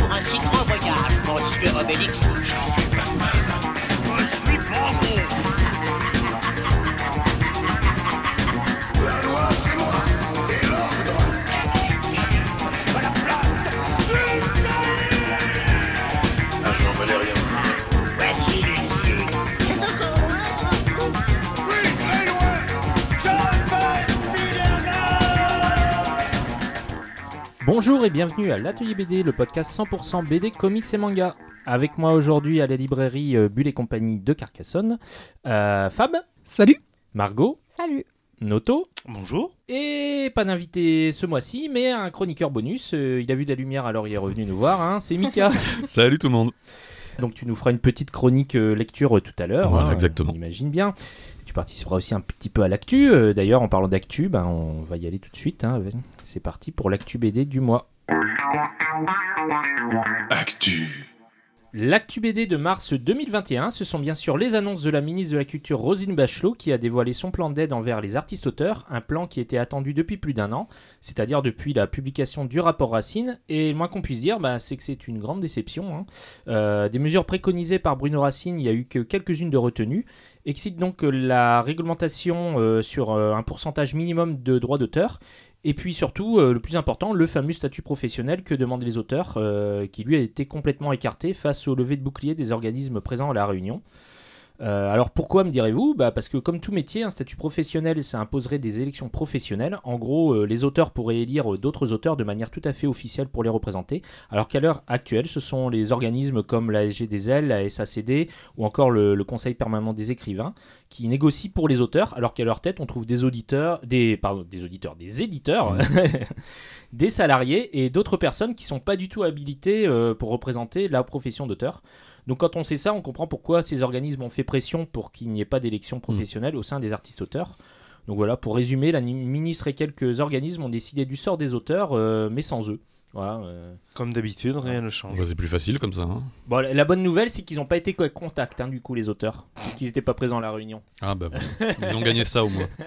pour un si grand voyage, monsieur Obélix Bonjour et bienvenue à l'Atelier BD, le podcast 100% BD, comics et manga. Avec moi aujourd'hui à la librairie euh, Bulle et compagnie de Carcassonne, euh, Fab, Salut Margot, Salut. Noto, Bonjour. et pas d'invité ce mois-ci, mais un chroniqueur bonus. euh, il a vu de la lumière alors il est revenu nous voir, hein, c'est Mika. Salut tout le monde. Donc tu nous feras une petite chronique euh, lecture euh, tout à l'heure. Voilà, hein, exactement. On imagine bien. Tu participeras aussi un petit peu à l'actu. Euh, D'ailleurs, en parlant d'actu, ben, on va y aller tout de suite. hein. C'est parti pour l'actu BD du mois. Actu L'actu BD de mars 2021, ce sont bien sûr les annonces de la ministre de la Culture Rosine Bachelot qui a dévoilé son plan d'aide envers les artistes-auteurs, un plan qui était attendu depuis plus d'un an, c'est-à-dire depuis la publication du rapport Racine, et le moins qu'on puisse dire, bah, c'est que c'est une grande déception. hein. Euh, des mesures préconisées par Bruno Racine, il n'y a eu que quelques-unes de retenues, excite donc euh, la réglementation euh, sur euh, un pourcentage minimum de droits d'auteur, et puis surtout, euh, le plus important, le fameux statut professionnel que demandent les auteurs, euh, qui lui a été complètement écarté face au lever de bouclier des organismes présents à la Réunion. Euh, alors pourquoi me direz-vous? Bah Parce que comme tout métier, un statut professionnel, ça imposerait des élections professionnelles. En gros, euh, les auteurs pourraient élire euh, d'autres auteurs de manière tout à fait officielle pour les représenter, alors qu'à l'heure actuelle, ce sont les organismes comme la SGDL, la SACD ou encore le, le Conseil permanent des écrivains qui négocient pour les auteurs, alors qu'à leur tête, on trouve des auditeurs, des pardon, des auditeurs, des éditeurs, des salariés et d'autres personnes qui sont pas du tout habilitées euh, pour représenter la profession d'auteur. Donc quand on sait ça, on comprend pourquoi ces organismes ont fait pression pour qu'il n'y ait pas d'élection professionnelle au sein des artistes-auteurs. Donc voilà, pour résumer, la ni- ministre et quelques organismes ont décidé du sort des auteurs, euh, mais sans eux. Voilà. euh. Comme d'habitude, rien ne change. Bah, c'est plus facile comme ça. hein. Bon, la bonne nouvelle, c'est qu'ils n'ont pas été co- contact, hein, du coup, les auteurs, puisqu'ils n'étaient pas présents à la réunion. Ah bah bon. Ils ont gagné ça au moins.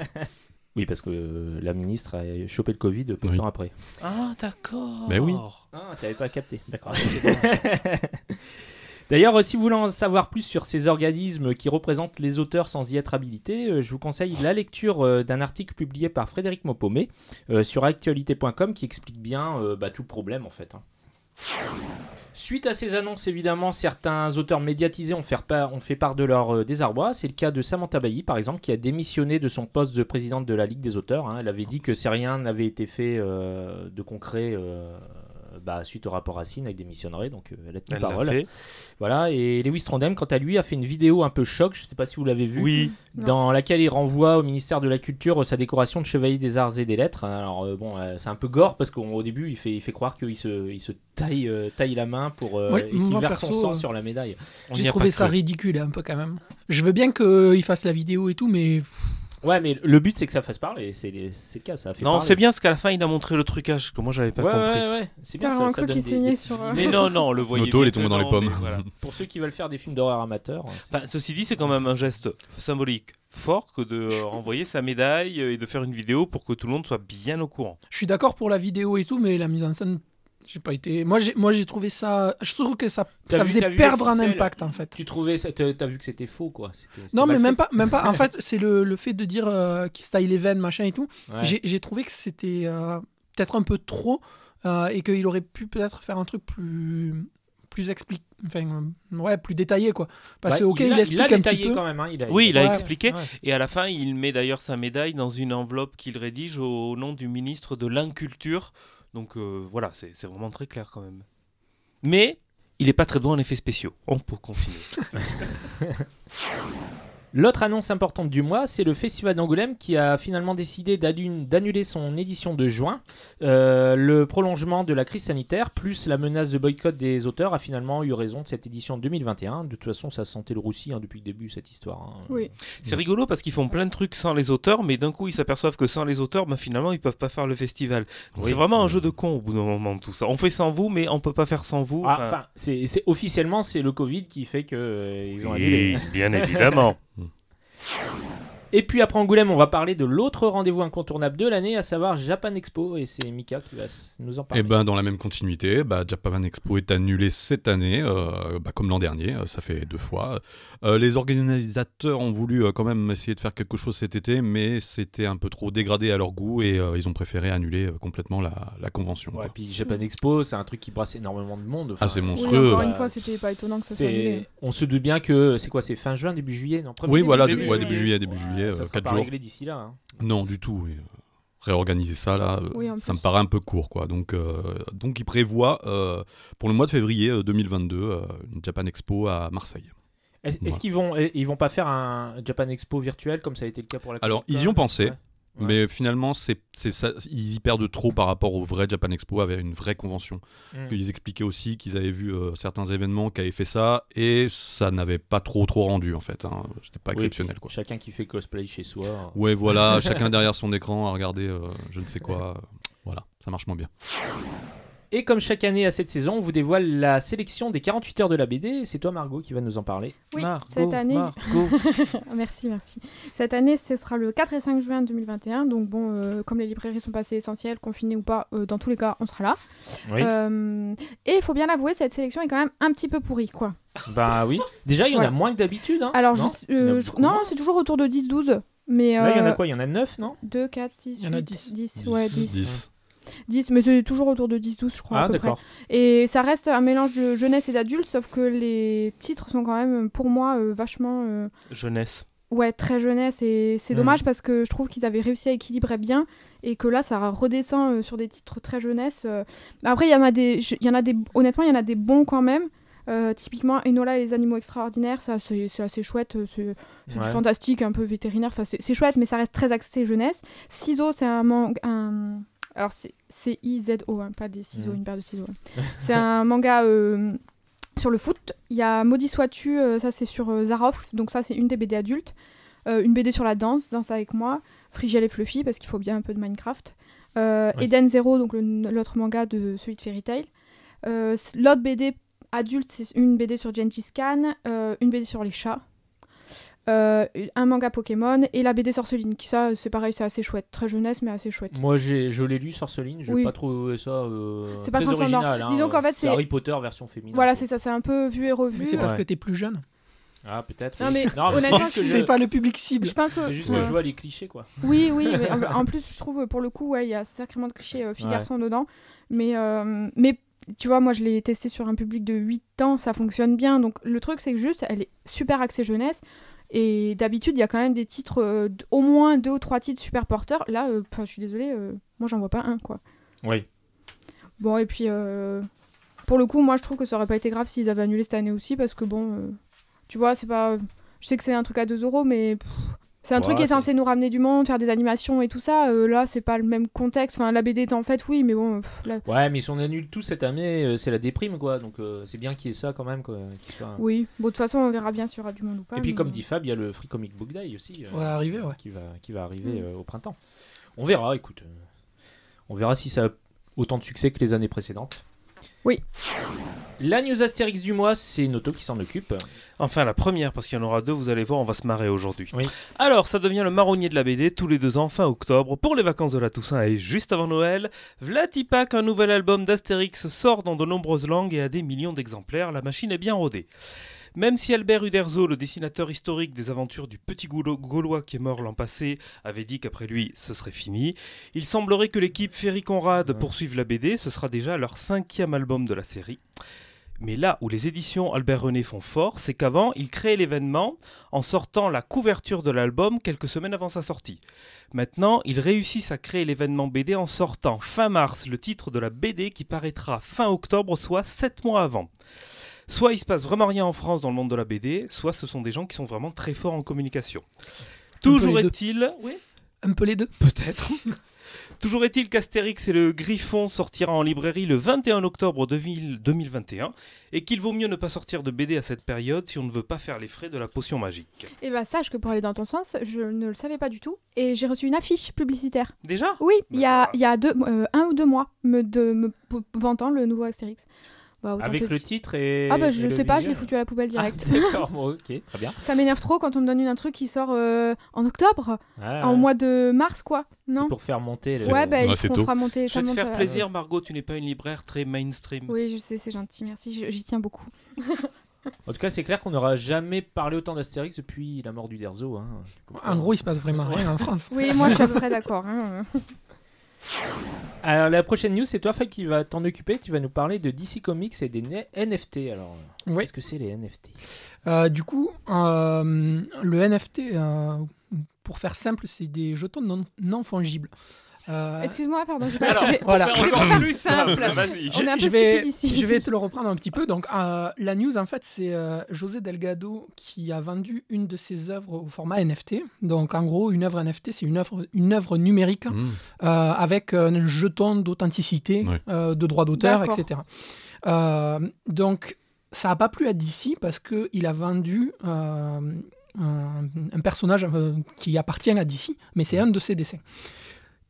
Oui, parce que euh, la ministre a chopé le Covid peu de Oui. temps après. Ah, d'accord. Mais oui. Ah, t'avais pas capté, d'accord. D'ailleurs, euh, si vous voulez en savoir plus sur ces organismes qui représentent les auteurs sans y être habilités, euh, je vous conseille la lecture euh, d'un article publié par Frédéric Maupomé euh, sur actualité.com qui explique bien bah, tout le problème en fait. hein. Suite à ces annonces, évidemment, certains auteurs médiatisés ont fait part, ont fait part de leur désarroi. C'est le cas de Samantha Bailly, par exemple, qui a démissionné de son poste de présidente de la Ligue des auteurs. hein. Elle avait dit que si rien n'avait été fait de concret bah, suite au rapport Racine, elle démissionnerait. Donc euh, elle a tenu Elle l'a parole. Voilà, et Lewis Trondheim, quant à lui, a fait une vidéo un peu choc, je sais pas si vous l'avez vu, Oui. dans laquelle il renvoie au ministère de la Culture euh, sa décoration de chevalier des arts et des lettres. Alors euh, bon, euh, c'est un peu gore parce qu'au début, il fait, il fait croire qu'il se, il se taille, euh, taille la main pour euh, et qu'il verse son sang euh, sur la médaille. J'ai trouvé ça cru. ridicule un peu quand même. Je veux bien qu'il fasse la vidéo et tout, mais Ouais, mais le but c'est que ça fasse parler. C'est c'est le cas, ça a fait Non, c'est bien parce qu'à la fin, il a montré le trucage que moi, j'avais pas Ouais, compris. ouais, ouais, c'est bien. Ça, ça donne des- saignait des- sur. Mais non, non, on le voyait. Noto, il est tombé dans les pommes. voilà. Pour ceux qui veulent faire des films d'horreur amateurs. Enfin, ceci dit, c'est quand même un geste symbolique fort que de renvoyer sa médaille euh, et de faire une vidéo pour que tout le monde soit bien au courant. je suis d'accord pour la vidéo et tout, mais la mise en scène, j'ai pas été. Moi, j'ai, moi, j'ai trouvé ça. Je trouve que ça, T'as ça vu- faisait perdre un impact en fait. Tu trouvais, ça- t'as vu que c'était faux quoi. C'était- c'était Non, mais même pas, même pas. En fait, c'est le, le fait de dire euh, qu'il se taille les veines, machin et tout. Ouais. J'ai, j'ai trouvé que c'était euh, peut-être un peu trop euh, et qu'il aurait pu peut-être faire un truc plus plus expli- enfin euh, ouais plus détaillé quoi parce que ok il, a- explique a un petit peu quand même. hein, il a- Oui, il a Ouais. expliqué. Ouais. Et à la fin, il met d'ailleurs sa médaille dans une enveloppe qu'il rédige au nom du ministre de l'Inculture. Donc euh, voilà, c'est vraiment très clair quand même. Mais il n'est pas très doué en effets spéciaux. On peut continuer. L'autre annonce importante du mois, c'est le Festival d'Angoulême qui a finalement décidé d'annuler son édition de juin. Euh, le prolongement de la crise sanitaire plus la menace de boycott des auteurs a finalement eu raison de cette édition 2021. De toute façon, ça sentait le roussi hein, depuis le début, cette histoire. hein. Oui. C'est rigolo parce qu'ils font plein de trucs sans les auteurs, mais d'un coup ils s'aperçoivent que sans les auteurs, ben, finalement ils peuvent pas faire le festival. Oui. C'est vraiment un jeu de con au bout d'un moment tout ça. On fait sans vous, mais on peut pas faire sans vous. Ah, Enfin, c'est c'est- officiellement, c'est le Covid qui fait que euh, ils ont oui, annulé. bien évidemment. Yeah. Et puis après Angoulême, on va parler de l'autre rendez-vous incontournable de l'année, à savoir Japan Expo. Et c'est Mika qui va nous en parler. Et ben dans la même continuité, bah, Japan Expo est annulé cette année, euh, bah, comme l'an dernier, euh, ça fait deux fois. Euh, les organisateurs ont voulu euh, quand même essayer de faire quelque chose cet été, mais c'était un peu trop dégradé à leur goût et euh, ils ont préféré annuler euh, complètement la, la convention. Ouais, quoi. puis Japan Expo, c'est un truc qui brasse énormément de monde. Ah, c'est Oui, monstrueux. encore bah, une fois, c'était pas étonnant que ça soit annulé. On se doute bien que c'est quoi C'est fin juin, début juillet non Oui, début voilà, juillet. début- ouais, début juillet, début Ouais, juillet, ça euh, sera quatre pas jours. réglé d'ici là. hein. Non, du tout. réorganiser ça là, euh, Oui, ça plus. me paraît un peu court quoi. Donc, euh, donc ils prévoient euh, pour le mois de février euh, 2022 euh, une Japan Expo à Marseille. Est-ce Ouais. qu'ils vont, eh, ils vont pas faire un Japan Expo virtuel comme ça a été le cas pour la Alors, ils y ont pensé. Ouais. Ouais. Mais finalement, c'est, ils y perdent trop par rapport au vrai Japan Expo avec une vraie convention. Mm. Ils expliquaient aussi qu'ils avaient vu euh, certains événements qui avaient fait ça et ça n'avait pas trop trop rendu en fait. hein. C'était pas Oui, exceptionnel quoi. Chacun qui fait cosplay chez soi. Ouais, voilà, chacun derrière son écran à regarder euh, je ne sais quoi. euh, Voilà, ça marche moins bien. Et comme chaque année à cette saison, on vous dévoile la sélection des 48 heures de la BD. C'est toi, Margot, qui va nous en parler. Oui, Margot, cette année. Margot. merci, merci. Cette année, ce sera le 4 et 5 juin 2021. Donc, bon, euh, comme les librairies sont passées essentielles, confinées ou pas, euh, dans tous les cas, on sera là. Oui. Euh, et il faut bien l'avouer, cette sélection est quand même un petit peu pourrie, quoi. Bah oui. Déjà, il y en a Voilà. moins que d'habitude. hein, Alors, non euh, a non, c'est toujours autour de 10-12. Mais. Là, il y en a euh, quoi? Il y en a 9, non? 2, 4, 6, Il y en a 8, 10. 10. Ouais, 10. 10. 10, mais c'est toujours autour de 10-12, je crois. à Ah, peu près. d'accord. Et ça reste un mélange de jeunesse et d'adulte, sauf que les titres sont quand même, pour moi, euh, vachement. euh, Jeunesse. Ouais, très jeunesse et c'est Mm. dommage parce que je trouve qu'ils avaient réussi à équilibrer bien et que là ça redescend euh, sur des titres très jeunesse. Après il y en a des y en a des honnêtement, il y en a des bons quand même. Euh, typiquement Enola et les animaux extraordinaires, ça c'est assez chouette, c'est Ouais. fantastique, un peu vétérinaire, enfin c'est chouette mais ça reste très axé jeunesse. Ciseaux, c'est un manga un... alors c'est c'est I Z O hein, pas des ciseaux, une paire de ciseaux. hein. c'est un manga euh, sur le foot. Il y a Maudit sois-tu, euh, ça c'est sur euh, Zaroff, donc ça c'est une des BD adultes. Euh, une BD sur la danse, Danse avec moi. Frigiel et Fluffy, parce qu'il faut bien un peu de Minecraft. Ouais. Eden Zero, donc l'autre manga de celui de Fairy Tail. L'autre BD adulte, c'est une BD sur Gengis Khan, une BD sur les chats. Euh, un manga Pokémon et la BD Sorceline qui ça c'est pareil c'est assez chouette très jeunesse mais assez chouette Moi, j'ai, je l'ai lu, Sorceline. Je n'ai Oui. pas trouvé ça euh, C'est pas très transcendant. original. hein. Disons qu'en fait, c'est c'est- Harry Potter version féminine. voilà c'est ça c'est un peu vu et revu Mais c'est parce Ouais. que t'es plus jeune. Ah, peut-être. Non, mais c'est honnêtement, je suis- pas le public cible. je pense que C'est juste ouais. que je vois les clichés, quoi. Oui, oui, mais en, en plus, je trouve pour le coup, ouais, il y a sacrément de clichés euh, filles-garçons dedans. Mais, euh, mais tu vois, moi, je l'ai testé sur un public de 8 ans, ça fonctionne bien. Donc, le truc, c'est que juste, elle est super axée jeunesse. Et d'habitude, il y a quand même des titres, euh, au moins deux ou trois titres super porteurs. Là, euh, je suis désolée, euh, moi, j'en vois pas un, quoi. Oui. Bon, et puis, pour le coup, moi, je trouve que ça aurait pas été grave s'ils avaient annulé cette année aussi, parce que bon, tu vois, c'est pas. Je sais que c'est un truc à 2 euros, mais pff, c'est un truc qui est c'est- censé nous ramener du monde, faire des animations et tout ça. euh, là, c'est pas le même contexte. Enfin, la BD est en fait, oui, mais bon, pff, là- Ouais, mais si on annule tout cette année, euh, c'est la déprime, quoi. Donc, euh, c'est bien qu'il y ait ça quand même. Quoi, qu'il soit- oui. Bon, de toute façon, on verra bien s'il y aura du monde ou pas. Et puis, mais- comme dit Fab, il y a le Free Comic Book Day aussi. euh, On va arriver, ouais. qui va, qui va arriver Mm. euh, au printemps. On verra, écoute. euh, on verra si ça a autant de succès que les années précédentes. Oui. La news Astérix du mois, c'est Noto qui s'en occupe. Enfin, la première, parce qu'il y en aura deux, vous allez voir, on va se marrer aujourd'hui. Oui. Alors, ça devient le marronnier de la BD tous les deux ans, fin octobre, pour les vacances de la Toussaint et juste avant Noël. Vlatipak, un nouvel album d'Astérix, sort dans de nombreuses langues et à des millions d'exemplaires. La machine est bien rodée. Même si Albert Uderzo, le dessinateur historique des aventures du petit Gaulo- Gaulois qui est mort l'an passé, avait dit qu'après lui, ce serait fini, il semblerait que l'équipe Ferry Conrad Ouais. poursuive la BD, ce sera déjà leur cinquième album de la série. Mais là où les éditions Albert René font fort, c'est qu'avant, ils créaient l'événement en sortant la couverture de l'album quelques semaines avant sa sortie. Maintenant, ils réussissent à créer l'événement BD en sortant fin mars le titre de la BD qui paraîtra fin octobre, soit 7 mois avant. Soit il se passe vraiment rien en France dans le monde de la BD, soit ce sont des gens qui sont vraiment très forts en communication. Toujours est-il... Oui Un peu les deux. Peut-être. Toujours est-il qu'Astérix et le Griffon sortira en librairie le 21 octobre 2000 2021 et qu'il vaut mieux ne pas sortir de BD à cette période si on ne veut pas faire les frais de la potion magique. Et bah, sache que pour aller dans ton sens, je ne le savais pas du tout. Et j'ai reçu une affiche publicitaire. Déjà? Oui, il y a, y deux, euh, un ou deux mois, me, de, me vantant le nouveau Astérix. Bah, Avec le titre et. Ah bah je le sais pas, je l'ai foutu à la poubelle Ah, direct. D'accord, bon, ok, très bien. Ça m'énerve trop quand on me donne une- un truc qui sort euh, en octobre, Ah, en mois de mars quoi. c'est Non pour faire monter. le- Ouais, bah Ouais, il fera monter. Je ça vais te monte, faire euh, plaisir, Margot, tu n'es pas une libraire très mainstream. Oui, je sais, c'est gentil, merci, j'y tiens beaucoup. En tout cas, c'est clair qu'on n'aura jamais parlé autant d'Astérix depuis la mort du Derzo. Hein. En gros, il se passe vraiment rien en France. Oui, moi je suis à peu près d'accord. hein. Alors, la prochaine news, c'est toi, qui va t'en occuper. Tu vas nous parler de DC Comics et des NFT. Alors, Oui. qu'est-ce que c'est les NFT Euh, du coup, euh, le NFT, euh, pour faire simple, c'est des jetons non, non fongibles. Euh, Excuse-moi, pardon. pas- Alors, Voilà. Faire encore plus simple. simple, vas-y. On est un peu je vais, ici. je vais te le reprendre un petit peu. Donc, euh, la news, en fait, c'est euh, José Delgado qui a vendu une de ses œuvres au format NFT. Donc, en gros, une œuvre NFT, c'est une œuvre, une œuvre numérique Mmh. euh, avec un jeton d'authenticité, euh, de droit d'auteur, etc. Euh, donc, ça n'a pas plu à DC parce qu'il a vendu euh, un, personnage euh, qui appartient à DC, mais c'est un de ses dessins.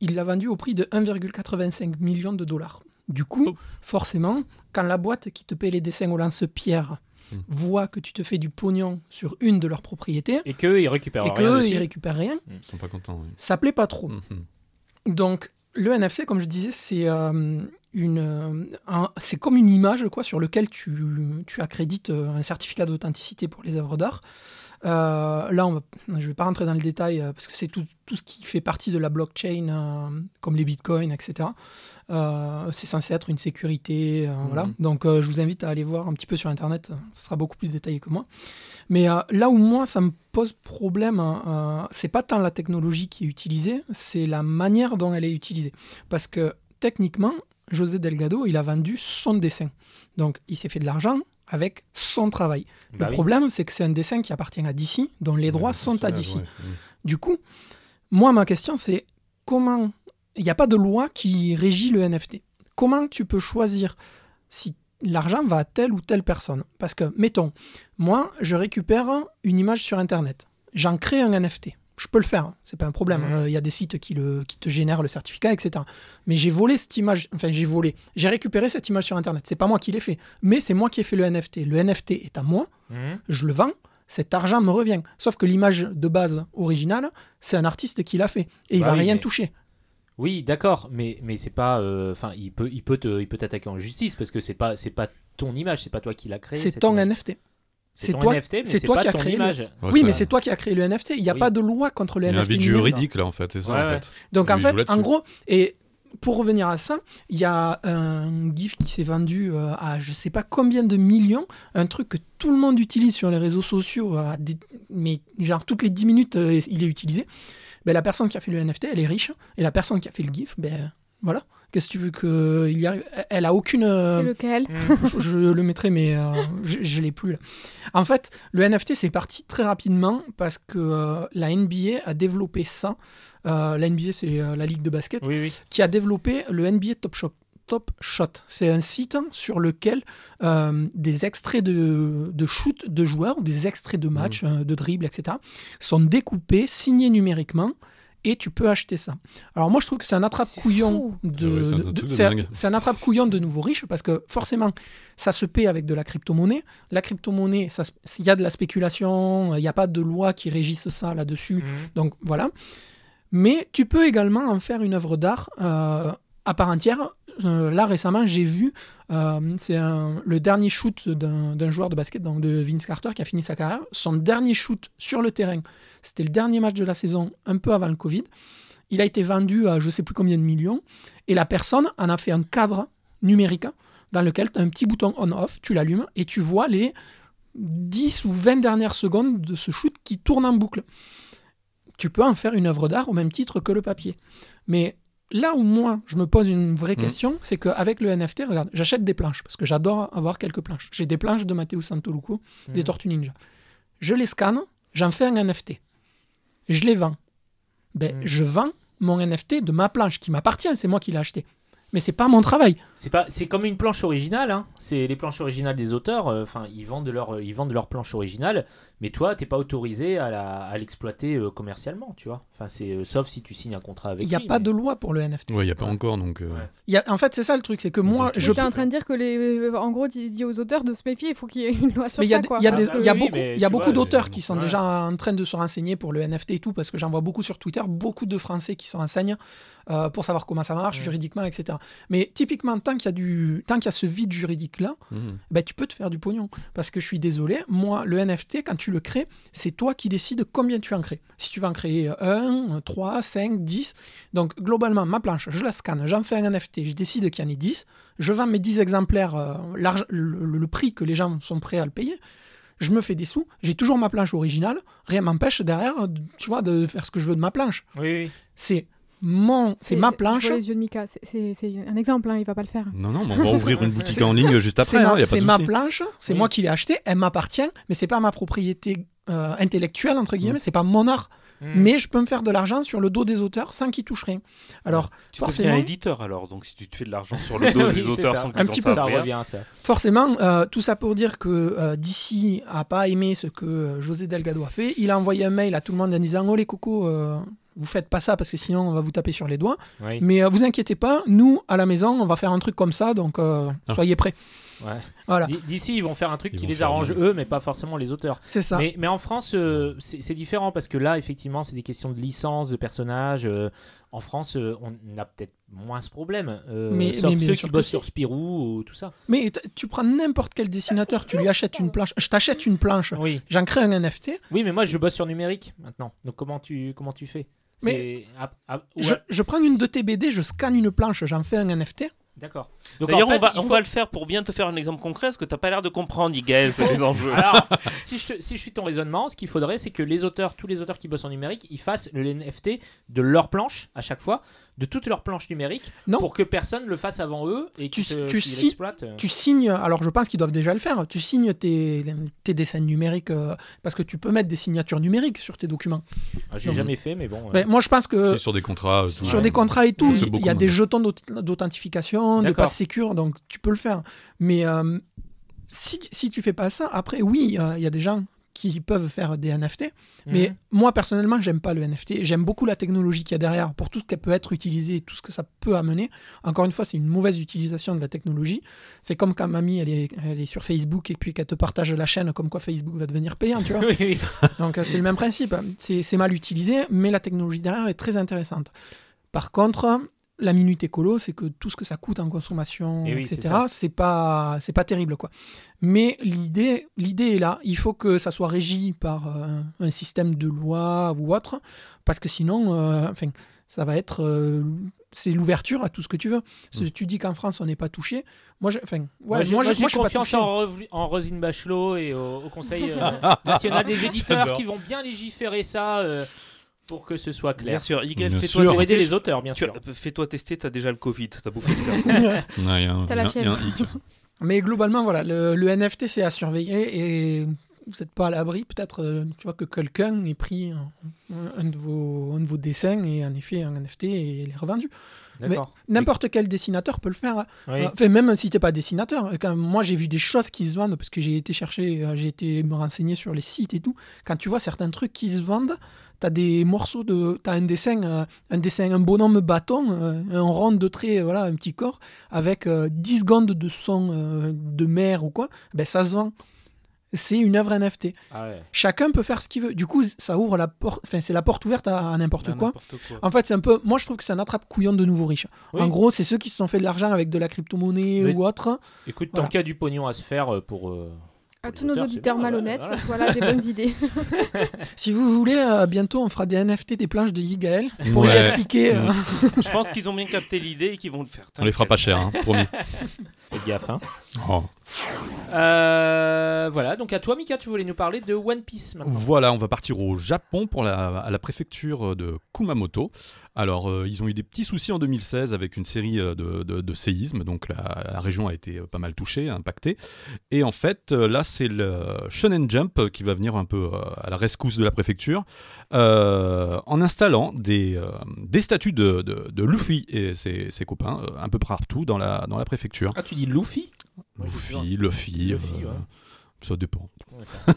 Il l'a vendu au prix de 1,85 millions de dollars. Du coup, Oh. forcément, quand la boîte qui te paie les dessins au lance-pierre Mm. voit que tu te fais du pognon sur une de leurs propriétés Et qu'eux, ils récupèrent et rien qu'eux, dessus. ils récupèrent rien, Ils sont pas contents. oui. ça plaît pas trop. Mhm. Donc, le NFC, comme je disais, c'est euh, une, euh, un- c'est comme une image quoi, sur lequel tu, tu accrédites euh, un certificat d'authenticité pour les œuvres d'art. Euh, là, on va, je ne vais pas rentrer dans le détail euh, parce que c'est tout, tout ce qui fait partie de la blockchain, euh, comme les bitcoins, etc. C'est censé être une sécurité. euh, voilà. Donc, je vous invite à aller voir un petit peu sur Internet. Ce sera beaucoup plus détaillé que moi. Mais là où moi, ça me pose problème, euh, c'est pas tant la technologie qui est utilisée, c'est la manière dont elle est utilisée. Parce que techniquement, José Delgado, il a vendu son dessin. Donc, il s'est fait de l'argent avec son travail. Bah le oui. problème, c'est que c'est un dessin qui appartient à DC, dont les droits Ouais, sont à DC. ouais. Mmh. Du coup, moi, ma question, c'est comment. Il n'y a pas de loi qui régit le NFT. Comment tu peux choisir si l'argent va à telle ou telle personne? Parce que, mettons, moi, je récupère une image sur Internet. J'en crée un NFT. Je peux le faire, hein, c'est pas un problème. Euh, Il y a des sites qui, le, qui te génèrent le certificat, etc. Mais j'ai volé cette image, enfin j'ai volé, j'ai récupéré cette image sur Internet. C'est pas moi qui l'ai fait, mais c'est moi qui ai fait le NFT. Le NFT est à moi, Mhm. je le vends, cet argent me revient. Sauf que l'image de base originale, c'est un artiste qui l'a fait. Et il Bah va oui, rien mais- toucher. Oui, d'accord, mais, mais c'est pas. euh, Enfin, il peut, il peut te- il peut t'attaquer en justice parce que c'est pas, c'est pas ton image, c'est pas toi qui l'as créé. C'est ton. NFT. C'est toi- NFT, mais c'est toi pas qui as ton créé le-. Ouais, oui, mais c'est toi qui as créé le NFT. Il n'y a Oui. pas de loi contre le Il y a un NFT. vide juridique là en fait, c'est ça Ouais, en ouais. fait. Donc en fait, en gros, et pour revenir à ça, il y a un GIF qui s'est vendu euh, à je sais pas combien de millions, un truc que tout le monde utilise sur les réseaux sociaux, à des- mais genre toutes les 10 minutes, euh, il est utilisé. Ben, la personne qui a fait le NFT, elle est riche, et la personne qui a fait le GIF, ben voilà. Qu'est-ce que tu veux qu'il y arrive Elle a aucune. euh, C'est lequel je, je le mettrai, mais euh, je, je l'ai plus là. En fait, le NFT, c'est parti très rapidement parce que euh, la NBA a développé ça. Euh, la NBA, c'est euh, la ligue de basket, Oui, oui. qui a développé le NBA Top Shot. Top Shot. C'est un site sur lequel euh, des extraits de, de shoot de joueurs, ou des extraits de matchs, euh, de dribbles, etc., sont découpés, signés numériquement, et tu peux acheter ça. Alors moi, je trouve que c'est un attrape-couillon fou. de... Ouais, c'est un de- c'est attrape-couillon de nouveaux riches, parce que forcément, ça se paie avec de la crypto-monnaie. La crypto-monnaie, il y a de la spéculation, il n'y a pas de loi qui régisse ça là-dessus. Mhm. Donc voilà. Mais tu peux également en faire une œuvre d'art euh, à part entière. Euh, là récemment, j'ai vu, euh, c'est le dernier shoot d'un joueur de basket, donc de Vince Carter, qui a fini sa carrière. Son dernier shoot sur le terrain, c'était le dernier match de la saison, un peu avant le Covid. Il a été vendu à je sais plus combien de millions, et la personne en a fait un cadre numérique dans lequel tu as un petit bouton on-off, tu l'allumes, et tu vois les 10 ou 20 dernières secondes de ce shoot qui tourne en boucle tu peux en faire une œuvre d'art au même titre que le papier. Mais là où moi, je me pose une vraie Mhm. question, c'est qu'avec le NFT, regarde, j'achète des planches, parce que j'adore avoir quelques planches. J'ai des planches de Matteo Santoluco, des Mhm. Tortues Ninja. Je les scanne, j'en fais un NFT. Je les vends. Ben, Mhm. Je vends mon NFT de ma planche qui m'appartient, c'est moi qui l'ai acheté. Mais c'est pas mon travail. C'est pas, c'est comme une planche originale. Hein. C'est les planches originales des auteurs. euh, Enfin, ils vendent leur, ils vendent leur planche originale. Mais toi, t'es pas autorisé à, la, à l'exploiter euh, commercialement, tu vois. Enfin, c'est euh, sauf si tu signes un contrat avec. Il n'y a lui, pas mais- de loi pour le NFT. Ouais, il n'y a pas encore, donc. euh, Il y a- en fait, c'est ça le truc, c'est que moi, Donc, je. J'étais en train de dire que les, en gros, tu dis aux auteurs de se méfier. Il faut qu'il y ait une loi sur Mais il y a, ça, des- quoi. il y a Ah des- bah il y a oui, beaucoup, y a d'auteurs qui sont ouais. déjà en train de se renseigner pour le NFT et tout, parce que j'en vois beaucoup sur Twitter, beaucoup de Français qui se renseignent euh, pour savoir comment ça marche juridiquement, etc. Mais typiquement, tant qu'il y a du, tant qu'il y a ce vide juridique là, mhm. ben, tu peux te faire du pognon. Parce que je suis désolé, moi, le NFT, quand tu le crées, c'est toi qui décides combien tu en crées. Si tu vas en créer 1, 3, 5, 10. Donc, globalement, ma planche, je la scanne, j'en fais un NFT, je décide qu'il y en ait 10. Je vends mes 10 exemplaires, euh, le, le- le prix que les gens sont prêts à le payer. Je me fais des sous, j'ai toujours ma planche originale, rien m'empêche derrière, de- tu vois, de faire ce que je veux de ma planche. Oui, oui. C'est mon, c'est ma planche, les yeux de Mika. C'est- un exemple. Hein, il va pas le faire. Non, non, mais on va ouvrir une boutique C'est- en ligne juste c'est après, ma, hein, c'est ma planche, c'est Oui. moi qui l'ai achetée, elle m'appartient, mais c'est pas ma propriété euh, intellectuelle entre guillemets, c'est pas mon art. Hmm. Mais je peux me faire de l'argent sur le dos des auteurs sans qu'ils touchent rien. Alors Tu forcément, deviens éditeur alors, donc si tu te fais de l'argent sur le dos Oui, des auteurs ça. sans Un qu'ils ça rien. revient, ça. forcément, euh, tout ça pour dire que euh, DC a pas aimé ce que euh, José Delgado a fait. Il a envoyé un mail à tout le monde en disant Oh les cocos, euh, vous faites pas ça parce que sinon on va vous taper sur les doigts. Oui. Mais euh, vous inquiétez pas, nous à la maison on va faire un truc comme ça, donc euh, Ah. soyez prêts. Ouais. Voilà, D'ici, ils vont faire un truc Ils qui les arrange eux, mais pas forcément les auteurs. c'est ça. Mais, mais en France, euh, c'est différent parce que là, effectivement, c'est des questions de licence, de personnages. euh, en France, euh, on a peut-être moins ce problème. euh, Mais- sauf mais ceux qui bossent sur Spirou ou tout ça. Mais tu prends n'importe quel dessinateur, tu lui achètes une planche. Je t'achète une planche, Oui. j'en crée un NFT. oui, mais moi, je bosse sur numérique maintenant. Donc, comment tu, comment tu fais? Mais- ouais, Je, je prends une de tes BD, je scanne une planche, j'en fais un NFT. D'accord. D'ailleurs, en fait, on, va, on faut- va le faire pour bien te faire un exemple concret, parce que t'as pas l'air de comprendre, Igaël, sur les enjeux. Alors, si je, te- si je suis ton raisonnement, ce qu'il faudrait, c'est que les auteurs, tous les auteurs qui bossent en numérique, ils fassent le NFT de leur planche à chaque fois, de toutes leurs planches numériques, Non. pour que personne le fasse avant eux et Tu- tu si-. Tu signes, alors je pense qu'ils doivent déjà le faire, tu signes tes, tes dessins numériques, euh, parce que tu peux mettre des signatures numériques sur tes documents. Ah, J'ai jamais fait, mais bon. euh, Mais moi je pense que C'est sur des contrats. euh, tout. sur Ouais. des contrats et tout, il y, a des jetons d'aut- d'authentification, de passe sécure, donc tu peux le faire. Mais euh, si, si tu fais pas ça, après oui, euh, il y a des gens qui peuvent faire des NFT, mais mhm. moi personnellement j'aime pas le NFT, j'aime beaucoup la technologie qu'il y a derrière pour tout ce qu'elle peut être utilisée, tout ce que ça peut amener. Encore une fois, c'est une mauvaise utilisation de la technologie. C'est comme quand mamie elle est, elle est sur Facebook et puis qu'elle te partage la chaîne comme quoi Facebook va devenir payant, tu vois. Oui. Donc c'est le même principe. C'est mal utilisé, mais la technologie derrière est très intéressante. Par contre, la minute écolo, c'est que tout ce que ça coûte en consommation, Eh oui, etc., c'est pas c'est pas terrible quoi. Mais l'idée l'idée est là. Il faut que ça soit régi par euh, un système de loi ou autre, parce que sinon, euh, enfin, ça va être euh, c'est l'ouverture à tout ce que tu veux. Si tu dis qu'en France on n'est pas touché, moi, je, enfin, ouais, moi, j'ai- moi, moi, moi, confiance en, Rosine Bachelot et au, au Conseil euh, national des éditeurs qui vont bien légiférer ça euh, pour que ce soit Bien clair. sûr, Bien fais-toi sûr. Pour aider tester. les auteurs, bien Tu- sûr. Fais-toi tester, t'as déjà le Covid, t'as bouffé le T'as la fièvre. Mais globalement, voilà, le, le NFT, c'est à surveiller et vous n'êtes pas à l'abri, peut-être, euh, tu vois, que quelqu'un ait pris un, un de vos, un de vos dessins et en effet un NFT et l'ait revendu. D'accord. N'importe quel dessinateur peut le faire. hein. Oui. Euh, Enfin, même si tu n'es pas dessinateur. Quand moi, j'ai vu des choses qui se vendent parce que j'ai été chercher, euh, j'ai été me renseigner sur les sites et tout. Quand tu vois certains trucs qui se vendent, tu as des morceaux de. Tu as un dessin, euh, un dessin, un bonhomme bâton, euh, un rond de trait, voilà, un petit corps, avec euh, 10 secondes de son euh, de mer ou quoi. Ben, ça se vend. C'est une œuvre NFT. Ah ouais. Chacun peut faire ce qu'il veut. Du coup, ça ouvre la porte. Enfin, c'est la porte ouverte à, à n'importe quoi. En fait, c'est un peu. Moi, je trouve que c'est un attrape couillon de nouveaux riches. Oui. En gros, c'est ceux qui se sont fait de l'argent avec de la crypto-monnaie ou autre. Écoute, Voilà. tant qu'il y a du pognon à se faire euh, pour. euh, À tous nos auditeurs malhonnêtes, voilà. voilà des bonnes idées. Si vous voulez, euh, bientôt, on fera des NFT des planches de Yigael pour Ouais. expliquer. euh, Je pense qu'ils ont bien capté l'idée et qu'ils vont le faire. On les fera pas cher, hein, promis. Fais gaffe, hein. Oh. Euh, voilà, donc à toi, Mika, tu voulais nous parler de One Piece maintenant. Voilà, on va partir au Japon pour la, à la préfecture de Kumamoto. Alors, euh, ils ont eu des petits soucis en 2016 avec une série euh, de, de- de séismes, donc la, la région a été euh, pas mal touchée, impactée. Et en fait, là, c'est le Shonen Jump qui va venir un peu à la rescousse de la préfecture euh, en installant des, euh, des statues de, de- de Luffy et ses, ses copains un peu partout dans la, dans la préfecture. Ah, tu dis Luffy? Luffy, Luffy, Luffy, euh, ouais. ça dépend.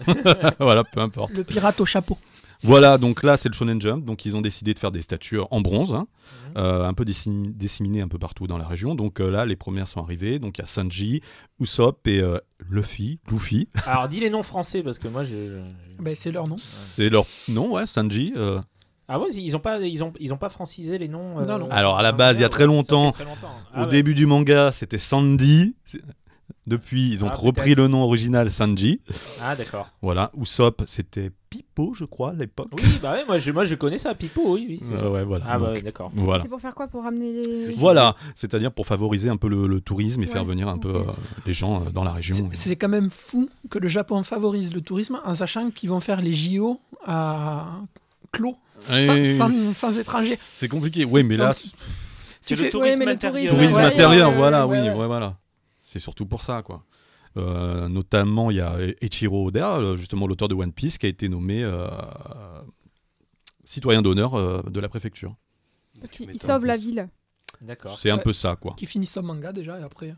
Voilà, peu importe. Le pirate au chapeau. Voilà, donc là c'est le Shonen Jump, donc ils ont décidé de faire des statues en bronze, hein, Mhm. euh, un peu dissémi- disséminées un peu partout dans la région. Donc euh, là les premières sont arrivées, donc il y a Sanji, Usopp et euh, Luffy, Luffy, Alors, dis les noms français parce que moi, je. Ben, c'est leur nom. c'est leur nom, ouais, Sanji. euh. Ah ouais, ils ont pas, ils ont, ils ont pas francisé les noms. euh, Non, non. Alors à la base il y a très longtemps, très longtemps. au Ah ouais. début du manga c'était Sandy. Depuis ils ont Ah, repris le nom original Sanji. Ah d'accord. Voilà, Usopp c'était Pipo je crois à l'époque. Oui, bah ouais, moi je, moi je connais ça, Pipo, oui, oui. ça. Euh, ouais, voilà. Ah bah ouais, d'accord. voilà. C'est pour faire quoi Pour ramener les. Voilà, c'est-à-dire pour favoriser un peu le, le tourisme et Ouais, faire venir un peu euh, les gens euh, dans la région. C'est- quand même fou que le Japon favorise le tourisme en sachant qu'ils vont faire les JO à clos, sans, Et sans- sans étrangers. C'est compliqué. Oui, mais là, Donc, C'est tu le fais- tourisme Ouais, mais le intérieur. tourisme, tourisme ouais, intérieur, ouais, voilà, oui, ouais. ouais, voilà. C'est surtout pour ça, quoi. Euh, notamment, il y a Eiichiro Oda, euh, justement l'auteur de One Piece, qui a été nommé euh, citoyen d'honneur euh, de la préfecture. Parce qu'il sauve la ville. D'accord. C'est un peu ça, quoi. qui finissent son manga déjà et après.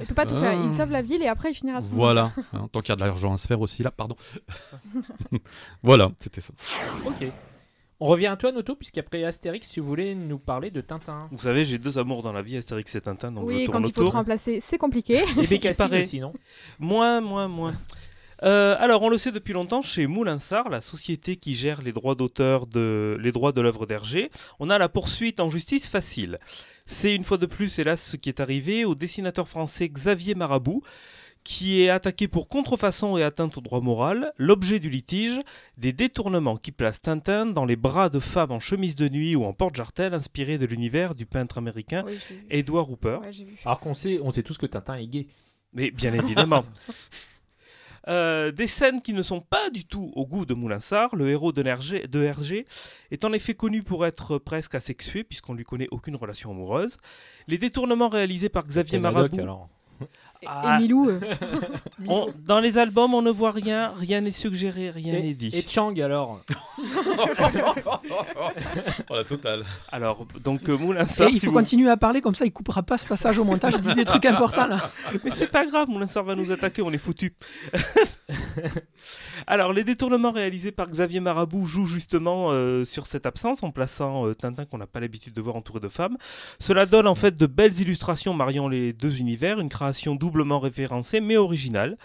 Il peut pas tout faire. Il Ah. sauve la ville et après il finira son. Voilà. Hein, tant qu'il y a de l'argent à se faire aussi, là, pardon. voilà, c'était ça. Ok. On revient à toi, Noto, puisqu'après Astérix, tu voulais nous parler de Tintin. Vous savez, j'ai deux amours dans la vie, Astérix et Tintin, donc Oui, je quand il faut te remplacer, c'est compliqué. Et Bécassine paraît. aussi, non? Moins, moins, moins. Euh, alors, on le sait depuis longtemps, chez Moulinsart, la société qui gère les droits d'auteur de les droits de l'œuvre d'Hergé, on a la poursuite en justice facile. C'est une fois de plus, hélas, ce qui est arrivé au dessinateur français Xavier Marabout, qui est attaqué pour contrefaçon et atteinte au droit moral. L'objet du litige, des détournements qui placent Tintin dans les bras de femmes en chemise de nuit ou en porte-jartel, inspirés de l'univers du peintre américain Oui. Edward Hooper. Ouais. Alors qu'on sait, on sait tous que Tintin est gay. Mais bien évidemment. Euh, des scènes qui ne sont pas du tout au goût de Moulinsart. Le héros de Hergé, de Hergé est en effet connu pour être presque asexué, puisqu'on lui connaît aucune relation amoureuse. Les détournements réalisés par Xavier Marabout. Alors. Et- Ah. Et Milou, euh, on- dans les albums, on ne voit rien, rien n'est suggéré, rien Et, n'est dit. et Chang, alors Oh, la totale. Alors, donc euh, Et Moulinsart, il si faut vous- continuer à parler comme ça, il coupera pas ce passage au montage. Il dit des trucs importants là. Mais c'est pas grave, Moulinsart va nous attaquer, on est foutu. Alors, les détournements réalisés par Xavier Marabout jouent justement euh, sur cette absence en plaçant euh, Tintin qu'on n'a pas l'habitude de voir entouré de femmes. Cela donne en fait de belles illustrations mariant les deux univers, une création doublement référencée mais originale.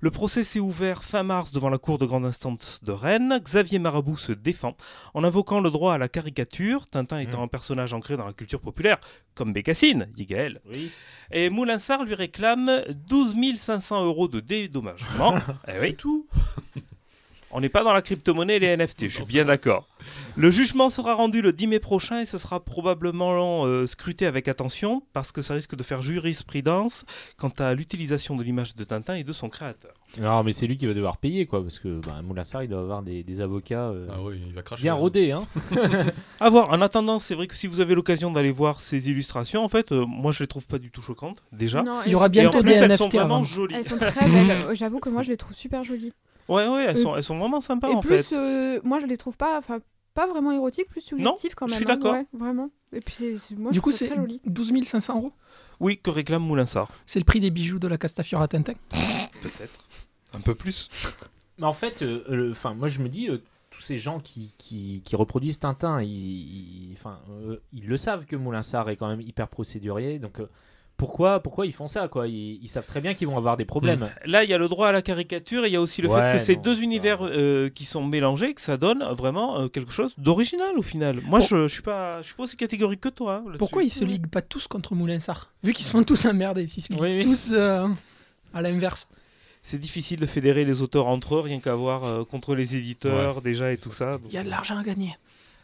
Le procès s'est ouvert fin mars devant la Cour de grande instance de Rennes. Xavier Marabout se défend en invoquant le droit à la caricature, Tintin étant un personnage ancré dans la culture populaire, comme Bécassine, dit Gaël. Oui. Et Moulinsart lui réclame 12 500 euros de dédommagement. eh oui. tout. On n'est pas dans la crypto-monnaie et les NFT, je suis bien d'accord. Le jugement sera rendu le 10 mai prochain et ce sera probablement euh, scruté avec attention parce que ça risque de faire jurisprudence quant à l'utilisation de l'image de Tintin et de son créateur. Non, mais c'est lui qui va devoir payer, quoi, parce que bah, Moulinsart, il doit avoir des, des avocats euh, Ah oui, il va cracher. bien rodés, hein. À voir. En attendant, c'est vrai que si vous avez l'occasion d'aller voir ces illustrations, en fait, euh, moi je les trouve pas du tout choquantes, déjà. non, Il y aura bientôt plus, des elles sont NFT vraiment jolies. Elles sont très belles. J'avoue que moi je les trouve super jolies. Ouais, ouais, elles Euh, sont, elles sont vraiment sympas et en plus, fait. euh, moi je les trouve pas, enfin pas vraiment érotiques, plus suggestifs quand je même. suis hein, d'accord. ouais, vraiment. Et puis c'est, moi du je coup, c'est très joli. 12 500 euros? Oui, que réclame Moulinsart. C'est le prix des bijoux de la Castafiore à Tintin. Peut-être. Un peu plus. Mais en fait, euh, le- enfin, moi je me dis, euh, tous ces gens qui, qui, qui reproduisent Tintin, ils, ils- enfin, euh, ils le savent que Moulinsart est quand même hyper procédurier, donc euh, pourquoi, pourquoi ils font ça quoi? Ils, ils savent très bien qu'ils vont avoir des problèmes. Là, il y a le droit à la caricature et il y a aussi le Ouais, fait que ces deux univers euh, qui sont mélangés, que ça donne vraiment euh, quelque chose d'original au final. Moi, Pour- je, je suis pas, je suis pas aussi catégorique que toi. hein. Pourquoi ils se liguent pas tous contre Moulinsart Vu qu'ils se font tous emmerder, s'ils se liguent Oui, oui. tous euh, à l'inverse? C'est difficile de fédérer les auteurs entre eux, rien qu'à voir euh, contre les éditeurs déjà et tout ça. donc, Il y a de l'argent à gagner.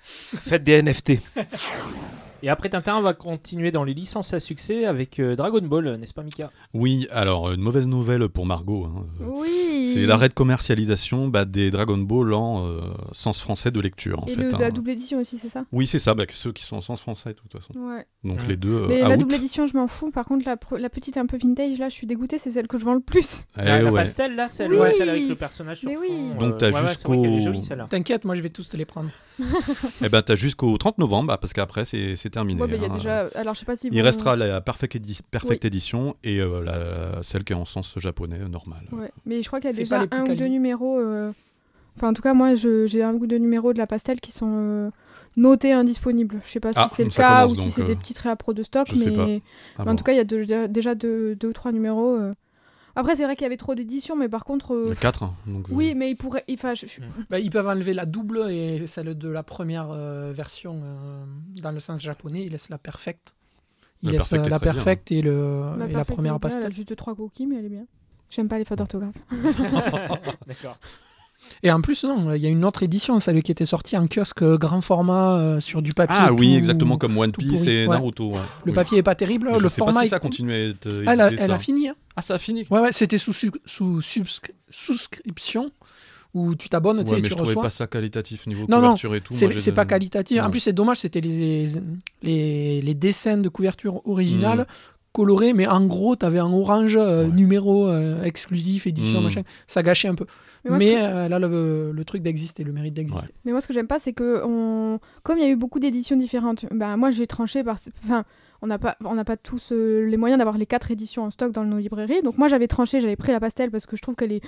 Faites des NFT. Et après Tintin, on va continuer dans les licences à succès avec euh, Dragon Ball, n'est-ce pas Mika? Oui, alors une mauvaise nouvelle pour Margot. hein. Oui. C'est l'arrêt de commercialisation bah, des Dragon Ball en euh, sens français de lecture. En Et fait, le- hein. la double édition aussi, c'est ça? Oui, c'est ça, bah, ceux qui sont en sens français de toute façon. Ouais. Donc les deux euh, Mais la out. double édition, je m'en fous. Par contre, la, la petite un peu vintage, là, je suis dégoûtée, c'est celle que je vends le plus. Eh la, la ouais. pastel là, celle, Oui. ouais, celle avec le personnage sur Mais fond. oui. Donc, t'as jusqu'au- jolie celle-là. T'inquiète, moi je vais tous te les prendre. Eh ben, t'as jusqu'au 30 novembre, bah, parce qu'après, c'est c'est terminé. Ouais, il y a hein. déjà. Alors, je sais pas si. Il vont- restera la Perfect, édi- Perfect Edition et euh, la- celle qui est en sens japonais euh, normal. Ouais, mais je crois qu'il y a déjà un ou deux numéros. euh, Enfin, en tout cas, moi, je- j'ai un ou deux numéros de la pastel qui sont euh, notés indisponibles. Je sais pas si Ah, c'est le cas ou si c'est euh, des petites réappros de stock, je sais pas. mais... Mais en tout cas, il y a déjà deux, deux ou trois numéros. Après, c'est vrai qu'il y avait trop d'éditions, mais par contre. euh, Il y a quatre, hein, donc, euh, Oui, mais il pourrait. Enfin, je- je- Bah, ils peuvent enlever la double et celle de la première euh, version euh, dans le sens japonais. Ils laissent la perfect. Ils La laissent la très bien, perfect et, le, la et la première Elle pastel. a juste trois coquilles, mais elle est bien. J'aime pas les fautes d'orthographe. D'accord. Et en plus, non, il y a une autre édition, celle qui était sortie en kiosque euh, grand format euh, sur du papier. Ah oui, exactement comme One Piece et ouais. Naruto. ouais. Le Oui. papier est pas terrible, Mais je le sais pas format si est ça continue à être euh, elle, a, édité, elle ça. a fini. hein. Ah, ça a fini Ouais, ouais, c'était sous, sous souscription où tu t'abonnes, tu sais, Ouais, mais tu je trouvais pas ça qualitatif niveau Non, non, couverture et tout. C'est j'ai c'est pas qualitatif. En Non. plus, c'est dommage, c'était les, les, les dessins de couverture originale Mm. Colorés, mais en gros, tu avais en orange euh, Ouais. numéro euh, exclusif, édition, Mm. machin. Ça gâchait un peu. Mais moi, ce Mais que- euh, là, le, le truc d'exister, le mérite d'exister. Mais moi, ce que j'aime pas, c'est que on... comme il y a eu beaucoup d'éditions différentes, bah, moi j'ai tranché par. Enfin, on n'a pas, on n'a pas tous euh, les moyens d'avoir les quatre éditions en stock dans nos librairies. Donc moi, j'avais tranché, j'avais pris la pastel parce que je trouve qu'elle est,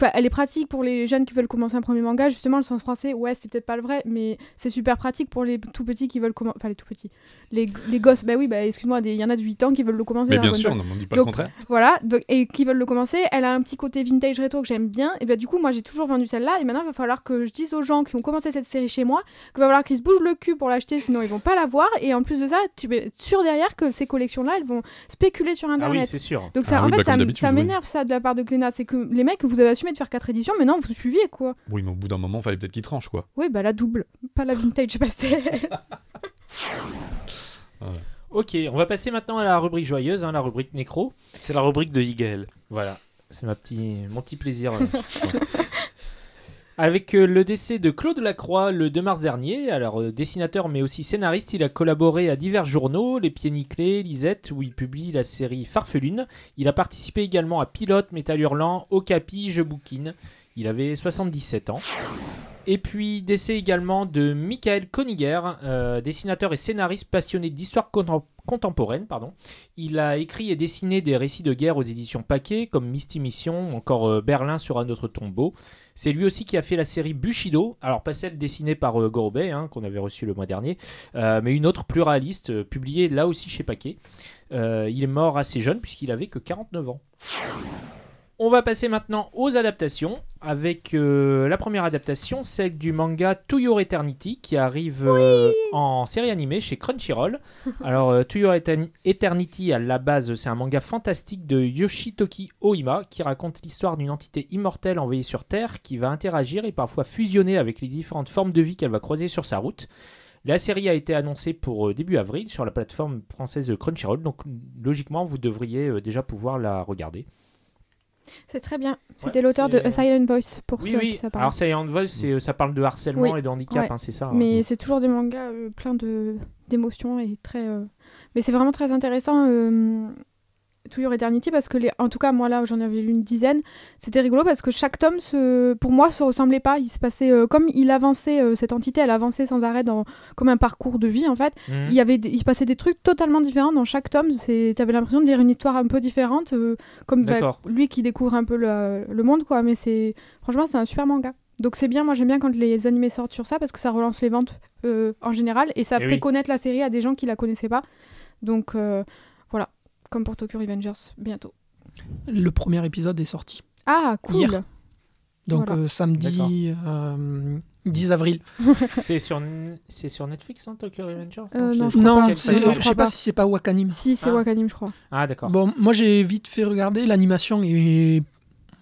elle est pratique pour les jeunes qui veulent commencer un premier manga. Justement, le sens français, ouais, c'est peut-être pas le vrai, mais c'est super pratique pour les tout petits qui veulent commencer. Enfin, les tout petits, les, les gosses. Bah oui, bah excuse-moi, il y en a de 8 ans qui veulent le commencer. Mais bien sûr, non, on dit pas Donc, le contraire. Voilà, donc, et qui veulent le commencer. Elle a un petit côté vintage rétro que j'aime bien. Et bah, du coup, moi, j'ai toujours vendu celle-là. Et maintenant, il va falloir que je dise aux gens qui ont commencé cette série chez moi qu'il va falloir qu'ils se bougent le cul pour l'acheter, sinon ils vont pas l'avoir. Et en plus de ça, tu es sûr derrière que ces collections-là, elles vont spéculer sur Ah Internet. oui, c'est sûr. donc ça, Ah en oui, fait, bah, ça, oui. m'énerve ça de la part de Glénat. C'est que les mecs, vous avez assumé de faire quatre éditions, maintenant vous suivez quoi. Oui, mais au bout d'un moment, fallait peut-être qu'ils tranchent, quoi. Oui, bah la double, pas la vintage pastel. Ok, on va passer maintenant à la rubrique joyeuse, hein, la rubrique nécro. C'est la rubrique de Yigael. Voilà, c'est ma petit, mon petit plaisir. euh. Avec euh, le décès de Claude Lacroix le 2 mars dernier, alors euh, dessinateur mais aussi scénariste, il a collaboré à divers journaux, Les Pieds Nickelés, Lisette, où il publie la série Farfelune. Il a participé également à Pilote, Métal Hurlant, Okapi, Je bouquine. Il avait 77 ans. Et puis décès également de Michael Koniger, euh, dessinateur et scénariste passionné d'histoire contem- contemporaine. Il a écrit et dessiné des récits de guerre aux éditions Paquet, comme Misty Mission, ou encore Berlin sur un autre tombeau. C'est lui aussi qui a fait la série Bushido, alors pas celle dessinée par euh, hein, qu'on avait reçue le mois dernier, euh, mais une autre plus réaliste, euh, publiée là aussi chez Paquet. Euh, il est mort assez jeune puisqu'il avait que 49 ans. On va passer maintenant aux adaptations, avec euh, la première adaptation, celle du manga To Your Eternity, qui arrive euh, en série animée chez Crunchyroll. Alors, euh, To Your Etern- Eternity, à la base, c'est un manga fantastique de Yoshitoki Oima, qui raconte l'histoire d'une entité immortelle envoyée sur Terre, qui va interagir et parfois fusionner avec les différentes formes de vie qu'elle va croiser sur sa route. La série a été annoncée pour euh, début avril sur la plateforme française de Crunchyroll, donc logiquement, vous devriez déjà pouvoir la regarder. C'est très bien. C'était Ouais, l'auteur de A Silent Voice pour Oui, ceux qui ça parle. Alors, Silent Voice, c'est, euh, ça parle de harcèlement Oui. et de handicap, Ouais. hein, c'est ça. Mais c'est toujours des mangas euh, pleins de d'émotions et très. euh, Mais c'est vraiment très intéressant. Euh... To Your Eternity parce que les... en tout cas moi là j'en avais lu une dizaine. C'était rigolo parce que chaque tome se... pour moi se ressemblait pas. Il se passait euh, comme il avançait euh, cette entité elle avançait sans arrêt dans comme un parcours de vie en fait. Mhm. il y avait il se passait des trucs totalement différents dans chaque tome. C'est t'avais l'impression de lire une histoire un peu différente euh, comme bah, lui qui découvre un peu le, le monde quoi. Mais c'est franchement c'est un super manga. Donc c'est bien. Moi j'aime bien quand les animés sortent sur ça parce que ça relance les ventes en général et ça Eh fait oui. connaître la série à des gens qui la connaissaient pas. Donc comme pour Tokyo Revengers bientôt Le premier épisode est sorti. ah cool Hier. Donc Voilà. euh, samedi euh, 10 avril. C'est sur, c'est sur Netflix, non, Tokyo Revenger Euh, Je- non, je Non, Non, sais pas pas. si c'est pas Wakanim. si c'est Ah. Wakanim je crois Ah, d'accord. Bon, moi j'ai vite fait regarder, l'animation est,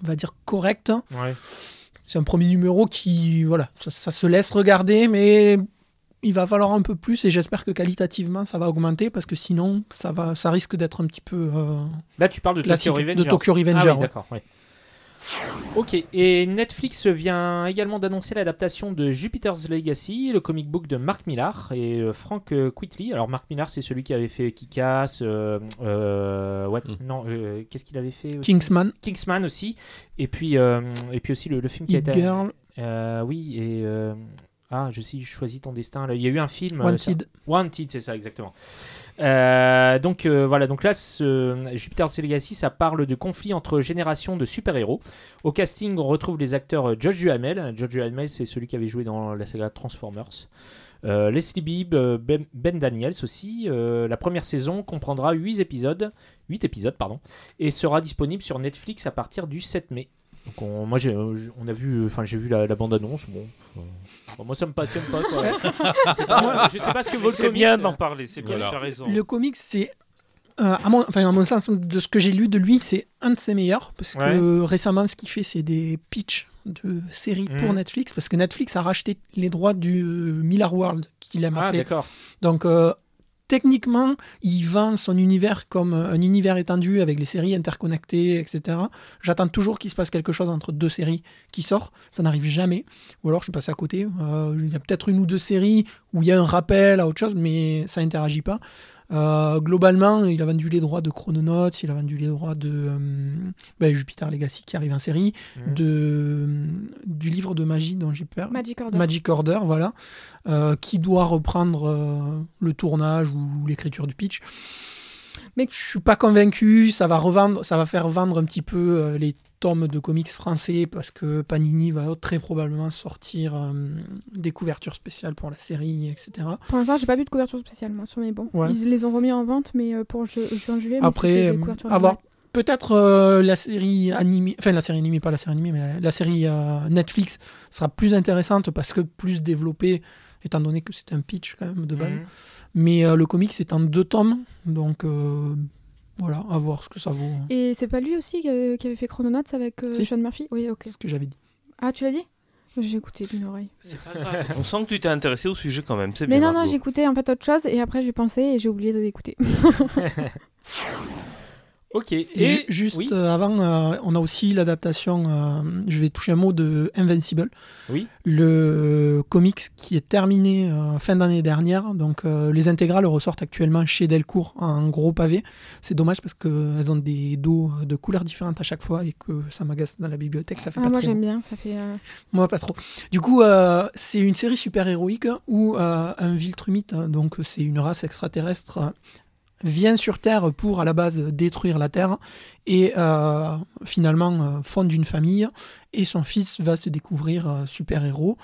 on va dire, correcte. Ouais. C'est un premier numéro qui, voilà, ça, ça se laisse regarder, mais il va falloir un peu plus et j'espère que qualitativement ça va augmenter parce que sinon ça va ça risque d'être un petit peu euh, Là, tu parles de Tokyo Revenger. de Tokyo Ah Revenger. oui, ouais. d'accord, ouais. Ok, et Netflix vient également d'annoncer l'adaptation de Jupiter's Legacy, le comic book de Mark Millar et euh, Frank euh, Quitely. Alors Mark Millar, c'est celui qui avait fait Kick-Ass, euh, euh, ouais, Mm. non, euh, qu'est-ce qu'il avait fait aussi? Kingsman, Kingsman aussi, et puis, euh, et puis aussi le, le film qui a été... Girl, Euh, oui, et... ah, je sais, choisis ton destin. Il y a eu un film... euh, Wanted. Wanted, c'est ça, exactement. Euh, donc euh, voilà, donc là, ce Jupiter's Legacy, ça parle de conflits entre générations de super-héros. Au casting, on retrouve les acteurs Judge Duhamel. Judge Duhamel, c'est celui qui avait joué dans la saga Transformers. Leslie Bibb, Ben, Ben Daniels aussi. La première saison comprendra 8 épisodes, 8 épisodes pardon, et sera disponible sur Netflix à partir du 7 mai. Donc on, moi j'ai, euh, on a vu, enfin j'ai vu la, la bande annonce. Bon, euh, bon, moi ça me passionne pas. Quoi. je, sais pas, je sais pas ce que vaut le C'est comics. bien d'en parler, c'est bien, Voilà. tu as raison. Le comics, c'est. euh, à, mon, enfin, à mon sens, de ce que j'ai lu de lui, c'est un de ses meilleurs. Parce que Ouais. euh, récemment, ce qu'il fait, c'est des pitchs de séries pour Mhm. Netflix. Parce que Netflix a racheté les droits du euh, Miller World, qu'il aime Ah appeler. d'accord. Donc, euh, techniquement, il vend son univers comme un univers étendu avec les séries interconnectées, etc. J'attends toujours qu'il se passe quelque chose entre deux séries qui sortent. Ça n'arrive jamais. Ou alors, je suis passé à côté. Euh, il y a peut-être une ou deux séries où il y a un rappel à autre chose, mais ça interagit pas. Euh, globalement, il a vendu les droits de Chrononauts, il a vendu les droits de euh, ben, Jupiter Legacy qui arrive en série, Mhm. de, euh, du livre de magie dont j'ai peur. Magic Order. Magic Order, voilà, euh, qui doit reprendre euh, le tournage ou l'écriture du pitch. Mais- je suis pas convaincu, ça va revendre, ça va faire vendre un petit peu euh, les tomes de comics français parce que Panini va très probablement sortir euh, des couvertures spéciales pour la série, etc. Pour l'instant, j'ai pas vu de couverture spéciale moi sur mes bons. Ouais. Ils les ont remis en vente, mais euh, pour ju- juin juillet. mais Après, c'était des euh, couvertures à voir. normales. Peut-être euh, la série animée, enfin la série animée, pas la série animée, mais la, la série euh, Netflix sera plus intéressante parce que plus développée, étant donné que c'est un pitch quand même de base. Mhm. Mais euh, le comic, c'est en deux tomes. Donc euh, voilà, à voir ce que ça vaut. hein. Et c'est pas lui aussi euh, qui avait fait Chrononauts avec euh, Si. Sean Murphy? Oui, ok. ce que j'avais dit. Ah, tu l'as dit? J'ai écouté d'une oreille. C'est pas grave. On sent que tu t'es intéressé au sujet quand même, c'est Mais bien. non, non, j'écoutais en fait autre chose et après j'ai pensé et j'ai oublié d'écouter. Ok. Et Et ju- juste oui. euh, avant, euh, on a aussi l'adaptation, euh, je vais toucher un mot de Invincible. Oui. Le comics qui est terminé euh, fin d'année dernière. Donc euh, les intégrales ressortent actuellement chez Delcourt en gros pavé. C'est dommage parce qu'elles ont des dos de couleurs différentes à chaque fois et que ça m'agace dans la bibliothèque. Ça fait Ah, pas moi j'aime bien, ça fait. euh, Moi, pas trop. Du coup, euh, c'est une série super héroïque où euh, un Viltrumite, donc c'est une race extraterrestre, vient sur Terre pour à la base détruire la Terre et euh, finalement euh, fonde une famille et son fils va se découvrir euh, super héros.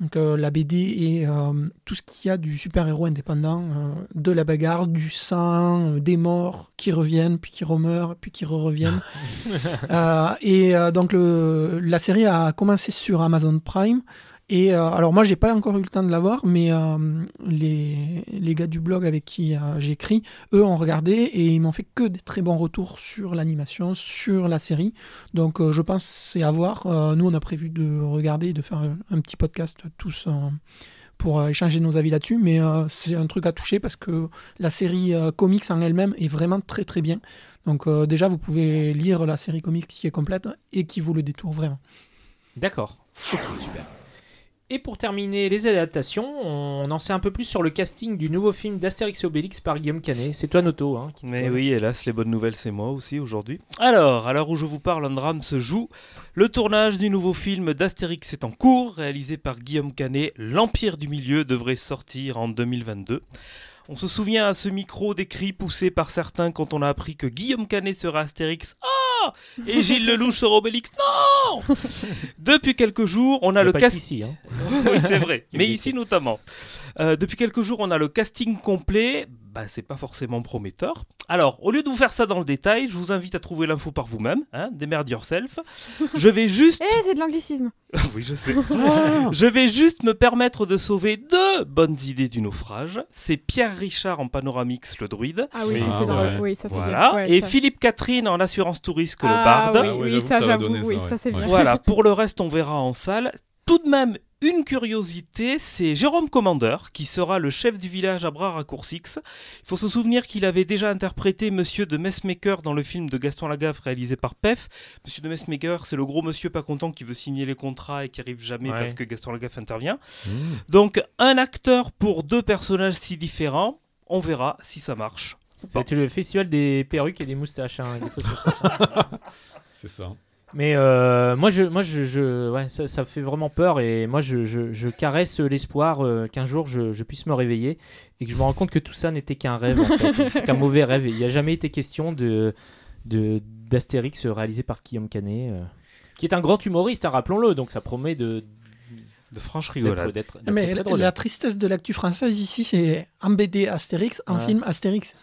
Donc euh, la BD et euh, tout ce qu'il y a du super héros indépendant, euh, de la bagarre, du sang, des morts qui reviennent, puis qui remeurent, puis qui re-reviennent. Euh, et donc le, la série a commencé sur Amazon Prime. Et euh, alors moi j'ai pas encore eu le temps de la voir, mais euh, les, les gars du blog avec qui euh, j'écris, eux ont regardé et ils m'ont fait que des très bons retours sur l'animation, sur la série. Donc je pense c'est à voir. Nous on a prévu de regarder, de faire un, petit podcast tous pour échanger nos avis là-dessus, mais c'est un truc à toucher parce que la série comics en elle-même est vraiment très très bien. Donc déjà vous pouvez lire la série comics qui est complète et qui vaut le détour vraiment. D'accord. Super. Et pour terminer les adaptations, on en sait un peu plus sur le casting du nouveau film d'Astérix et Obélix par Guillaume Canet. C'est toi, Noto. Hein, qui te- Mais oui, hélas, les bonnes nouvelles, c'est moi aussi aujourd'hui. Alors, à l'heure où je vous parle, un drame se joue. Le tournage du nouveau film d'Astérix est en cours, réalisé par Guillaume Canet. L'Empire du Milieu devrait sortir en 2022. On se souvient à ce micro des cris poussés par certains quand on a appris que Guillaume Canet sera Astérix. Ah Et Gilles Lelouch sera Obélix. Non Depuis quelques jours, on a le pas cast. que ici, hein. oui, c'est vrai. Mais ici notamment. Euh, depuis quelques jours, on a le casting complet. Bah, c'est pas forcément prometteur. Alors, au lieu de vous faire ça dans le détail, je vous invite à trouver l'info par vous-même. Hein, démerde yourself. Je vais juste. Eh, c'est de l'anglicisme oui, je sais. je vais juste me permettre de sauver deux bonnes idées du naufrage. C'est Pierre Richard en Panoramix, le druide. Ah oui, ah c'est ouais. Oui, ça c'est Voilà. bien. Ouais, Et ça. Philippe Catherine en assurance touriste que le Ah barde. Oui, Ah ouais, oui, ça ça oui, ça, c'est bien. Voilà, pour le reste, on verra en salle. Tout de même, une curiosité, c'est Jérôme Commandeur, qui sera le chef du village à bras raccourcis. Il faut se souvenir qu'il avait déjà interprété Monsieur de Messmaker dans le film de Gaston Lagaffe réalisé par PEF. Monsieur de Messmaker, c'est le gros monsieur pas content qui veut signer les contrats et qui arrive jamais Ouais. parce que Gaston Lagaffe intervient. Mmh. Donc, un acteur pour deux personnages si différents, on verra si ça marche. C'était le festival des perruques et des moustaches. hein, C'est ça. Mais euh, moi, je, moi je, je- ouais, ça, ça fait vraiment peur et moi, je, je- je caresse l'espoir euh, qu'un jour je, je puisse me réveiller et que je me rends compte que tout ça n'était qu'un rêve, en fait, qu'un mauvais rêve. Il n'y a jamais été question de de- d'Astérix réalisé par Guillaume Canet, euh, qui est un grand humoriste, hein, rappelons-le. Donc ça promet de De franche rigolade. d'être- d'être Mais la, tristesse de l'actu française ici, c'est en BD Astérix, en Ouais. film Astérix.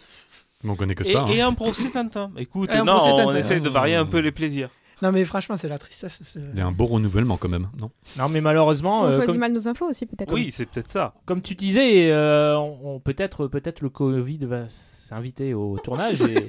Mais on connaît que Et, ça. et hein. un procès Tintin. Écoute, Et un non, on essaie de varier un peu les plaisirs. Non, mais franchement, c'est la tristesse. c'est- Il y a un beau renouvellement quand même, non? Non, mais malheureusement, On euh, choisit comme, mal nos infos aussi, peut-être. Oui, c'est peut-être ça. comme tu disais, euh, on, on- peut-être peut-être le Covid va s'inviter au tournage et, et- et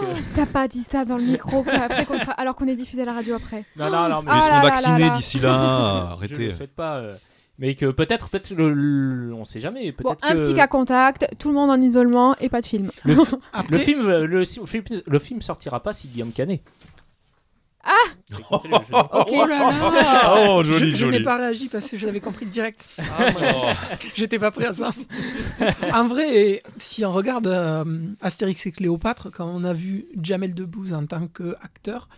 que- T'as pas dit ça dans le micro quoi, après qu'on sera... alors qu'on est diffusé à la radio après. Non, non, non, mais Ah Ils là seront là vaccinés là d'ici là. Je Arrêtez. ne souhaite pas. euh, mais que peut-être, peut-être le, le- on sait jamais. Bon, Peut-être un que petit cas contact, tout le monde en isolement et pas de film. le, fi- Après, le film, euh, le, si- film, le film sortira pas si Guillaume Canet. Ah. Oh là là Oh, Je, joli, je joli. n'ai pas réagi parce que je l'avais compris direct. J'étais pas prêt à ça. en vrai, si on regarde euh, Astérix et Cléopâtre, quand on a vu Jamel Debbouze en tant qu'acteur,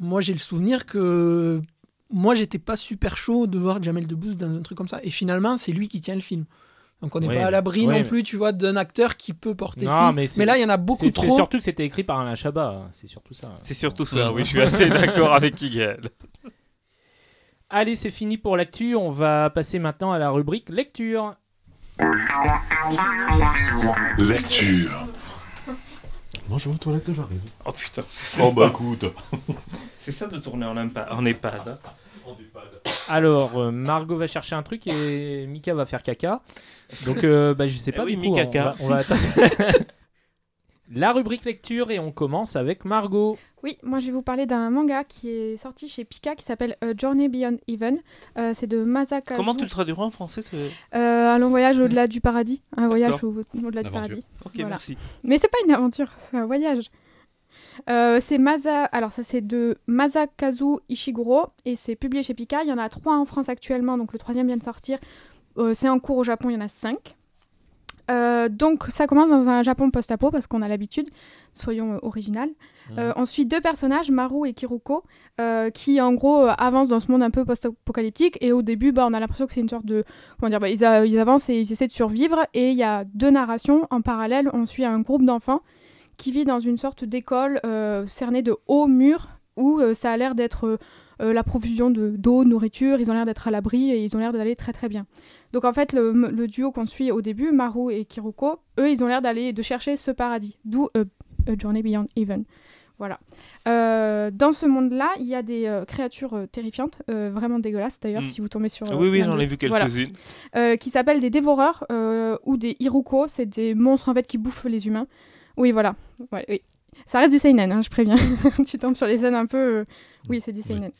moi j'ai le souvenir que moi j'étais pas super chaud de voir Jamel Debbouze dans un truc comme ça. Et finalement, c'est lui qui tient le film. Donc on n'est Oui, pas à l'abri oui, non plus, tu vois, d'un acteur qui peut porter le Non, film. mais là, il y en a beaucoup C'est c'est trop. surtout que c'était écrit par Alain Chabat. hein, C'est surtout ça. C'est surtout ça, oui, je suis assez d'accord avec Miguel. Allez, c'est fini pour l'actu. On va passer maintenant à la rubrique lecture. Lecture. Moi, je vais aux toilettes, j'arrive. Oh putain, Oh bah écoute. c'est ça de tourner en, impa- en EHPAD. Alors, euh, Margot va chercher un truc et Mika va faire caca. Donc, euh, bah, je sais Eh pas oui, du coup. on va- on va attendre. La rubrique lecture et on commence avec Margot. Oui, moi je vais vous parler d'un manga qui est sorti chez Pika qui s'appelle A Journey Beyond Even. Euh, c'est de Masakazu. Comment tu le traduiras en français ce- Euh, Un long voyage au-delà du paradis. Un voyage au- au-delà du paradis. Ok, Voilà. merci. Mais c'est pas une aventure, c'est un voyage. Euh, c'est Masa... Alors ça c'est de Masakazu Ishiguro et c'est publié chez Pika. Il y en a trois en France actuellement, donc le troisième vient de sortir. Euh, c'est en cours au Japon, il y en a cinq. Euh, donc ça commence dans un Japon post-apo parce qu'on a l'habitude, soyons original. Euh, on suit deux personnages, Maru et Kiruko, euh, qui en gros euh, avancent dans ce monde un peu post-apocalyptique. Et au début, bah, on a l'impression que c'est une sorte de... Comment dire bah, ils avancent et ils essaient de survivre. Et il y a deux narrations. En parallèle, on suit un groupe d'enfants qui vit dans une sorte d'école euh, cernée de hauts murs où euh, ça a l'air d'être euh, la profusion de- d'eau, de nourriture. Ils ont l'air d'être à l'abri et ils ont l'air d'aller très très bien. Donc en fait, le, le duo qu'on suit au début, Maru et Kiruko, eux, ils ont l'air d'aller de chercher ce paradis. D'où A Journey Beyond Even. Voilà. Euh, dans ce monde-là, il y a des euh, créatures euh, terrifiantes, vraiment dégueulasses d'ailleurs, Mm. si vous tombez sur. oui, oui, j'en ai vu Voilà. quelques-unes. Euh, qui s'appellent des dévoreurs ou des Iruko. C'est des monstres en fait qui bouffent les humains. Oui, voilà. Ouais, oui. Ça reste du seinen, hein, je préviens. tu tombes sur les scènes un peu. euh, Oui, c'est du seinen.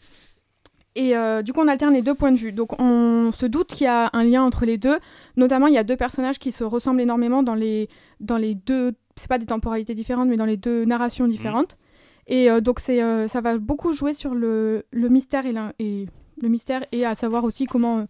Et euh, du coup, on alterne les deux points de vue. Donc, on se doute qu'il y a un lien entre les deux. Notamment, il y a deux personnages qui se ressemblent énormément dans les, dans les deux. C'est pas des temporalités différentes, mais dans les deux narrations différentes. Et euh, donc, c'est, euh, ça va beaucoup jouer sur le, le mystère et le mystère et à savoir aussi comment.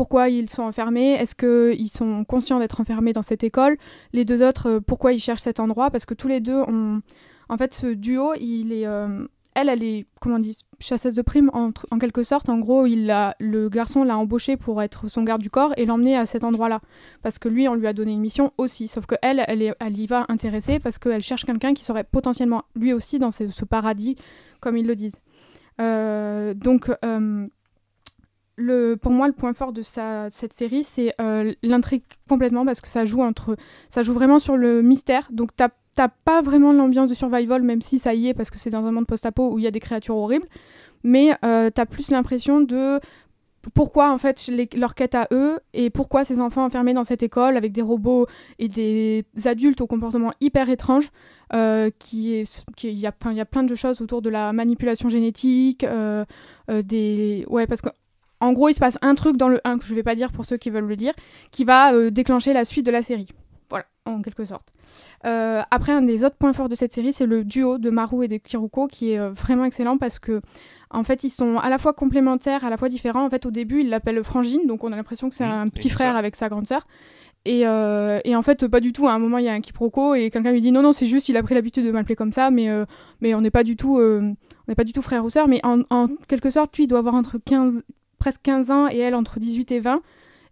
Pourquoi ils sont enfermés Est-ce qu'ils sont conscients d'être enfermés dans cette école Les deux autres, euh, pourquoi ils cherchent cet endroit Parce que tous les deux ont. En fait, ce duo, il est. euh, Elle, elle est, comment on dit, chasseuse de primes, en, en quelque sorte. En gros, il l'a- le garçon l'a embauché pour être son garde du corps et l'emmener à cet endroit-là. Parce que lui, on lui a donné une mission aussi. Sauf que elle, elle, est- elle y va intéressée parce qu'elle cherche quelqu'un qui serait potentiellement lui aussi dans ce, paradis, comme ils le disent. Euh, donc, pour moi, le point fort de cette série, c'est euh, l'intrigue complètement parce que ça joue entre, ça joue vraiment sur le mystère. Donc, t'as pas vraiment l'ambiance de survival, même si ça y est parce que c'est dans un monde post-apo où il y a des créatures horribles. Mais euh, t'as plus l'impression de pourquoi en fait les- leur quête à eux et pourquoi ces enfants enfermés dans cette école avec des robots et des adultes au comportement hyper étrange euh, qui est il y a il y a plein de choses autour de la manipulation génétique euh, des ouais parce que en gros, il se passe un truc dans le 1 que je vais pas dire pour ceux qui veulent le dire, qui va euh, déclencher la suite de la série. Voilà, en quelque sorte. Euh, après, un des autres points forts de cette série, c'est le duo de Maru et de Kiruko qui est euh, vraiment excellent parce que, en fait, ils sont à la fois complémentaires, à la fois différents. En fait, au début, il l'appelle Frangine, donc on a l'impression que c'est Oui, un petit frère avec sa grande sœur. Et, euh, et en fait, pas du tout. À un moment, il y a un quiproquo et quelqu'un lui dit non, non, c'est juste, il a pris l'habitude de m'appeler comme ça, mais, euh, mais on n'est pas du tout, euh, on n'est pas du tout frère ou sœur. Mais en, en quelque sorte, lui, il doit avoir entre 15, presque 15 ans et elle entre 18 et 20.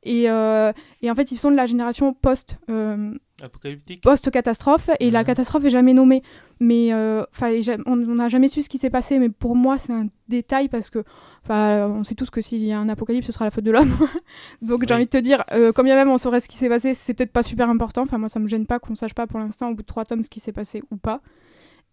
Et, euh, et en fait, ils sont de la génération post, euh, Apocalyptique. post-catastrophe et la Mhm. catastrophe est jamais nommée. Mais euh, on n'a jamais su ce qui s'est passé, mais pour moi c'est un détail parce que on sait tous que s'il y a un apocalypse, ce sera la faute de l'homme. Donc j'ai envie de te dire, euh, quand bien même on saurait ce qui s'est passé, c'est peut-être pas super important. Enfin moi ça me gêne pas qu'on sache pas pour l'instant au bout de trois tomes ce qui s'est passé ou pas.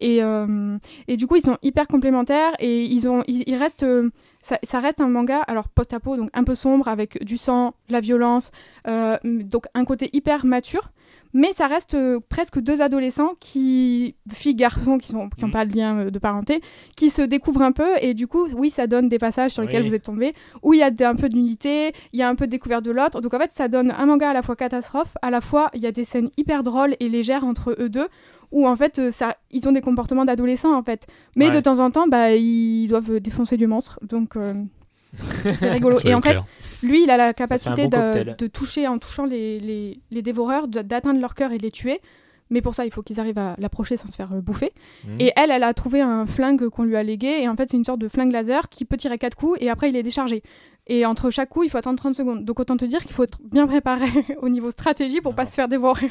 Et, euh, et du coup, ils sont hyper complémentaires et ils, ont, ils, ils restent, euh, ça, ça reste un manga, alors post-apo, donc un peu sombre, avec du sang, de la violence, euh, donc un côté hyper mature. Mais ça reste euh, presque deux adolescents qui, filles, garçons, qui n'ont qui ont Mhm. pas de lien de parenté, qui se découvrent un peu. Et du coup, oui, ça donne des passages sur lesquels Oui. vous êtes tombés, où il y a un peu d'unité, il y a un peu de découverte de l'autre. Donc en fait, ça donne un manga à la fois catastrophe, à la fois il y a des scènes hyper drôles et légères entre eux deux, où en fait, euh, ça, ils ont des comportements d'adolescents en fait. Mais Ouais. de temps en temps, bah, ils doivent défoncer du monstre. Donc euh, c'est rigolo. Et en fait, lui, il a la capacité bon de, toucher en touchant les, les, les dévoreurs, d'atteindre leur cœur et de les tuer. Mais pour ça, il faut qu'ils arrivent à l'approcher sans se faire euh, bouffer. Mhm. Et elle, elle a trouvé un flingue qu'on lui a légué. Et en fait, c'est une sorte de flingue laser qui peut tirer 4 coups et après, il est déchargé. Et entre chaque coup, il faut attendre 30 secondes. Donc autant te dire qu'il faut être bien préparé au niveau stratégie pour pas Alors. se faire dévorer.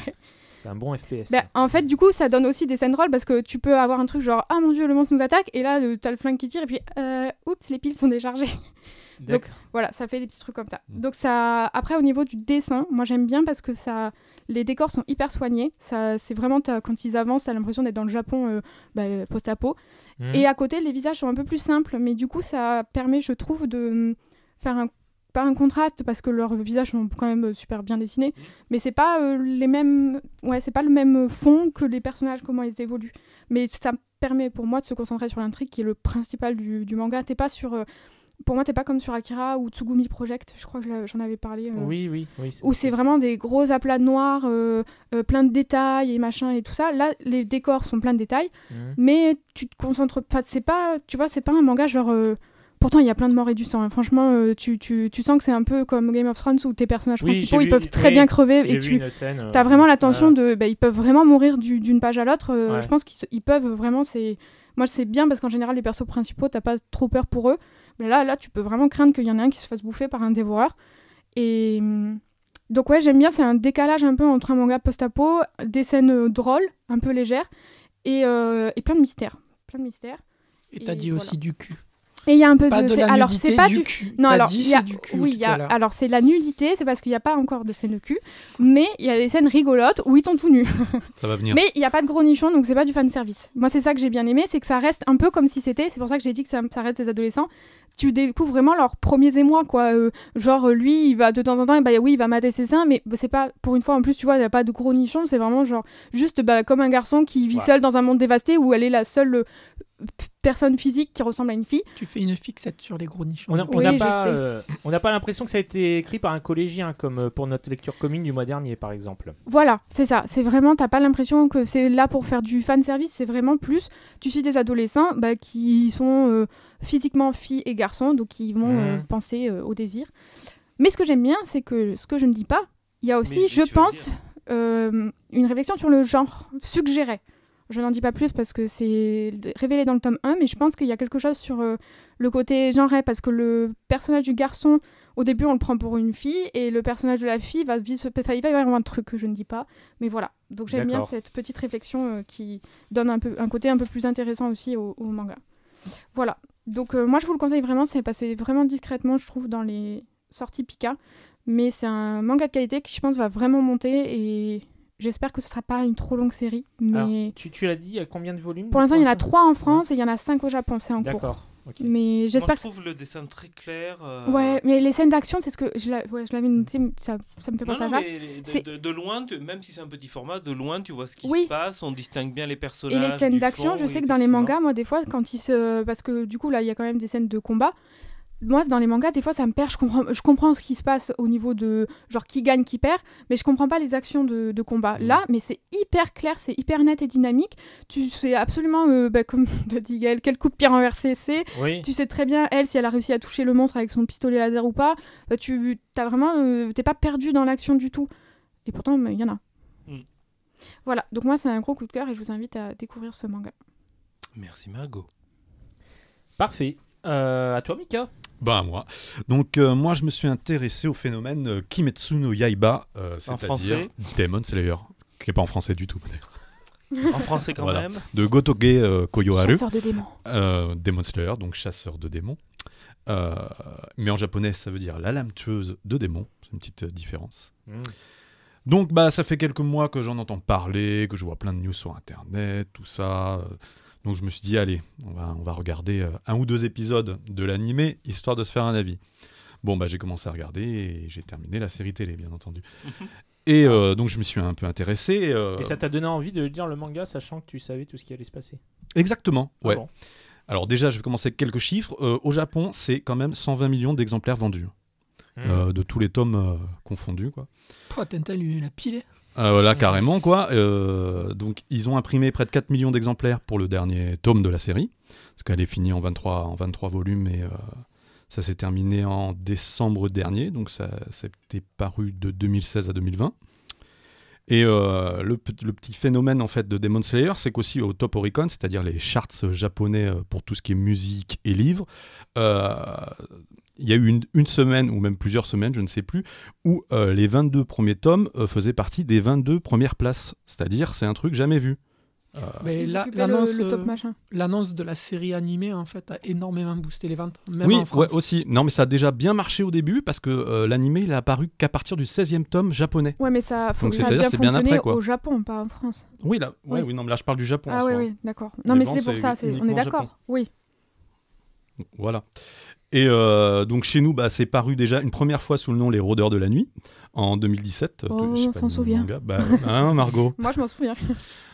C'est un bon FPS. Bah, en fait, du coup, ça donne aussi des scènes drôles parce que tu peux avoir un truc genre Ah mon dieu, le monstre nous attaque. Et là, euh, t'as le flingue qui tire. Et puis, euh, oups, les piles sont déchargées. D'accord. Voilà, ça fait des petits trucs comme ça. Mm. Donc ça, après au niveau du dessin, moi j'aime bien parce que ça, les décors sont hyper soignés. Ça, c'est vraiment quand ils avancent, t'as l'impression d'être dans le Japon euh, bah, post-apo. Mhm. Et à côté, les visages sont un peu plus simples, mais du coup ça permet, je trouve, de mm, faire un pas un contraste parce que leurs visages sont quand même euh, super bien dessinés, mais c'est pas euh, les mêmes, ouais, c'est pas le même fond que les personnages comment ils évoluent. Mais ça permet pour moi de se concentrer sur l'intrigue qui est le principal du, du manga. T'es pas sur euh, pour moi, t'es pas comme sur Akira ou Tsugumi Project, je crois que j'en avais parlé. euh, Oui, oui, oui. Où c'est vraiment des gros aplats noirs, euh, euh, plein de détails et machin et tout ça. Là, les décors sont pleins de détails, Mhm. mais tu te concentres pas. C'est pas, tu vois, c'est pas un manga genre. Pourtant, il y a plein de morts et du sang. hein. Franchement, euh, tu, tu, tu sens que c'est un peu comme Game of Thrones où tes personnages Oui, principaux ils vu- peuvent très oui, bien crever et tu scène. euh, as vraiment la tension voilà. de. bah, ils peuvent vraiment mourir du- d'une page à l'autre. euh, Ouais. Je pense qu'ils peuvent vraiment. c'est Moi, c'est bien parce qu'en général, les persos principaux, t'as pas trop peur pour eux. Mais là, là, tu peux vraiment craindre qu'il y en ait un qui se fasse bouffer par un dévoreur. Et hum, donc, ouais, j'aime bien. C'est un décalage un peu entre un manga post-apo, des scènes euh, drôles, un peu légères, et, euh, et plein de mystères. Plein de mystères. Et t'as Et dit voilà. aussi du cul. Et il y a un peu Pas de. la alors, nudité, c'est pas du du. cul. Non, alors, dit il y a- c'est du cul oui, il y a- alors c'est la nudité, c'est parce qu'il n'y a pas encore de scène de cul, mais il y a des scènes rigolotes où ils sont tout nus. Ça va venir. Mais il n'y a pas de gros nichons, donc c'est pas du fan service. Moi, c'est ça que j'ai bien aimé, c'est que ça reste un peu comme si c'était. C'est pour ça que j'ai dit que ça, ça reste des adolescents. Tu découvres vraiment leurs premiers émois, quoi. Euh, genre, lui, il va de temps en temps, bah, oui, il va mater ses seins, mais bah, c'est pas. Pour une fois, en plus, tu vois, il n'y a pas de gros nichons, c'est vraiment genre juste bah, comme un garçon qui vit Ouais. seul dans un monde dévasté où elle est la seule euh, personne physique qui ressemble à une fille. Tu fais une fixette sur les gros nichons. On n'a Oui, pas, euh, on n'a pas l'impression que ça a été écrit par un collégien comme euh, pour notre lecture commune du mois dernier, par exemple. Voilà, c'est ça. C'est vraiment, t'as pas l'impression que c'est là pour faire du fan service. C'est vraiment plus, tu suis des adolescents bah, qui sont euh, physiquement filles et garçons, donc qui vont Mhm. euh, penser euh, au désir. Mais ce que j'aime bien, c'est que ce que je ne dis pas, il y a aussi, je pense, euh, une réflexion sur le genre suggéré. Je n'en dis pas plus parce que c'est révélé dans le tome 1, mais je pense qu'il y a quelque chose sur euh, le côté genré, parce que le personnage du garçon, au début, on le prend pour une fille, et le personnage de la fille va vite se... enfin, il va y avoir un truc que je ne dis pas, mais voilà. Donc j'aime bien cette petite réflexion euh, qui donne un, peu, un côté un peu plus intéressant aussi au, au manga. Voilà. Donc euh, moi, je vous le conseille vraiment, c'est passé vraiment discrètement, je trouve, dans les sorties Pika, mais c'est un manga de qualité qui, je pense, va vraiment monter, et j'espère que ce sera pas une trop longue série, mais... Alors, tu, tu l'as dit, il y a combien de volumes Pour l'instant, il y en a l'instant trois en France et il y en a cinq au Japon, c'est en cours. D'accord. Ok. Mais Moi, j'espère je que. trouve le dessin très clair. euh, Ouais, mais les scènes d'action, c'est ce que je l'a- ouais, je l'avais noté, ça, ça me fait penser non, à ça. mais de, C'est- de- de loin, tu- même si c'est un petit format, de loin, tu vois ce qui Oui. se passe, on distingue bien les Et personnages. les scènes d'action, je oui, sais que dans les mangas, moi, des fois, quand ils se. Parce que du coup, là, il y a quand même des scènes de combat. Moi, dans les mangas, des fois, ça me perd. Je comprends, je comprends ce qui se passe au niveau de genre qui gagne, qui perd, mais je comprends pas les actions de, de combat. Mm. Là, mais c'est hyper clair, c'est hyper net et dynamique. Tu sais absolument, euh, bah, comme l'a dit Gaël, quel coup de pied renversé c'est. Oui. Tu sais très bien, elle, si elle a réussi à toucher le monstre avec son pistolet laser ou pas. Bah, tu t'as vraiment, euh, t'es pas perdu dans l'action du tout. Et pourtant, bah, il y en a. Mm. Voilà, donc moi, c'est un gros coup de cœur et je vous invite à découvrir ce manga. Merci Margot. Parfait. Euh, à toi, Mika. Bah moi. Donc euh, moi je me suis intéressé au phénomène euh, Kimetsu no Yaiba, euh, c'est-à-dire français Demon Slayer, qui est pas en français du tout En français quand Voilà. même. de Gotoge euh, Koyoharu, Chasseur de démons. euh, Demon Slayer, donc chasseur de démons. Euh, mais en japonais ça veut dire la lame tueuse de démons, c'est une petite différence. Donc bah ça fait quelques mois que j'en entends parler, que je vois plein de news sur internet, tout ça. euh, Donc je me suis dit allez, on va, on va regarder euh, un ou deux épisodes de l'animé histoire de se faire un avis. Bon bah j'ai commencé à regarder et j'ai terminé la série télé bien entendu. et euh, donc je me suis un peu intéressé. euh, Et ça t'a donné envie de lire le manga, sachant que tu savais tout ce qui allait se passer? Exactement. Ah Ouais. bon? Alors déjà je vais commencer avec quelques chiffres. Euh, au Japon c'est quand même 120 millions d'exemplaires vendus. Hmm. euh, de tous les tomes euh, confondus quoi. Pouah, Tintin lui l'a pilé. Euh, voilà, carrément, quoi. Euh, donc, ils ont imprimé près de 4 millions d'exemplaires pour le dernier tome de la série, parce qu'elle est finie en 23, en 23 volumes et euh, ça s'est terminé en décembre dernier, donc ça c'était paru de 2016 à 2020. Et euh, le, le petit phénomène en fait de Demon Slayer, c'est qu'aussi au Top Oricon, c'est-à-dire les charts japonais pour tout ce qui est musique et livres, euh, il y a eu une, une semaine ou même plusieurs semaines, je ne sais plus, où euh, les 22 premiers tomes euh, faisaient partie des 22 premières places. C'est-à-dire, c'est un truc jamais vu. Euh, Mais la- le, le euh, l'annonce de la série animée en fait a énormément boosté les ventes, même oui, en ouais, aussi. Non, mais ça a déjà bien marché au début parce que euh, l'animé, il est apparu qu'à partir du 16e tome japonais. Ouais, mais ça, Donc, ça a bien c'est bien après, quoi. au Japon, pas en France. Oui, là, ouais, Oui. oui, non, mais là, je parle du Japon. en ah oui, soi. oui, d'accord. Non, Les mais ventes, c'est pour ça, c'est- on est d'accord. Japon. Oui. Voilà. Et euh, donc chez nous, bah, c'est paru déjà une première fois sous le nom Les Rôdeurs de la Nuit en 2017. Oh, on s'en souvient. manga. Bah, hein, Margot. Moi, je m'en souviens.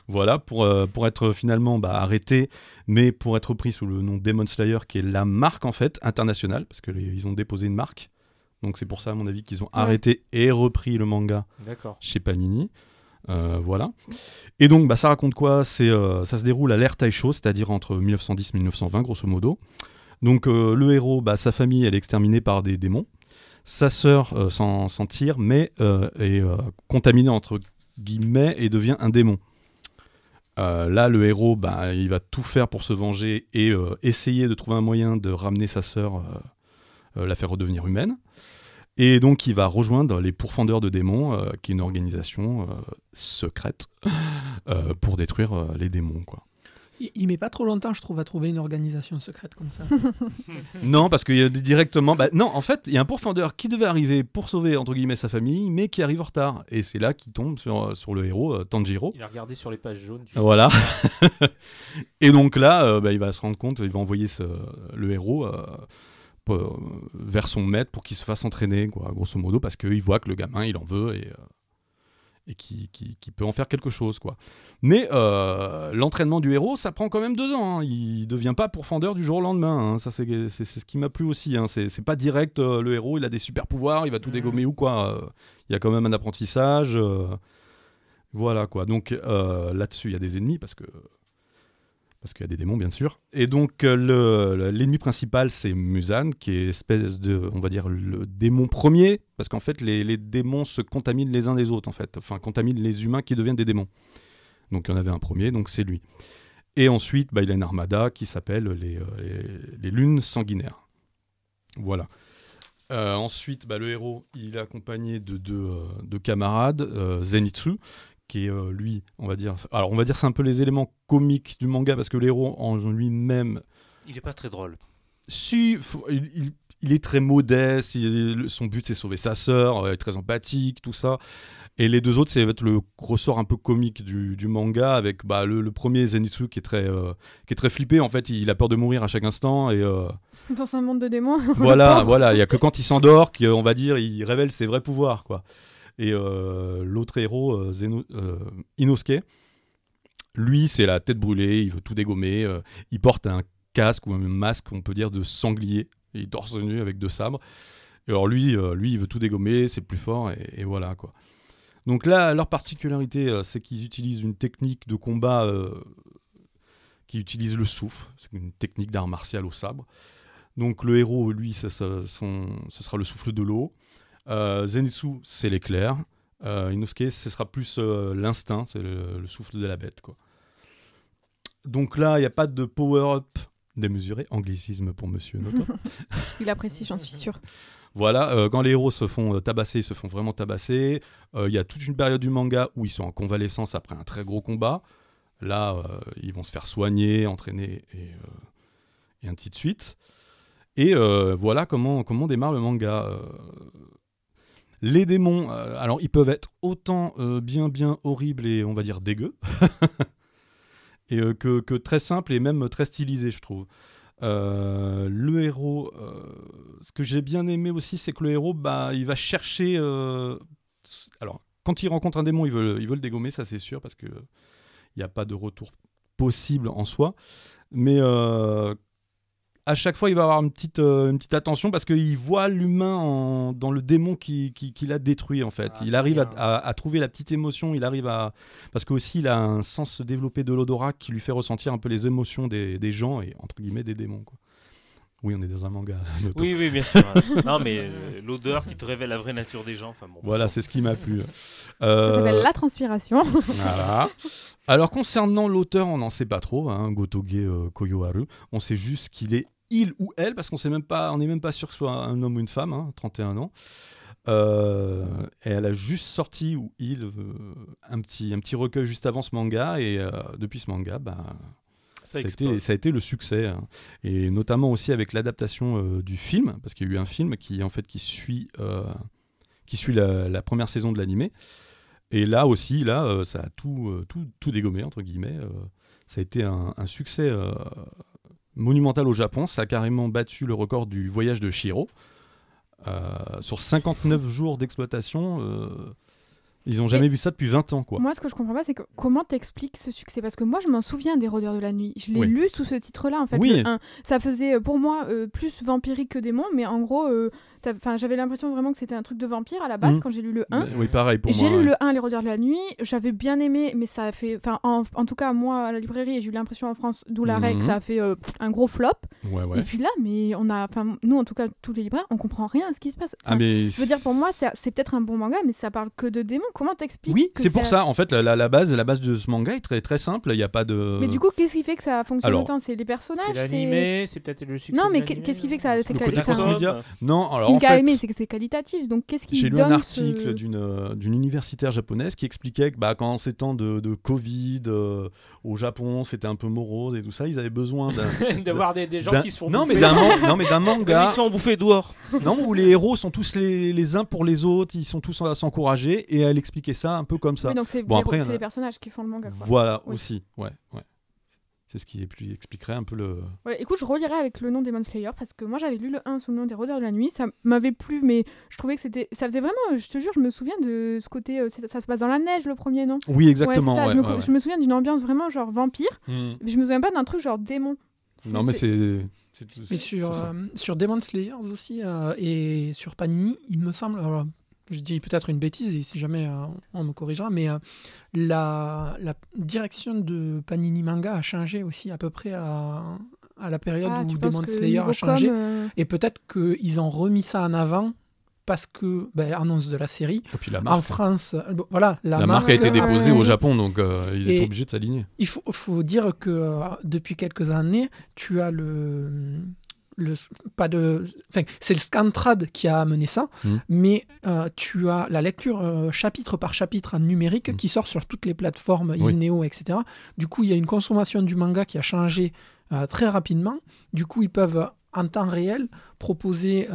Voilà, pour, euh, pour être finalement bah, arrêté, mais pour être pris sous le nom Demon Slayer, qui est la marque en fait internationale, parce qu'ils ont déposé une marque. Donc c'est pour ça, à mon avis, qu'ils ont arrêté et repris le manga D'accord. chez Panini. Euh, voilà. Et donc, bah, ça raconte quoi? C'est, euh, Ça se déroule à l'ère Taisho, c'est-à-dire entre 1910 et 1920, grosso modo. Donc, euh, le héros, bah, sa famille, elle est exterminée par des démons. Sa sœur euh, s'en, tire, mais euh, est contaminée, entre guillemets, et devient un démon. Là, le héros, bah, il va tout faire pour se venger et essayer de trouver un moyen de ramener sa sœur, la faire redevenir humaine. Et donc, il va rejoindre les Pourfendeurs de démons, qui est une organisation secrète pour détruire les démons. Il, il met pas trop longtemps, je trouve, à trouver une organisation secrète comme ça. non, parce qu'il y a directement. bah, non, en fait, il y a un Pourfendeur qui devait arriver pour sauver entre guillemets sa famille, mais qui arrive en retard. Et c'est là qu'il tombe sur, sur le héros euh, Tanjiro. Il a regardé sur les pages jaunes. du- Voilà. et donc là, euh, bah, il va se rendre compte, il va envoyer ce- le héros euh, pour- euh, vers son maître pour qu'il se fasse entraîner, quoi, grosso modo, parce qu'il voit que le gamin, il en veut et, euh, et qu'il- qu'il peut en faire quelque chose. Quoi. Mais euh, l'entraînement du héros, ça prend quand même deux ans. hein. Il devient pas pourfendeur du jour au lendemain. hein. Ça, c'est ce qui m'a plu aussi. hein. C'est c'est pas direct, euh, le héros, il a des super pouvoirs, il va tout Mhm. dégommer ou quoi. Euh, Il y a quand même un apprentissage. voilà quoi. Donc là-dessus, il y a des ennemis parce que parce qu'il y a des démons bien sûr. Et donc euh, le- le- l'ennemi principal c'est Musan qui est espèce de on va dire le démon premier parce qu'en fait les, démons se contaminent les uns des autres en fait. Enfin contaminent les humains qui deviennent des démons. Donc il y en avait un premier donc c'est lui. Et ensuite bah, il a une armada qui s'appelle les, euh, lunes sanguinaires. Voilà. Euh, ensuite, bah, le héros, il est accompagné de deux camarades, Zenitsu, qui est euh, lui, on va dire. Alors, on va dire c'est un peu les éléments comiques du manga parce que le héros en lui-même, Il est pas très drôle. si, faut- il, il- il est très modeste, il- son but c'est sauver sa sœur, euh, il est très empathique, tout ça. Et les deux autres, c'est le ressort un peu comique du, du manga avec bah, le, le premier Zenitsu qui est très euh, qui est très flippé. En fait, il a peur de mourir à chaque instant et euh, Dans un monde de démons. voilà, voilà, il y a que quand il s'endort qu'on va dire il révèle ses vrais pouvoirs quoi. Et euh, l'autre héros, euh, Zeno- euh, Inosuke, lui c'est la tête brûlée, il veut tout dégommer, il porte un casque ou un masque, on peut dire de sanglier Il torse nu avec deux sabres. Et alors lui, lui, il veut tout dégommer, c'est le plus fort, et, voilà quoi. Donc là, leur particularité, c'est qu'ils utilisent une technique de combat qui utilise le souffle. C'est une technique d'art martial au sabre. Donc le héros, lui, ça- ça- ce sera le souffle de l'eau. Euh, Zenitsu, c'est l'éclair. Euh, Inosuke, ce sera plus euh, l'instinct, c'est le, le souffle de la bête. Quoi. Donc là, il n'y a pas de power-up démesuré, anglicisme pour monsieur Noto. Il apprécie, j'en suis sûre. Voilà, euh, quand les héros se font tabasser, ils se font vraiment tabasser. Euh, Il y a toute une période du manga où ils sont en convalescence après un très gros combat. Là, euh, ils vont se faire soigner, entraîner et, et ainsi de suite. Et voilà comment, comment démarre le manga. Les démons, euh, alors ils peuvent être autant euh, bien bien horribles et on va dire dégueux, et euh, que, très simples et même très stylisés, je trouve. Le héros, ce que j'ai bien aimé aussi, c'est que le héros, bah, il va chercher. alors, quand il rencontre un démon, il veut, il veut le dégommer, ça c'est sûr, parce que il n'y a pas de retour possible en soi. Mais à chaque fois, il va avoir une petite, euh, une petite attention parce qu'il voit l'humain dans le démon qui, qui, qui l'a détruit en fait. Ah, il arrive à, bien. à- à trouver la petite émotion, il arrive à... Parce qu'aussi, il a un sens développé de l'odorat qui lui fait ressentir un peu les émotions des, des gens et entre guillemets des démons. Quoi. Oui, on est dans un manga. Oui, oui, bien sûr. non, mais euh, l'odeur qui te révèle la vraie nature des gens. Enfin bon. Voilà, c'est ce qui m'a plu. Ça Euh, s'appelle la transpiration. Voilà. Alors concernant l'auteur, on n'en sait pas trop, hein, Gotoge euh, Koyoharu. On sait juste qu'il est il ou elle, parce qu'on sait même pas, on n'est même pas sûr que ce soit un homme ou une femme, hein, 31 ans. Euh, et elle a juste sorti, ou il, euh, un, petit, un petit recueil juste avant ce manga, et euh, depuis ce manga, bah, Ça ça, a été, explose. ça a été le succès. hein. Et notamment aussi avec l'adaptation du film, parce qu'il y a eu un film qui, en fait, qui suit, qui suit la, la première saison de l'animé. Et là aussi, là, ça a tout, tout, tout dégommé, entre guillemets. ça a été un, un succès monumental au Japon. Ça a carrément battu le record du voyage de Shiro. Euh, sur 59 jours d'exploitation, euh, ils n'ont jamais vu ça depuis 20 ans. Quoi. Moi, ce que je comprends pas, c'est que comment t'expliques ce succès? Parce que moi, je m'en souviens des Rôdeurs de la Nuit. Je l'ai Oui. lu sous ce titre-là, en fait. Oui. le 1. Ça faisait, euh, pour moi, euh, plus vampirique que démon, mais en gros, euh, t'as- 'fin, j'avais l'impression vraiment que c'était un truc de vampire à la base Mhm. quand j'ai lu le 1. Ben, oui, pareil pour J'ai moi. lu ouais. le 1, Les Rôdeurs de la Nuit, j'avais bien aimé, mais ça a fait. Enfin, en, en tout cas, moi, à la librairie, et j'ai eu l'impression en France, d'où la règle, Mhm. ça a fait euh, un gros flop. Ouais, Et ouais. puis là, mais on a. Enfin, nous, en tout cas, tous les libraires, on comprend rien à ce qui se passe. Ah, Enfin, mais Je veux dire, pour moi, c'est c'est peut-être un bon manga, mais ça parle que de démons. Comment t'expliques Oui, c'est pour ça. En fait, la, la- la base, la base de ce manga est très, très simple. Il n'y a pas de. Mais du coup, qu'est-ce qui fait que ça fonctionne Alors, autant? C'est les personnages C'est l'animé, c'est peut-être le succès. Non, mais qu'est-ce qui fait que ça- c'est. Non, alors Fait, aimé, c'est que c'est qualitatif. Donc, qu'est-ce qui j'ai lu un ce- article d'une euh, d'une universitaire japonaise qui expliquait que bah, quand ces temps de, de Covid euh, au Japon, c'était un peu morose et tout ça, ils avaient besoin de voir des, des gens qui se font non, bouffer. man- non, mais d'un Ils manga sont bouffés dehors. non, où les héros sont tous les, les uns pour les autres, ils sont tous à s'encourager et elle expliquait ça un peu comme ça. Oui, donc c'est Bon, les, après, a- personnages qui font le manga. quoi. Voilà, Oui. aussi, ouais, ouais. C'est ce qui plus expliquerait un peu le. Ouais, écoute, je relirai avec le nom Demon Slayer parce que moi j'avais lu le 1 sous le nom des Rôdeurs de la Nuit. Ça m'avait plu, mais je trouvais que c'était. Ça faisait vraiment. Je te jure, je me souviens de ce côté. euh, ça se passe dans la neige le premier, non? Oui, exactement. Ouais, c'est ça, ouais, je, me, ouais, ouais. je me souviens d'une ambiance vraiment genre vampire. Mais je me souviens pas d'un truc genre démon. Non, mais c'est. Mais sur, euh, sur Demon Slayers aussi euh, et sur Panini, il me semble, alors, je dis peut-être une bêtise et si jamais euh, on me corrigera, mais euh, la, la direction de Panini Manga a changé aussi à peu près à, à la période Ah, où Demon Slayer a changé. euh, Et peut-être qu'ils ont remis ça en avant parce que, ben, annonce de la série, Et puis la en marque. France, euh, bon, voilà, la, La, marque a été déposée au Japon, donc euh, ils étaient obligés de s'aligner. Il faut, faut dire que euh, depuis quelques années, tu as le. Le pas de, enfin, c'est le Scantrad qui a amené ça, Mm. mais euh, tu as la lecture euh, chapitre par chapitre en numérique Mm. qui sort sur toutes les plateformes Oui. Isneo, etc. Du coup, il y a une consommation du manga qui a changé euh, très rapidement. Du coup, ils peuvent en temps réel proposer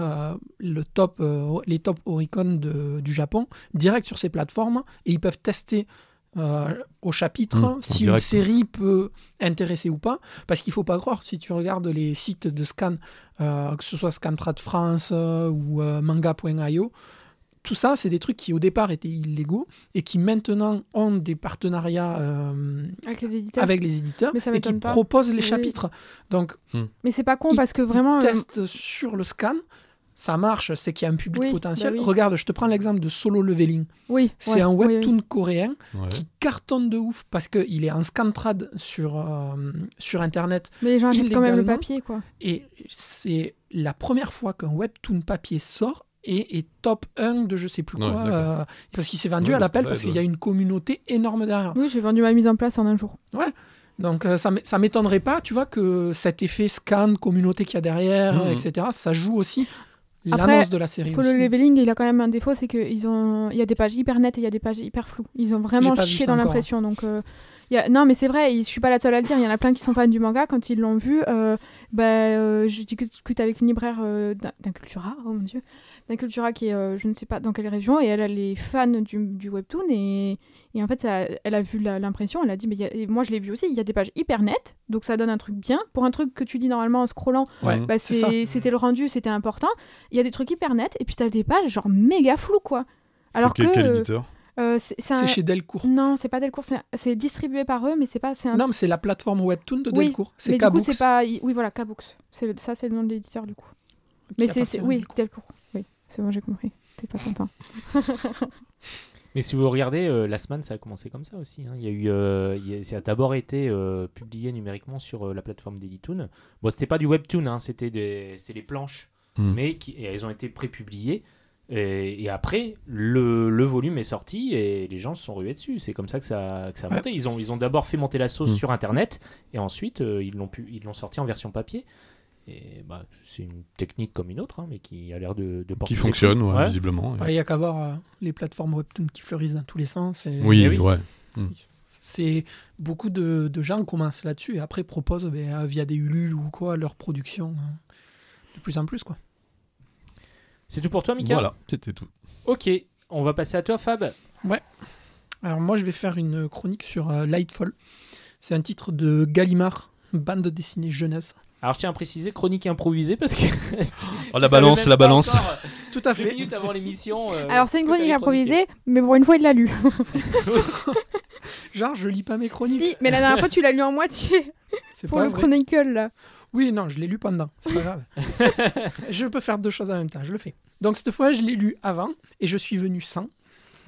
le top, les top Oricon de- du Japon direct sur ces plateformes et ils peuvent tester euh, au chapitre Mmh, si une série peut intéresser ou pas. Parce qu'il faut pas croire, si tu regardes les sites de scan, euh, que ce soit Scantrad France euh, ou euh, manga.io, tout ça, c'est des trucs qui au départ étaient illégaux et qui maintenant ont des partenariats euh, Avec les éditeurs. avec les éditeurs Mais ça et qui pas. proposent les Oui. chapitres. Donc, Mais c'est pas con ils- parce que ils vraiment. euh, testent sur le scan. Ça marche, c'est qu'il y a un public Oui, potentiel. bah oui. Regarde, je te prends l'exemple de Solo Leveling. Oui. C'est ouais, un webtoon coréen Ouais. qui cartonne de ouf parce qu'il est en scantrad sur, euh, sur Internet Mais les gens achètent quand même le papier, quoi. et c'est la première fois qu'un webtoon papier sort et est top 1 de je sais plus Ouais, quoi euh, parce qu'il s'est vendu Ouais, à l'appel parce qu'il y a une communauté énorme derrière. Oui, j'ai vendu ma mise en place en un jour. Donc euh, ça m'étonnerait pas, tu vois, que cet effet scan, communauté qu'il y a derrière, Mhm. etc., ça joue aussi l'annonce de la série. Solo aussi. leveling, il a quand même un défaut, c'est qu'il ont... il y a des pages hyper nettes et il y a des pages hyper floues. Ils ont vraiment chié dans l'impression. Donc, euh, il y a... Non, mais c'est vrai, je suis pas la seule à le dire. Il y en a plein qui sont fans du manga. Quand ils l'ont vu, euh, bah, euh, je discute avec une libraire euh, d'un d'un Cultura, oh mon dieu, d'un Cultura qui est euh, je ne sais pas dans quelle région, et elle, elle est fan du, du webtoon. Et, et en fait, ça- elle a vu l'impression, elle a dit, mais il y a- et moi je l'ai vu aussi, il y a des pages hyper nettes, donc ça donne un truc bien. Pour un truc que tu dis normalement en scrollant, Ouais, bah, c'était le rendu, c'était important. Il y a des trucs hyper nets, et puis t'as des pages genre méga floues, quoi. Alors que. quel éditeur? euh, c'est c'est un- C'est chez Delcourt. Non, c'est pas Delcourt, c'est- c'est distribué par eux, mais c'est pas. c'est Un... Non, mais c'est la plateforme webtoon de Oui, Delcourt. mais C'est du coup, Kabooks. c'est pas. Oui, voilà, Kabooks. C'est- Ça, c'est le nom de l'éditeur, du coup. qui Mais c'est. Oui, Delcourt. Delcourt. C'est bon, j'ai compris. T'es pas content. Mais si vous regardez, euh, la semaine, ça a commencé comme ça aussi. hein. Il y a eu, euh, il y a- ça a d'abord été euh, publié numériquement sur euh, la plateforme d'Editoon. Bon, c'était pas du webtoon, hein, c'était des, c'est les planches, Hmm. mais qui, et elles ont été prépubliées. Et, et après, le, le volume est sorti et les gens se sont rués dessus. C'est comme ça que ça, que ça a monté. Ils ont, ils ont d'abord fait monter la sauce Hmm. sur Internet et ensuite euh, ils l'ont pu- ils l'ont sorti en version papier. Et bah, c'est une technique comme une autre, hein, mais qui a l'air de, de porter Qui fonctionne, ouais, Ouais. visiblement. Il n'y a qu'à voir euh, les plateformes webtoon qui fleurissent dans tous les sens. et- Oui, Eh oui. ouais. C'est beaucoup de, de gens commencent là-dessus et après proposent ben, euh, via des Ulule ou quoi leur production hein, de plus en plus quoi. C'est tout pour toi, Mika? Voilà, c'était tout. Ok, on va passer à toi, Fab. Alors moi je vais faire une chronique sur euh, Lightfall. C'est un titre de Gallimard, bande dessinée jeunesse. Alors je tiens à préciser chronique improvisée parce que Oh, la balance, la balance. Tout à Deux fait. minutes avant l'émission. euh, Alors, c'est une que chronique improvisée, mais pour une fois, il l'a lu. Genre je lis pas mes chroniques. si, mais la dernière fois, tu l'as lu en moitié C'est pour pas le vrai. Chronicle, là. Oui, non, je l'ai lu pendant, c'est pas grave. je peux faire deux choses en même temps, je le fais. Donc cette fois, je l'ai lu avant et je suis venu sans.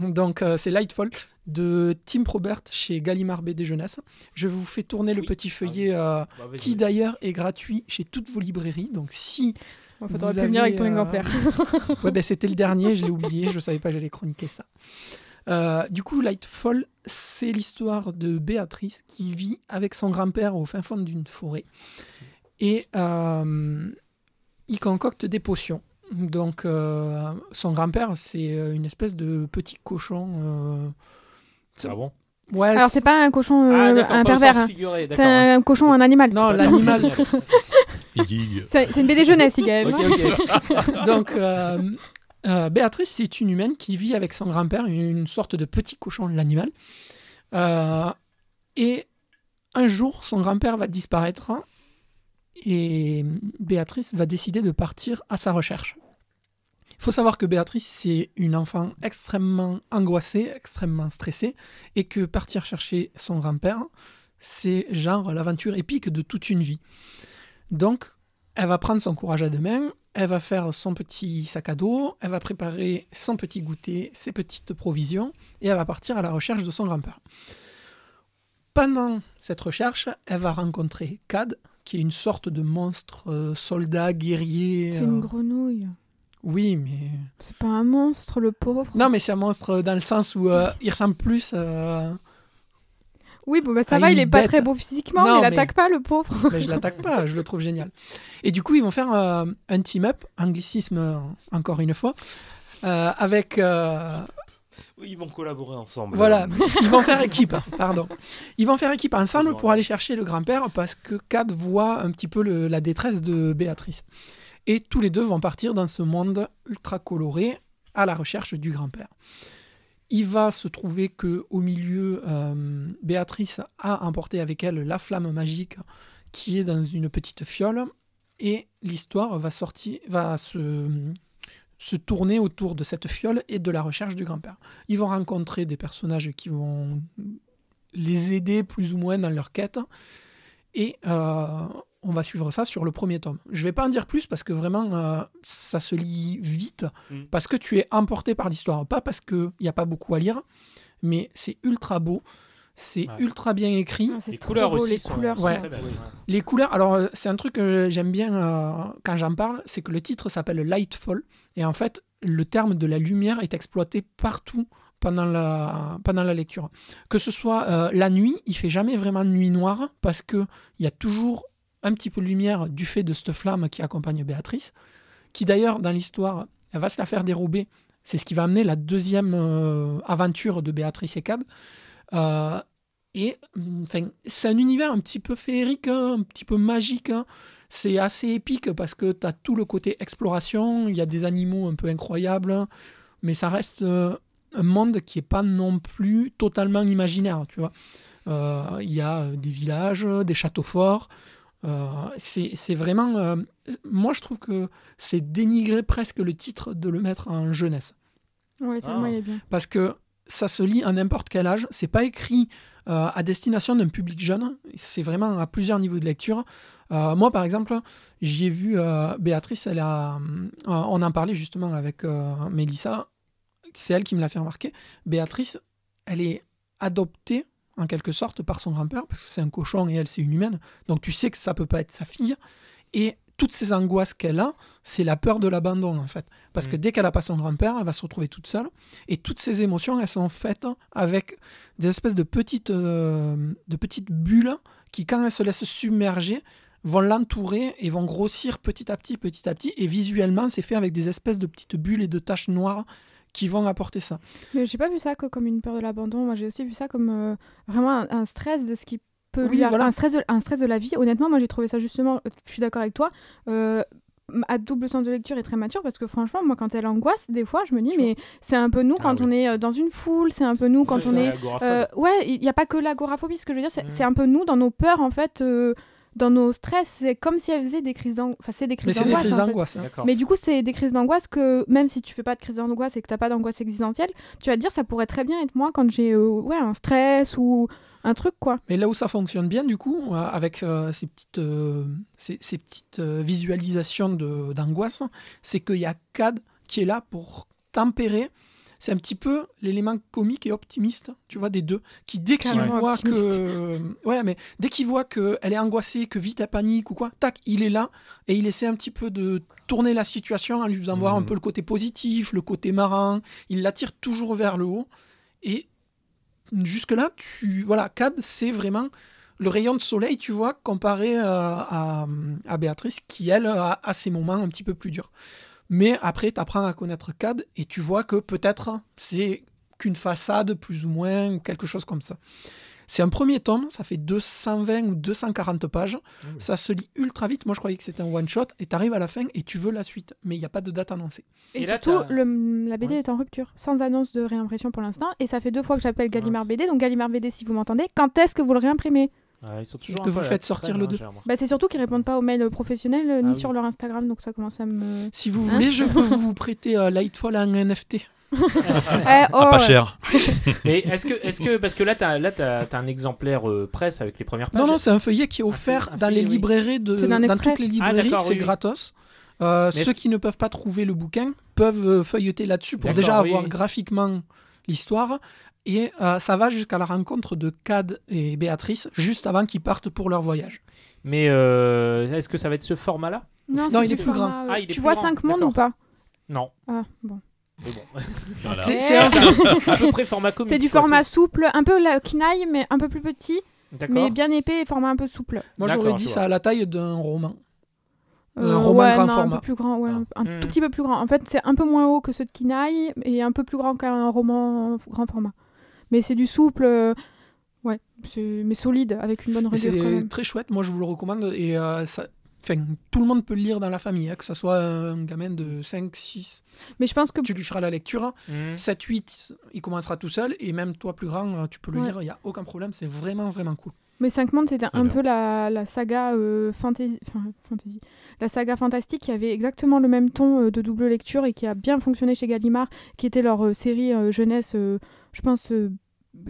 Donc euh, c'est Lightfall de Tim Probert chez Gallimard BD Jeunesse. Je vous fais tourner le petit feuillet euh, Bah, qui d'ailleurs est gratuit chez toutes vos librairies. Donc si Bon, Vous Faudrait avez, prévenir avec ton euh, exemplaire. Ouais, ben, c'était le dernier, je l'ai oublié, je savais pas que j'allais chroniquer ça. Euh, du coup, Lightfall, c'est l'histoire de Béatrice qui vit avec son grand-père au fin fond d'une forêt. Et euh, il concocte des potions. Donc, euh, son grand-père, c'est euh, une espèce de petit cochon. euh, Ah bon? Ouais, Alors, c'est pas un cochon, euh, Ah, d'accord, un pervers. hein. C'est hein. un cochon, un animal. Non, l'animal. C'est une BD jeunesse, Igaël. Ok, non ok. Donc, euh, euh, Béatrice, c'est une humaine qui vit avec son grand-père, une, sorte de petit cochon, l'animal. Euh, et un jour, son grand-père va disparaître et Béatrice va décider de partir à sa recherche. Il faut savoir que Béatrice, c'est une enfant extrêmement angoissée, extrêmement stressée, et que partir chercher son grand-père, c'est genre l'aventure épique de toute une vie. Donc, elle va prendre son courage à deux mains, elle va faire son petit sac à dos, elle va préparer son petit goûter, ses petites provisions, et elle va partir à la recherche de son grand-père. Pendant cette recherche, elle va rencontrer Cad, qui est une sorte de monstre euh, soldat, guerrier. C'est une euh, grenouille. Oui, mais. C'est pas un monstre, le pauvre. Non, mais c'est un monstre dans le sens où euh, il ressemble plus. Oui, bon, bah, ça Ah, va, il est pas très beau physiquement, Non, mais il mais- attaque pas, le pauvre. mais je l'attaque pas, je le trouve génial. Et du coup, ils vont faire euh, un team-up, anglicisme encore une fois, euh, avec. euh, ils vont collaborer ensemble. Voilà, ils vont faire équipe, pardon. Ils vont faire équipe ensemble pour aller chercher le grand-père parce que Cad voit un petit peu le- la détresse de Béatrice. Et tous les deux vont partir dans ce monde ultra coloré à la recherche du grand-père. Il va se trouver que au milieu, euh, Béatrice a emporté avec elle la flamme magique qui est dans une petite fiole et l'histoire va sortir, va se se tourner autour de cette fiole et de la recherche du grand-père. Ils vont rencontrer des personnages qui vont les aider plus ou moins dans leur quête. Et euh, on va suivre ça sur le premier tome. Je vais pas en dire plus parce que vraiment, euh, ça se lit vite, Mm. parce que tu es emporté par l'histoire. Pas parce qu'il n'y a pas beaucoup à lire, mais c'est ultra beau, c'est Ouais. ultra bien écrit. Ah, c'est Les couleurs beau, aussi les sont couleurs Ouais. sont- très belles. ouais. Les couleurs, alors euh, c'est un truc que j'aime bien euh, quand j'en parle, c'est que le titre s'appelle Lightfall, et en fait, le terme de la lumière est exploité partout pendant la, pendant la lecture. Que ce soit euh, la nuit, il fait jamais vraiment nuit noire, parce qu'il y a toujours un petit peu de lumière du fait de cette flamme qui accompagne Béatrice, qui d'ailleurs, dans l'histoire, elle va se la faire dérober. C'est ce qui va amener la deuxième euh, aventure de Béatrice et Cad. Euh, et mm, enfin, c'est un univers un petit peu féerique, hein, un petit peu magique. hein. C'est assez épique parce que tu as tout le côté exploration, il y a des animaux un peu incroyables, hein. mais ça reste euh, un monde qui est pas non plus totalement imaginaire, tu vois. Euh, Il y a des villages, des châteaux forts. euh, c'est c'est vraiment... euh, moi, je trouve que c'est dénigrer presque le titre de le mettre en jeunesse Ouais, tellement Ah. il est bien. parce que ça se lit à n'importe quel âge. C'est pas écrit euh, à destination d'un public jeune. C'est vraiment à plusieurs niveaux de lecture. Euh, moi, par exemple, j'ai vu euh, Béatrice. Elle a, on en parlait justement avec Mélissa. C'est elle qui me l'a fait remarquer. Béatrice, elle est adoptée en quelque sorte par son grand-père parce que c'est un cochon et elle c'est une humaine. Donc tu sais que ça peut pas être sa fille. Et toutes ces angoisses qu'elle a, c'est la peur de l'abandon en fait. Parce que Mm. dès qu'elle a pas son grand-père, elle va se retrouver toute seule. Et toutes ces émotions, elles sont faites avec des espèces de petites, euh, de petites bulles qui, quand elles se laissent submerger, vont l'entourer et vont grossir petit à petit, petit à petit. Et visuellement, c'est fait avec des espèces de petites bulles et de taches noires qui vont apporter ça. Mais j'ai pas vu ça que comme une peur de l'abandon. Moi, j'ai aussi vu ça comme euh, vraiment un, un stress de ce qui peut Oui, lui arri- voilà. un stress de un stress de la vie. Honnêtement, moi, j'ai trouvé ça justement. Je suis d'accord avec toi. euh, à double sens de lecture et très mature parce que franchement moi quand elle angoisse des fois je me dis mais c'est un peu nous Ah quand oui. on est euh, dans une foule c'est un peu nous quand on est euh, ouais, il n'y a pas que l'agoraphobie. Ce que je veux dire, c'est Mm. un peu nous dans nos peurs, en fait, euh, dans nos stress. C'est comme si elle faisait des crises d'angoisse. Enfin, c'est des Mais crises c'est des d'angoisse. crises en fait. d'angoisse. hein. D'accord. Mais du coup, c'est des crises d'angoisse que même si tu fais pas de crise d'angoisse et que t'as pas d'angoisse existentielle, tu vas te dire ça pourrait très bien être moi quand j'ai euh, ouais un stress ou un truc quoi. Mais là où ça fonctionne bien, du coup, euh, avec euh, ces petites, euh, ces, ces petites euh, visualisations de- d'angoisse, c'est qu'il y a Cad qui est là pour tempérer. C'est un petit peu l'élément comique et optimiste, tu vois, des deux, qui dès qu'il voit optimiste. que, ouais, mais dès qu'il voit que elle est angoissée, que vite elle panique ou quoi, tac, il est là et il essaie un petit peu de tourner la situation en lui faisant voir un Mhm. peu le côté positif, le côté marrant. Il l'attire toujours vers le haut et jusque-là, tu voilà, Cad, c'est vraiment le rayon de soleil, tu vois, comparé euh, à, à Béatrice, qui, elle, a, a ses moments un petit peu plus durs. Mais après, tu apprends à connaître Cad et tu vois que peut-être c'est qu'une façade, plus ou moins, ou quelque chose comme ça. C'est un premier tome, ça fait 220 ou 240 pages. oui. Ça se lit ultra vite. Moi, je croyais que c'était un one-shot. Et tu arrives à la fin et tu veux la suite. Mais il n'y a pas de date annoncée. Et, Et là, surtout, le- la BD Ouais. est en rupture, sans annonce de réimpression pour l'instant. Et ça fait deux fois que j'appelle Gallimard. BD. Donc Gallimard BD, si vous m'entendez, quand est-ce que vous le réimprimez? Ouais, ils sont toujours que un vous à faites sortir le hein, deux. j'ai remarqué. bah, C'est surtout qu'ils répondent pas aux mails professionnels euh, Ah ni oui. sur leur Instagram. Donc ça commence à me. Si vous Hein voulez, je peux vous prêter euh, Lightfall en NFT. Eh, oh, Ah, pas ouais. cher. Et est-ce que, est-ce que, parce que là, t'as, là, t'as, t'as un exemplaire euh, presse avec les premières pages. Non, non, c'est un feuillet qui est offert feuillet- un dans les librairies, de, dans toutes les Ah, librairies, c'est oui, gratos. Euh, ceux qui ne peuvent pas trouver le bouquin peuvent feuilleter là-dessus pour déjà oui, avoir oui. graphiquement l'histoire. Et euh, ça va jusqu'à la rencontre de Cad et Béatrice, juste avant qu'ils partent pour leur voyage. Mais euh, est-ce que ça va être ce format-là? Non, Non, c'est il est plus format, grand. euh, Ah, il est tu plus vois grand, 5 mondes ou pas? Non. Ah, bon. Mais bon. Voilà. C'est un- à peu près format comics. C'est du quoi, format souple, un peu la mais un peu plus petit, mais bien épais et format un peu souple. Moi, j'aurais dit ça à la taille d'un roman. Un Euh, roman ouais, grand non, format. Un peu plus grand, ouais, Ah. un Hmm. tout petit peu plus grand. En fait, c'est un peu moins haut que ceux de Kinaï et un peu plus grand qu'un roman grand format. Mais c'est du souple, euh, ouais, mais solide, avec une bonne quand C'est très chouette, moi je vous le recommande. Et euh, ça, enfin, tout le monde peut le lire dans la famille, hein, que ce soit un gamin de 5, 6, Mais je pense que tu lui feras la lecture. Mhm. 7, 8, il commencera tout seul. Et même toi, plus grand, euh, tu peux le Ouais. lire, il n'y a aucun problème. C'est vraiment, vraiment cool. Mais Cinq Mondes, c'était un peu la, la saga euh, fantasy, enfin, fantasy, la saga fantastique qui avait exactement le même ton euh, de double lecture et qui a bien fonctionné chez Gallimard, qui était leur euh, série euh, jeunesse, euh, je pense, euh,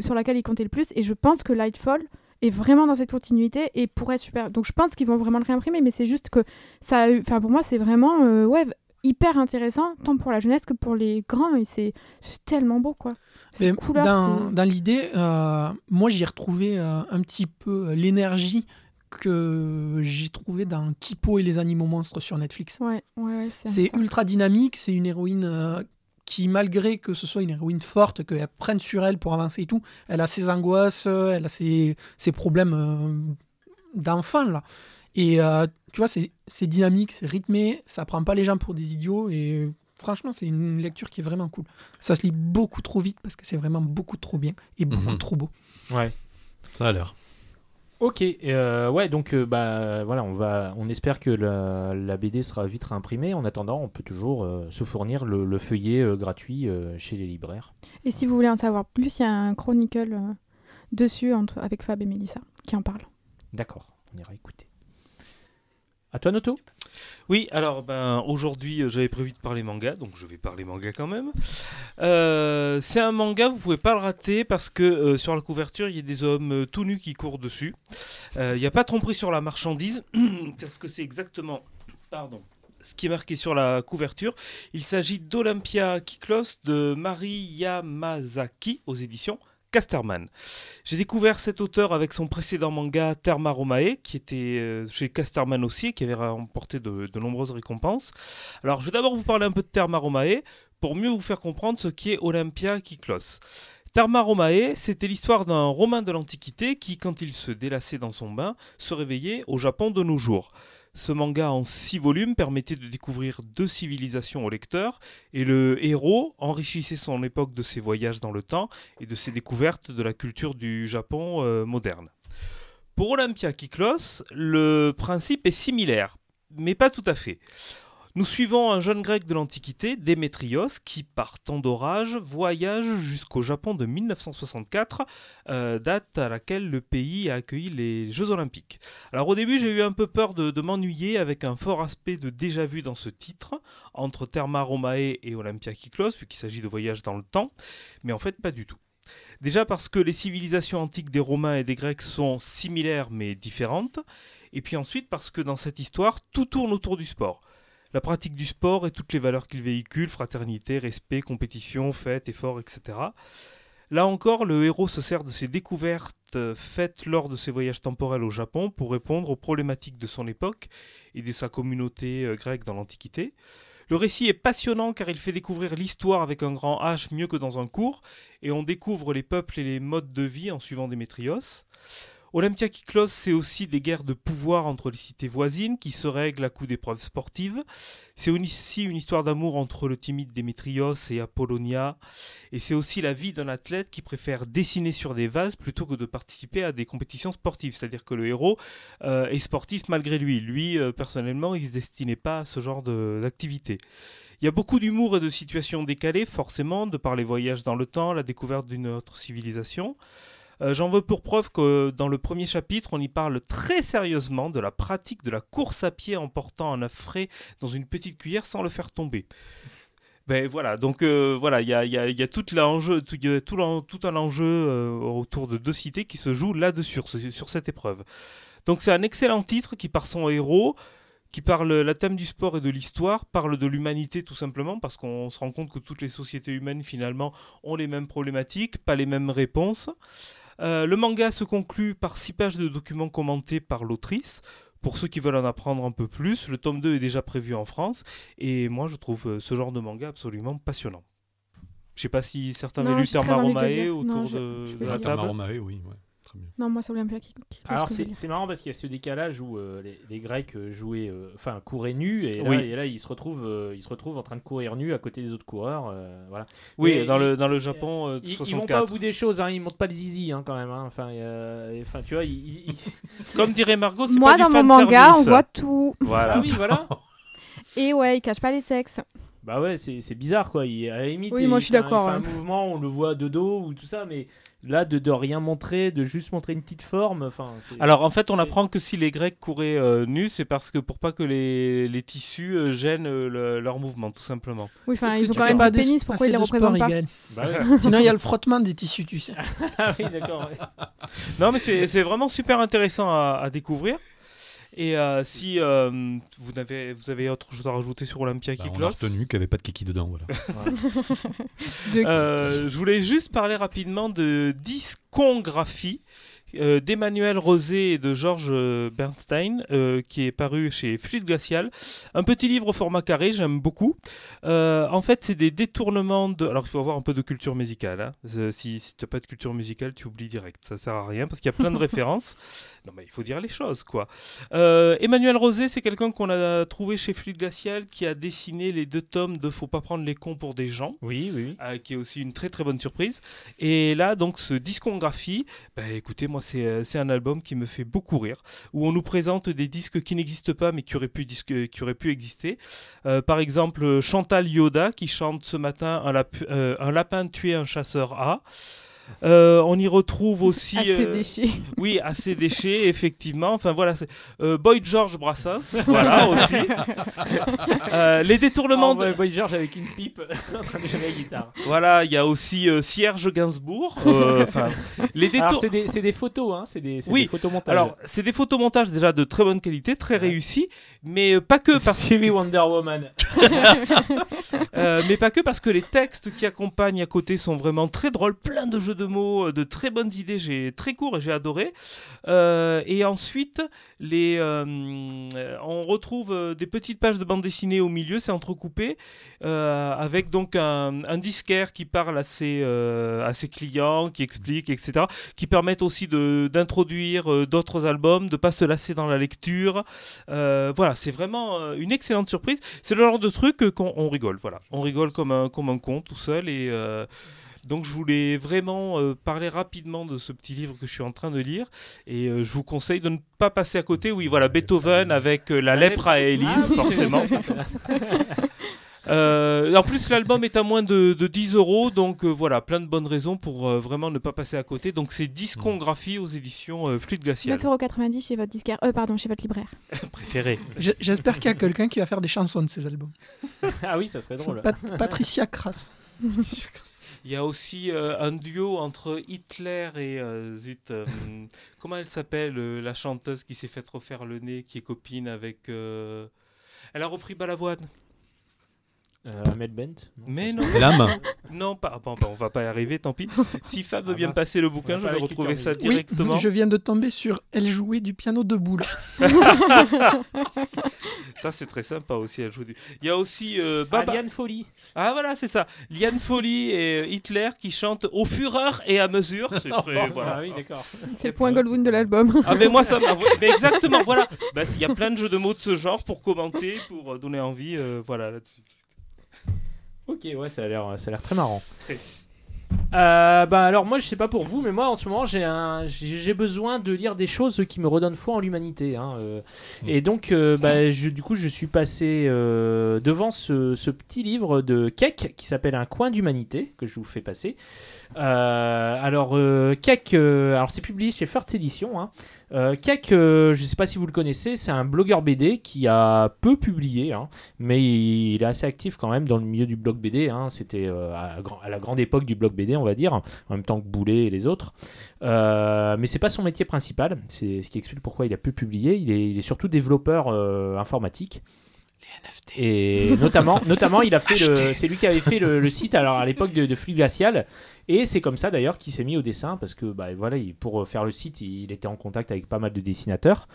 sur laquelle ils comptaient le plus. Et je pense que Lightfall est vraiment dans cette continuité et pourrait super. Donc je pense qu'ils vont vraiment le réimprimer, mais c'est juste que ça, a eu- enfin pour moi, c'est vraiment euh, ouais hyper intéressant tant pour la jeunesse que pour les grands et c'est tellement beau quoi. Mais Ces couleurs, dans, l'idée, euh, moi j'ai retrouvé euh, un petit peu l'énergie que j'ai trouvé dans Kipo et les animaux monstres sur Netflix. Ouais, ouais, ouais, c'est ultra dynamique, c'est une héroïne qui, malgré que ce soit une héroïne forte, qu'elle prenne sur elle pour avancer et tout, elle a ses angoisses, euh, elle a ses, ses problèmes euh, d'enfant là. Et euh, tu vois, c'est c'est dynamique, c'est rythmé, ça prend pas les gens pour des idiots et franchement, c'est une lecture qui est vraiment cool. Ça se lit beaucoup trop vite parce que c'est vraiment beaucoup trop bien et beaucoup Mhm. trop beau. Ouais. Ça a l'air. Ok, euh, ouais, donc euh, bah voilà, on va, on espère que la, la BD sera vite réimprimée. En attendant, on peut toujours euh, se fournir le, le feuillet gratuit chez les libraires. Et si vous voulez en savoir plus, il y a un chronicle dessus entre, avec Fab et Mélissa qui en parle. D'accord, on ira écouter. À toi, Noto Oui, alors ben, aujourd'hui euh, j'avais prévu de parler manga, donc je vais parler manga quand même. Euh, c'est un manga, vous pouvez pas le rater parce que euh, sur la couverture il y a des hommes tout nus qui courent dessus. Il n'y a pas de tromperie sur la marchandise, parce que c'est exactement. Pardon. Ce qui est marqué sur la couverture, il s'agit d'Olympia Kiklos de Mari Yamazaki aux éditions Casterman. J'ai découvert cet auteur avec son précédent manga Terma Romae, qui était euh, chez Casterman aussi, qui avait remporté de, nombreuses récompenses. Alors, je vais d'abord vous parler un peu de Terma Romae, pour mieux vous faire comprendre ce qui est Olympia Kiklos. Terma Romae, c'était l'histoire d'un Romain de l'Antiquité qui, quand il se délassait dans son bain, se réveillait au Japon de nos jours. Ce manga en six volumes permettait de découvrir deux civilisations au lecteur, et le héros enrichissait son époque de ses voyages dans le temps et de ses découvertes de la culture du Japon euh, moderne. Pour Olympia Kiklos, le principe est similaire, mais pas tout à fait. Nous suivons un jeune grec de l'Antiquité, Démétrios, qui, par temps d'orage, voyage jusqu'au Japon de 1964, euh, date à laquelle le pays a accueilli les Jeux Olympiques. Alors au début, j'ai eu un peu peur de, de m'ennuyer avec un fort aspect de déjà-vu dans ce titre, entre Therma Romae et Olympia Kiklos, vu qu'il s'agit de voyage dans le temps, mais en fait pas du tout. Déjà parce que les civilisations antiques des Romains et des Grecs sont similaires mais différentes, et puis ensuite parce que dans cette histoire, tout tourne autour du sport. La pratique du sport et toutes les valeurs qu'il véhicule, fraternité, respect, compétition, fête, effort, etc. Là encore, le héros se sert de ses découvertes euh, faites lors de ses voyages temporels au Japon pour répondre aux problématiques de son époque et de sa communauté euh, grecque dans l'Antiquité. Le récit est passionnant car il fait découvrir l'histoire avec un grand H mieux que dans un cours, et on découvre les peuples et les modes de vie en suivant Démétrios. Olympia Kiklos, c'est aussi des guerres de pouvoir entre les cités voisines qui se règlent à coup d'épreuves sportives. C'est aussi une histoire d'amour entre le timide Démétrios et Apollonia. Et c'est aussi la vie d'un athlète qui préfère dessiner sur des vases plutôt que de participer à des compétitions sportives. C'est-à-dire que le héros euh, est sportif malgré lui. Lui, euh, personnellement, il ne se destinait pas à ce genre d'activité. Il y a beaucoup d'humour et de situations décalées, forcément, de par les voyages dans le temps, la découverte d'une autre civilisation. Euh, J'en veux pour preuve que dans le premier chapitre, on y parle très sérieusement de la pratique de la course à pied en portant un œuf frais dans une petite cuillère sans le faire tomber. Ben voilà, donc euh, voilà, il y a, tout, un enjeu euh, autour de deux cités qui se joue là-dessus, sur cette épreuve. Donc c'est un excellent titre qui, par son héros, qui parle la thème du sport et de l'histoire, parle de l'humanité tout simplement, parce qu'on se rend compte que toutes les sociétés humaines finalement ont les mêmes problématiques, pas les mêmes réponses. Euh, le manga se conclut par six pages de documents commentés par l'autrice. Pour ceux qui veulent en apprendre un peu plus, le tome 2 est déjà prévu en France, et moi je trouve euh, ce genre de manga absolument passionnant. Je sais pas si certains avaient lu j'ai très Terma envie de le Romae lire. autour Non, je- de, je de la table. Romae, oui, ouais. Non, moi c'est Olympia qui. qui- Alors c'est marrant parce qu'il y a ce décalage où euh, les, les Grecs euh, jouaient, euh, enfin couraient nus et là, Oui. et là ils se retrouvent, euh, ils se retrouvent en train de courir nus à côté des autres coureurs, euh, voilà. Oui, Mais dans, le, dans le Japon euh, Ils, ils vont 64. pas au bout des choses, hein, ils montent pas les zizi hein, quand même. hein. Enfin, enfin, tu vois, ils, ils- Comme dirait Margot, c'est Moi pas dans du mon manga, on voit tout. Voilà. ah oui, voilà. Et ouais, ils cachent pas les sexes. Bah ouais, c'est c'est bizarre quoi. Il, à la limite, Oui, il moi, je suis fait un- d'accord, il fait un mouvement, on le voit de dos ou tout ça, mais là, de, de rien montrer, de juste montrer une petite forme. Enfin, Alors en fait, on apprend que si les Grecs couraient euh, nus, c'est parce que pour pas que les, les tissus euh, gênent euh, le- leur mouvement, tout simplement. Oui, enfin, ils ont quand même pas des des- pénis, pourquoi ils les de sport, représentent pas. Bah ouais. Sinon, il y a le frottement des tissus, tu sais. ah oui, d'accord. ouais. Non, mais c'est c'est vraiment super intéressant à, à découvrir. Et euh, si euh, vous, avez, vous avez autre chose à rajouter sur Olympia Bah, qui on a retenu qu'il n'y avait pas de kiki dedans. Voilà. De- Euh, je voulais juste parler rapidement de discographie euh, d'Emmanuel Rosé et de Georges Bernstein, euh, qui est paru chez Fluide Glacial. Un petit livre au format carré, j'aime beaucoup. Euh, en fait, c'est des détournements de. Alors, il faut avoir un peu de culture musicale. hein. Si, si tu n'as pas de culture musicale, tu oublies direct. Ça sert à rien parce qu'il y a plein de références. Non, mais il faut dire les choses, quoi. Euh, Emmanuel Rosé, c'est quelqu'un qu'on a trouvé chez Fluide Glacial qui a dessiné les deux tomes de Faut pas prendre les cons pour des gens. Oui, oui. Euh, qui est aussi une très très bonne surprise. Et là, donc, ce discographie, bah, écoutez, moi, c'est euh, c'est un album qui me fait beaucoup rire, où on nous présente des disques qui n'existent pas, mais qui auraient pu, disque- qui auraient pu exister. Euh, par exemple, Chantal Yoda, qui chante ce matin Un, lap- un lapin tué un chasseur A. Euh, on y retrouve aussi. Assez euh, déchets. oui, assez déchets, effectivement. Enfin voilà, c'est euh, Boy George Brassens, voilà aussi. Euh, les détournements. Oh, de- ouais, Boy George avec une pipe en train de jouer la guitare. Voilà, il y a aussi euh, Serge Gainsbourg. euh, Enfin, les détour- c'est des, photos, hein, c'est des, Oui, des photomontages. Alors, c'est des photomontages déjà de très bonne qualité, très réussis, mais pas que parce Stevie Wonder Woman. Euh, mais pas que parce que les textes qui accompagnent à côté sont vraiment très drôles, plein de jeux de mots, euh, de très bonnes idées, j'ai très court et j'ai adoré. Euh, et ensuite, les, euh, on retrouve des petites pages de bande dessinée au milieu, c'est entrecoupé, avec donc un, disquaire qui parle à ses, à ses clients, qui explique, etc., qui permettent aussi d'introduire d'autres albums, de pas se lasser dans la lecture. Voilà, c'est vraiment une excellente surprise. C'est le genre de truc qu'on on rigole, voilà. On rigole comme un, comme un con tout seul et donc je voulais vraiment euh, parler rapidement de ce petit livre que je suis en train de lire et euh, je vous conseille de ne pas passer à côté. Oui, voilà, Beethoven avec euh, la lèpre à Élise, Ah oui, forcément. Euh, en plus, l'album est à moins de, de 10 euros, donc euh, voilà, plein de bonnes raisons pour euh, vraiment ne pas passer à côté. Donc c'est Discographie aux éditions euh, Fluide Glacial. 9,90€ chez votre disquaire. Euh, pardon, chez votre libraire. Préféré. J'espère qu'il y a quelqu'un qui va faire des chansons de ces albums. Ah oui, ça serait drôle. Pat- Patricia Kras. Il y a aussi euh, un duo entre Hitler et euh, zut, euh, comment elle s'appelle la chanteuse qui s'est fait refaire le nez, qui est copine avec. Elle a repris Balavoine. Euh, Ahmed Bent non Mais non, L'âme non pas. ah, Bon, on va pas y arriver, tant pis. Si Fab veut Ah, bien me passer le bouquin, je vais retrouver ça Oui, directement. je viens de tomber sur Elle jouait du piano debout. là. Ça, c'est très sympa aussi. Elle joue du... Il y a aussi euh, Ah, Baba. Liane Folly. Ah voilà, c'est ça. Liane Folly et euh, Hitler qui chantent au fureur et à mesure. C'est très. voilà. Ah oui, d'accord. C'est le point Goldwyn de l'album. Ah mais moi ça m'a mais exactement voilà Bah, il y a plein de jeux de mots de ce genre pour commenter pour euh, donner envie euh, voilà là-dessus Ok, ouais, ça a l'air, ça a l'air très marrant. C'est- Euh, bah alors moi je sais pas pour vous mais moi en ce moment j'ai un j'ai besoin de lire des choses qui me redonnent foi en l'humanité hein, euh. et donc euh, bah, je, du coup je suis passé euh, devant ce, ce petit livre de Keck qui s'appelle Un coin d'humanité que je vous fais passer alors Keck alors c'est publié chez First Edition hein. Euh, Keck euh, je sais pas si vous le connaissez c'est un blogueur BD qui a peu publié hein, mais il, est assez actif quand même dans le milieu du blog BD. hein. C'était euh, à, la grande époque du blog BD, on va dire, en même temps que Boulet et les autres. Euh, mais c'est pas son métier principal. C'est ce qui explique pourquoi il a pu publier. Il est, il est surtout développeur euh, informatique. Et notamment, notamment, il a fait le, c'est lui qui avait fait le, le site alors à l'époque de, de Flux Glacial. Et c'est comme ça d'ailleurs qu'il s'est mis au dessin parce que bah, voilà, il- pour faire le site, il était en contact avec pas mal de dessinateurs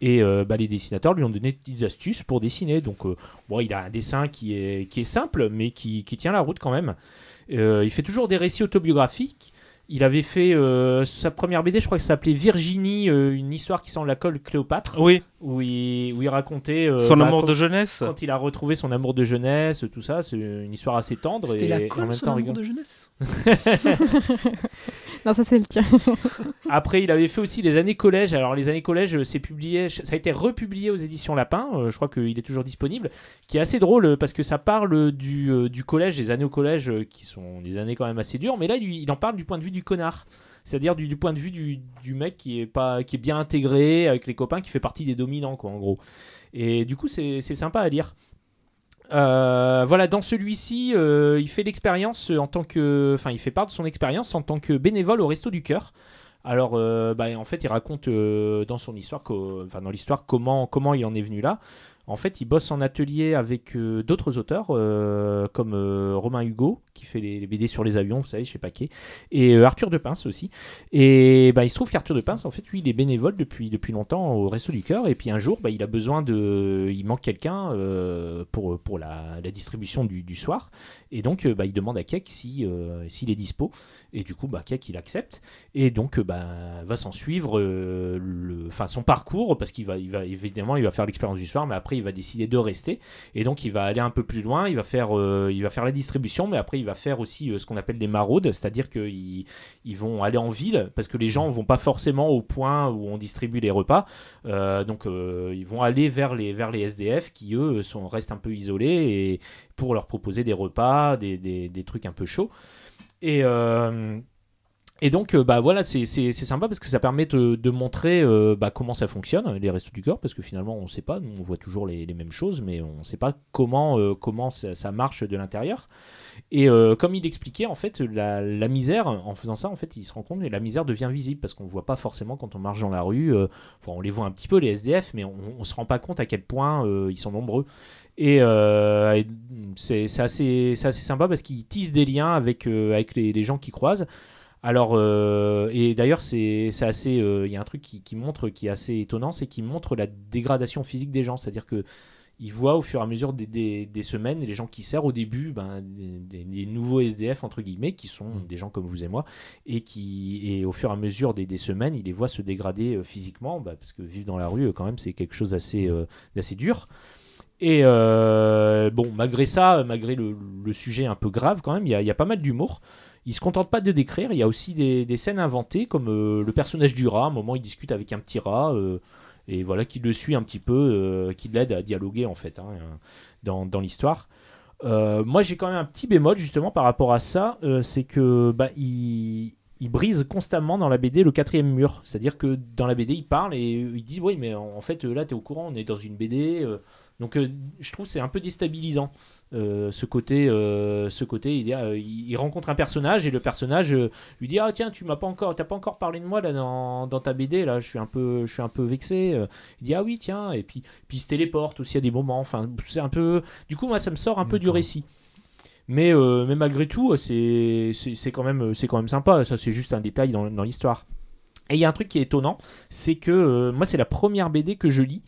et euh, bah, les dessinateurs lui ont donné des petites astuces pour dessiner. Donc euh, bon, il a un dessin qui est, qui est simple mais qui, qui tient la route quand même. Euh, il fait toujours des récits autobiographiques. Il avait fait euh, sa première BD, je crois que ça s'appelait Virginie, euh, une histoire qui sent la colle Cléopâtre, oui. Où il, où il racontait euh, son bah, amour quand- de jeunesse. quand il a retrouvé son amour de jeunesse, tout ça, c'est une histoire assez tendre C'était et, la colle, même son amour de jeunesse. Non, ça c'est le tien. Après, il avait fait aussi les années collège. Alors, les années collège, euh, c'est publié, ça a été republié aux éditions Lapin. euh, je crois qu'il est toujours disponible. Qui est assez drôle euh, parce que ça parle du, du collège, des années au collège, qui sont des années quand même assez dures. Mais là, il en parle du point de vue du connard. C'est-à-dire du, point de vue du, du mec qui est, pas, qui est bien intégré avec les copains, qui fait partie des dominants, quoi, en gros. Et du coup, c'est sympa à lire. Euh, voilà, dans celui-ci, euh, il fait l'expérience en tant que, enfin, il fait part de son expérience en tant que bénévole au Resto du Cœur. Alors, euh, bah, en fait, il raconte euh, dans son histoire, enfin, dans l'histoire, comment comment il en est venu là. En fait, il bosse en atelier avec euh, d'autres auteurs, euh, comme euh, Romain Hugo, qui fait les, BD sur les avions, vous savez, chez Paquet, et euh, Arthur de Pince aussi. Et bah, il se trouve qu'Arthur de Pince, en fait, lui, il est bénévole depuis, depuis longtemps au Resto du Cœur. Et puis un jour, bah, il a besoin de. Il manque quelqu'un euh, pour, pour la, distribution du, du soir. Et donc, euh, bah, il demande à Keck si, s'il est dispo. Et du coup, bah, Keck, il accepte. Et donc, bah, va s'en suivre le, son parcours, parce qu'il va, il va, évidemment, il va faire l'expérience du soir, mais après, il va décider de rester. Et donc, il va aller un peu plus loin. Il va faire, il va faire la distribution, mais après, il va faire aussi euh, ce qu'on appelle des maraudes, c'est-à-dire qu'ils ils vont aller en ville, parce que les gens vont pas forcément au point où on distribue les repas. Euh, donc, euh, ils vont aller vers les, vers les SDF qui, eux, sont, restent un peu isolés et pour leur proposer des repas, des, des, des trucs un peu chauds. Et. Et donc, euh, bah voilà, c'est sympa parce que ça permet de, de montrer euh, bah, comment ça fonctionne, les restos du cœur, parce que finalement, on ne sait pas, on voit toujours les, les mêmes choses, mais on ne sait pas comment, euh, comment ça, marche de l'intérieur. Et comme il expliquait, en fait, la, la misère, en faisant ça, en fait, il se rend compte que la misère devient visible parce qu'on ne voit pas forcément quand on marche dans la rue. enfin, on les voit un petit peu, les SDF, mais on ne se rend pas compte à quel point ils sont nombreux. Et, euh, c'est assez, assez sympa parce qu'il tisse des liens avec, avec les, les gens qui croisent. Alors, euh, et d'ailleurs, c'est assez. euh, Il y a un truc qui, qui montre, qui est assez étonnant, c'est qu'il montre la dégradation physique des gens. C'est-à-dire que il voit au fur et à mesure des, des- des semaines les gens qui servent au début ben, des, nouveaux SDF entre guillemets qui sont des gens comme vous et moi et qui et au fur et à mesure des, des semaines il les voit se dégrader euh, physiquement bah, parce que vivre dans la rue quand même c'est quelque chose d'assez d'assez dur et euh, bon malgré ça malgré le, le sujet un peu grave quand même il y y a pas mal d'humour il se contente pas de décrire. Il y a aussi des, scènes inventées comme euh, le personnage du rat. À un moment il discute avec un petit rat euh, et voilà qui le suit un petit peu, euh, qui l'aide à dialoguer en fait hein, dans, l'histoire. Moi j'ai quand même un petit bémol justement par rapport à ça, c'est que bah, il, brise constamment dans la BD le quatrième mur, c'est-à-dire que dans la BD il parle et il dit oui mais en, fait là tu es au courant, on est dans une BD, donc euh, je trouve c'est un peu déstabilisant euh, ce côté, euh, ce côté il, rencontre un personnage et le personnage lui dit ah tiens tu m'as pas encore, t'as pas encore parlé de moi là dans, dans ta BD là, je suis un peu, je suis un peu vexé. Il dit ah oui tiens et puis puis il se téléporte aussi à des moments. Enfin c'est un peu, du coup moi ça me sort un peu du récit. Mais, mais malgré tout, c'est quand, même- c'est quand même sympa. Ça, c'est juste un détail dans, dans l'histoire. Et il y a un truc qui est étonnant, c'est que euh, moi, c'est la première BD que je lis,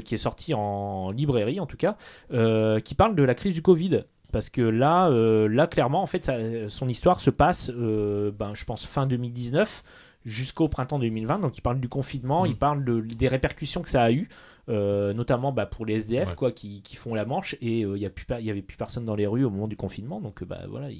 qui est sortie en librairie en tout cas, euh, qui parle de la crise du Covid. Parce que là, euh, là clairement, en fait, ça- son histoire se passe, euh, ben, je pense, fin 2019 jusqu'au printemps 2020. Donc, il parle du confinement, Mm. il parle de, des répercussions que ça a eu, euh, notamment bah, pour les SDF Ouais. quoi, qui, qui font la manche. Et euh, il n'y y avait plus personne dans les rues au moment du confinement. Donc, euh, bah, voilà, il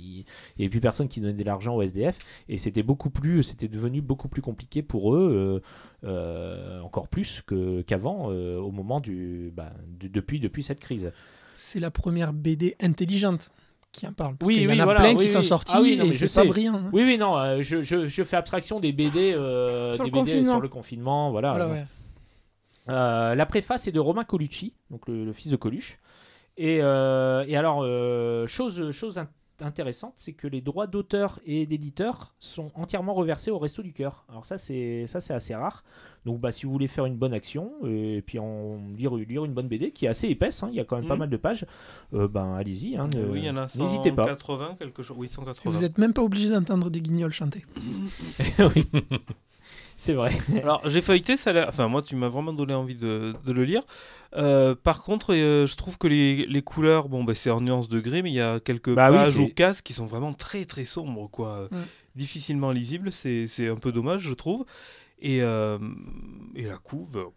n'y avait plus personne qui donnait de l'argent aux SDF. Et c'était beaucoup plus, c'était devenu beaucoup plus compliqué pour eux, euh, euh, encore plus qu'avant, euh, au moment du, bah, de- depuis, depuis cette crise. C'est la première BD intelligente qui en parle. Parce Oui, qu'il y oui, en a voilà, plein oui, qui sont oui. sortis Ah oui, non, et c'est pas brillant. hein. Oui, oui, non, euh, je, je- je fais abstraction des BD, euh, Sur des le BD confinement. sur le confinement. Voilà. Voilà, ouais. Euh, la préface est de Romain Colucci, donc le, le fils de Coluche. Et, euh, et alors, euh, chose, chose in- intéressante, c'est que les droits d'auteur et d'éditeur sont entièrement reversés au Resto du Cœur. Alors ça, c'est ça, c'est assez rare. Donc, bah, si vous voulez faire une bonne action et puis en lire, lire une bonne BD qui est assez épaisse, hein, il y a quand même pas Mhm. mal de pages, euh, ben allez-y. hein, oui, il y en a N'hésitez pas. 180, quelque chose. Oui, 180. Vous n'êtes même pas obligé d'entendre des guignols chanter. oui. C'est vrai. Alors, j'ai feuilleté, ça a l'air- Enfin, moi, tu m'as vraiment donné envie de, de le lire. Euh, par contre, euh, je trouve que les, les couleurs, bon, bah, c'est en nuance de gris, mais il y a quelques Bah oui, pages c'est- ou cases qui sont vraiment très très sombres, quoi. Ouais. Difficilement lisibles, c'est un peu dommage, je trouve. Et, euh, et la couve.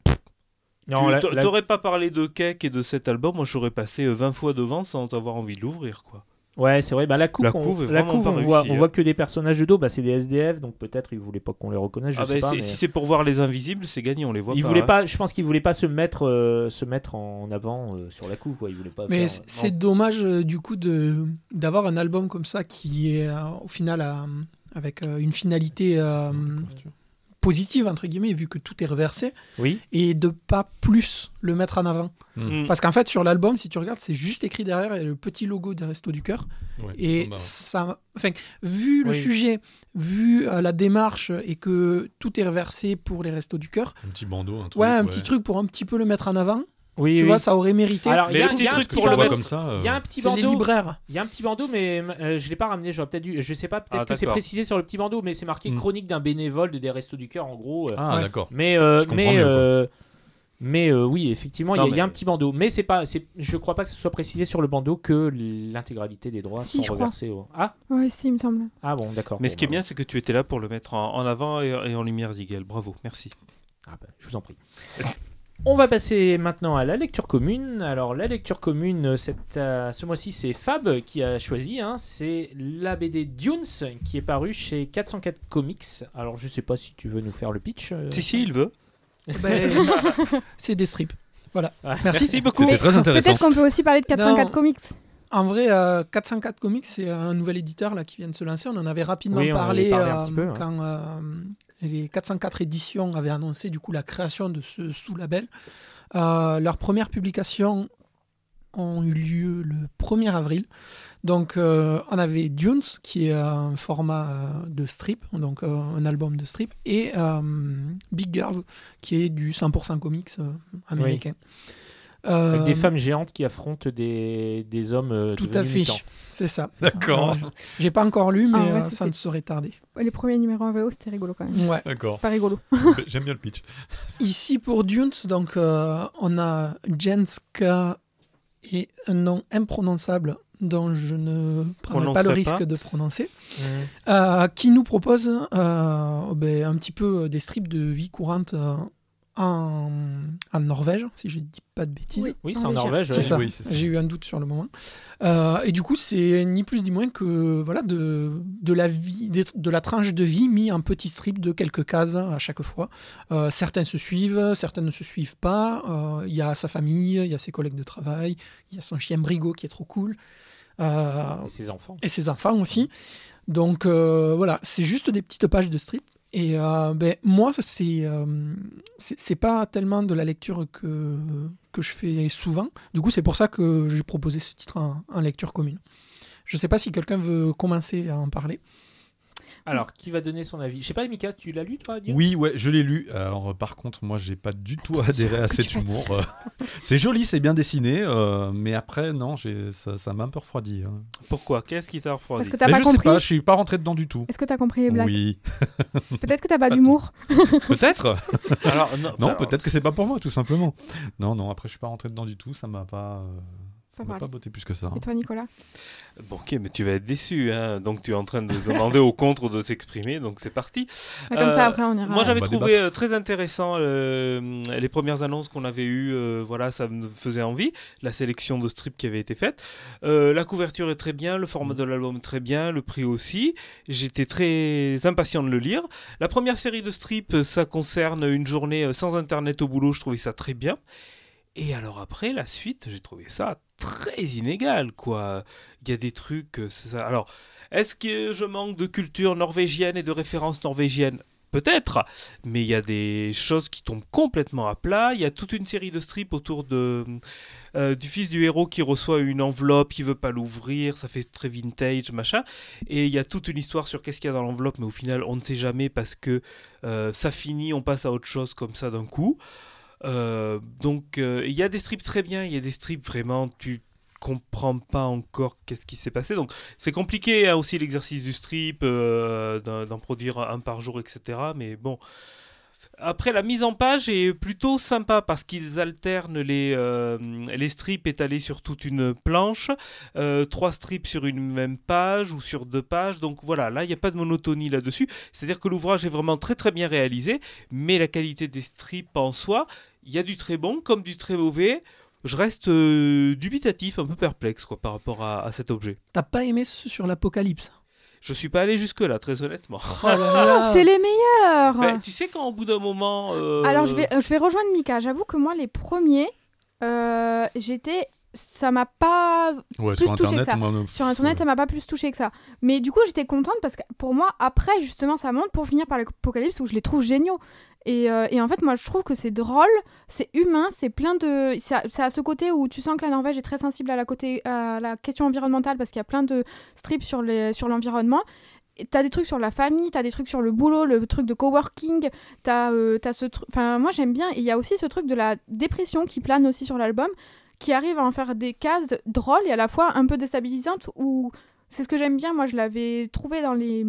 Non, tu la- pas parlé de Cake et de cet album, moi j'aurais passé euh, 20 fois devant sans avoir envie de l'ouvrir, quoi. Ouais, c'est vrai. Bah, la coupe, La on, couve est la couve, on, voit, on hein. voit que des personnages de dos. Bah, c'est des SDF, donc peut-être ils voulaient pas qu'on les reconnaisse. Je Ah sais ben, pas. mais- Si c'est pour voir les invisibles, c'est gagné, on les voit Ils pas. voulaient hein. pas. Je pense qu'ils voulaient pas se mettre, euh, se mettre en avant euh, sur la couve. Quoi. Ils voulaient pas. Mais faire, euh, c'est dommage euh, du coup de d'avoir un album comme ça qui est euh, au final euh, avec euh, une finalité euh, positive entre guillemets vu que tout est reversé Oui. et de pas plus le mettre en avant. Mm. Parce qu'en fait sur l'album si tu regardes c'est juste écrit derrière il y a le petit logo des Restos du cœur Ouais, et bah, ça enfin vu le Oui. sujet vu euh, la démarche et que tout est reversé pour les Restos du cœur un petit bandeau, un truc. ouais un petit truc pour un petit peu le mettre en avant Oui. tu oui. vois ça aurait mérité Alors, il Mais y a, le petit un truc petit pour le bandeau. comme ça. euh, Il y a un petit bandeau. libraires Il y a un petit bandeau, mais euh, je l'ai pas ramené. J'aurais peut-être dû. Je sais pas. Peut-être Ah, que c'est précisé sur le petit bandeau, mais c'est marqué Mm. chronique d'un bénévole de des Restos du cœur, en gros. euh. Ah, Ouais. d'accord. Mais euh, mais mieux, euh, mais euh, oui, effectivement, il y, il y a mais- un petit bandeau. Mais c'est pas. C'est. Je crois pas que ce soit précisé sur le bandeau que l'intégralité des droits Si, sont reversés. Au... Ah. Ouais, si, il me semble. Ah bon, d'accord. Mais Bon, ce qui est bah, bien, c'est que tu étais là pour le mettre en, avant et, en lumière, Digel. Bravo, merci. Ah bah, je vous en prie. On va passer maintenant à la lecture commune. Alors la lecture commune, euh, cette, euh, ce mois-ci, c'est Fab qui a choisi. hein. C'est la BD Dunes qui est parue chez 404 Comics. Alors je sais pas si tu veux nous faire le pitch. euh, Si, si, il veut. Ben, c'est des strips voilà Ouais. merci Merci beaucoup. C'était très intéressant. Peut-être qu'on peut aussi parler de 404 Non. Comics. En vrai, euh, 404 Comics, c'est un nouvel éditeur là, qui vient de se lancer. On en avait rapidement Oui, on en parlé, avait parlé un euh, petit peu, ouais. quand euh, les 404 éditions avaient annoncé du coup la création de ce sous-label. Euh, leurs premières publications ont eu lieu le 1er avril. Donc, euh, on avait Dunes, qui est un format euh, de strip, donc euh, un album de strip, et euh, Big Girls, qui est du 100% comics euh, américain. Avec Euh, des femmes géantes qui affrontent des, des hommes euh, tout à fait, c'est ça. D'accord. J'ai pas encore lu, mais Ah ouais, euh, ça ne saurait tarder. Les premiers numéros en VO, c'était rigolo quand même. Ouais. D'accord. Pas rigolo. J'aime bien le pitch. Ici pour Dunes, donc euh, on a Jenska et un nom imprononçable dont je ne prendrai pas le risque pas. de prononcer, Mhm. euh, qui nous propose euh, ben, un petit peu des strips de vie courante euh, en, en Norvège, si je ne dis pas de bêtises. Oui, c'est en. Norvège. C'est ouais. ça. oui. J'ai eu un doute sur le moment. Euh, et du coup, c'est ni plus ni moins que voilà de, de la vie, de la tranche de vie mis en petits strips de quelques cases à chaque fois. Euh, certains se suivent, certains ne se suivent pas. Euh, Il y a sa famille, il y a ses collègues de travail, il y a son chien Brigo qui est trop cool. Euh, Et ses enfants. et ses enfants aussi. Donc euh, voilà, c'est juste des petites pages de strip. Et euh, ben, moi, euh, c'est c'est pas tellement de la lecture que, que je fais souvent. Du coup, c'est pour ça que j'ai proposé ce titre en, en lecture commune. Je sais pas si quelqu'un veut commencer à en parler. Alors, qui va donner son avis? Je sais pas, Mika, tu l'as lu toi Dieu Oui, ouais, je l'ai lu. Alors, euh, par contre, moi, j'ai pas du tout adhéré à ce cet humour. euh. c'est joli, c'est bien dessiné, euh, mais après, non, j'ai- ça ça m'a un peu refroidi. hein. Pourquoi? Qu'est-ce qui t'a refroidi? Parce que t'as Mais pas je sais compris. pas, je suis pas rentré dedans du tout. Est-ce que t'as compris les blagues Oui, Peut-être que t'as pas d'humour. peut-être? Alors, non, Non, peut-être que c'est pas pour moi, tout simplement. Non, non, après, je suis pas rentré dedans du tout. Ça m'a pas, euh, ça va pas botté plus que ça. hein. Et toi, Nicolas Bon, ok, mais tu vas être déçu. Hein. Donc, tu es en train de demander au contre de s'exprimer. Donc, c'est parti. Ah, Comme Euh, ça, après, on ira. Moi, j'avais va trouvé débattre. euh, très intéressant euh, les premières annonces qu'on avait eues. euh, voilà, ça me faisait envie. La sélection de strips qui avait été faite. Euh, la couverture est très bien, le format de l'album est très bien, le prix aussi. J'étais très impatient de le lire. La première série de strips, euh, ça concerne une journée euh, sans internet au boulot. Je trouvais ça très bien. Et alors après, la suite, j'ai trouvé ça très inégal, quoi. Il y a des trucs... euh. Alors, est-ce que je manque de culture norvégienne et de références norvégiennes? Peut-être, mais il y a des choses qui tombent complètement à plat. Il y a toute une série de strips autour euh, du fils du héros qui reçoit une enveloppe, qui veut pas l'ouvrir, ça fait très vintage, machin. Et il y a toute une histoire sur qu'est-ce qu'il y a dans l'enveloppe, mais au final, on ne sait jamais parce que euh, ça finit, on passe à autre chose comme ça d'un coup. Euh, donc, euh, il y a des strips très bien, il y a des strips vraiment, tu comprends pas encore qu'est-ce qui s'est passé. Donc, c'est compliqué hein, aussi l'exercice du strip, euh, d'en produire un par jour, etc. Mais bon. Après, la mise en page est plutôt sympa parce qu'ils alternent les, les strips étalés sur toute une planche, trois strips sur une même page ou sur deux pages. Donc voilà, là, il n'y a pas de monotonie là-dessus. C'est-à-dire que l'ouvrage est vraiment très très bien réalisé, mais la qualité des strips en soi, il y a du très bon comme du très mauvais. je reste euh, dubitatif, un peu perplexe quoi, par rapport à, à cet objet. T'as pas aimé ce sur l'apocalypse Je suis pas allé jusque-là, très honnêtement. Oh là là. C'est les meilleurs Ben, tu sais quand au bout d'un moment... euh, Alors je vais, je vais rejoindre Mika. J'avoue que moi, les premiers, euh, j'étais. Ça m'a pas. Ouais, Plus sur touché que internet, ça. moi, non. Sur internet, Ouais. ça m'a pas plus touché que ça. Mais du coup, j'étais contente parce que pour moi, après, justement, ça monte pour finir par l'apocalypse où je les trouve géniaux. Et, euh, et en fait, moi, je trouve que c'est drôle, c'est humain, c'est plein de. Ça, ça a ce côté où tu sens que la Norvège est très sensible à la, côté, à la question environnementale parce qu'il y a plein de strips sur sur l'environnement. Et T'as des trucs sur la famille, t'as des trucs sur le boulot, le truc de coworking, t'as euh, ce truc. Enfin, moi j'aime bien. Et il y a aussi ce truc de la dépression qui plane aussi sur l'album, qui arrive à en faire des cases drôles et à la fois un peu déstabilisantes. Où c'est ce que j'aime bien. Moi, je l'avais trouvé dans les.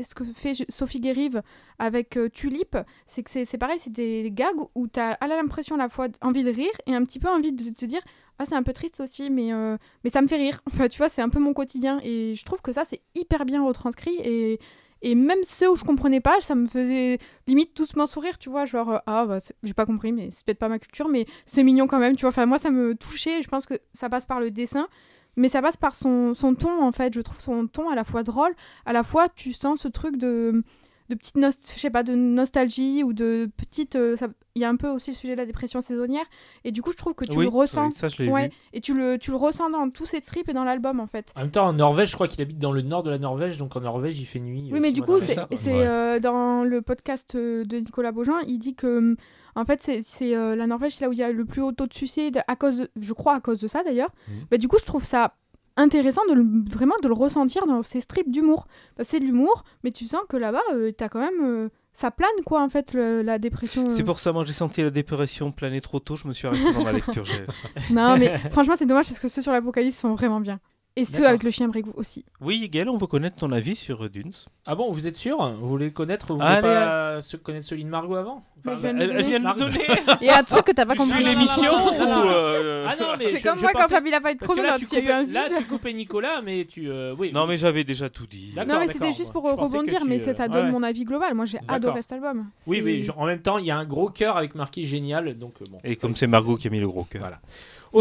Ce que fait Sophie Guérive avec euh, Tulip, c'est que c'est pareil, c'est des gags où t'as à l'impression à la fois envie de rire et un petit peu envie de te dire ah c'est un peu triste aussi mais euh, mais ça me fait rire tu vois c'est un peu mon quotidien et je trouve que ça c'est hyper bien retranscrit et et même ceux où je comprenais pas ça me faisait limite doucement sourire tu vois genre euh, ah bah j'ai pas compris mais c'est peut-être pas ma culture mais c'est mignon quand même tu vois. Enfin moi ça me touchait je pense que ça passe par le dessin mais ça passe par son, son ton en fait. Je trouve son ton à la fois drôle à la fois tu sens ce truc de de petite nost je sais pas de nostalgie ou de petite euh, ça- il y a un peu aussi le sujet de la dépression saisonnière et du coup je trouve que tu oui, le ressens oui, ça je l'ai Ouais, vu. et tu le, tu le ressens dans tous ces strips et dans l'album en fait. En même temps, en Norvège, je crois qu'il habite dans le nord de la Norvège, donc en Norvège, il fait nuit. Oui, mais du coup, c'est euh, dans le podcast euh, de Nicolas Beaujean, il dit que en fait, c'est c'est, euh, la Norvège, c'est là où il y a le plus haut taux de suicide, à cause, de- je crois, à cause de ça d'ailleurs. Mhm. Bah, du coup, je trouve ça intéressant de le- vraiment de le ressentir dans ces strips d'humour. Bah, c'est de l'humour, mais tu sens que là-bas, euh, t'as quand même. euh, ça plane quoi en fait, le- la dépression. euh. C'est pour ça, moi j'ai senti la dépression planer trop tôt, je me suis arrêté dans ma lecture. Non, mais franchement, c'est dommage parce que ceux sur l'Apocalypse sont vraiment bien. Et ceux avec le chien Brégou aussi. Oui, Gaël, on veut connaître ton avis sur euh, Dunes. Ah bon, vous êtes sûr? Vous voulez connaître? Vous voulez Allez, pas se connaître Céline Margot avant? Je viens de Elle, elle vient de Margot- nous donner Il y a un truc que t'as pas Tu compris. suis l'émission ou... euh, Ah non, mais C'est je- comme je moi quand pensais- Fabien a pas de Parce que là, tu s'il y a eu un coupais, là, vide. tu coupais Nicolas, mais tu. euh, oui. Non, mais j'avais déjà tout dit. D'accord. Non, mais c'était juste pour Je pensais que rebondir, tu, mais euh, ça, ça ouais, donne ouais. mon avis global. Moi, j'ai D'accord. adoré cet album. Oui, C'est- je- En même temps, il y a un gros cœur avec marqué génial, donc euh, bon. Et comme c'est Margot qui a mis le gros cœur. Voilà.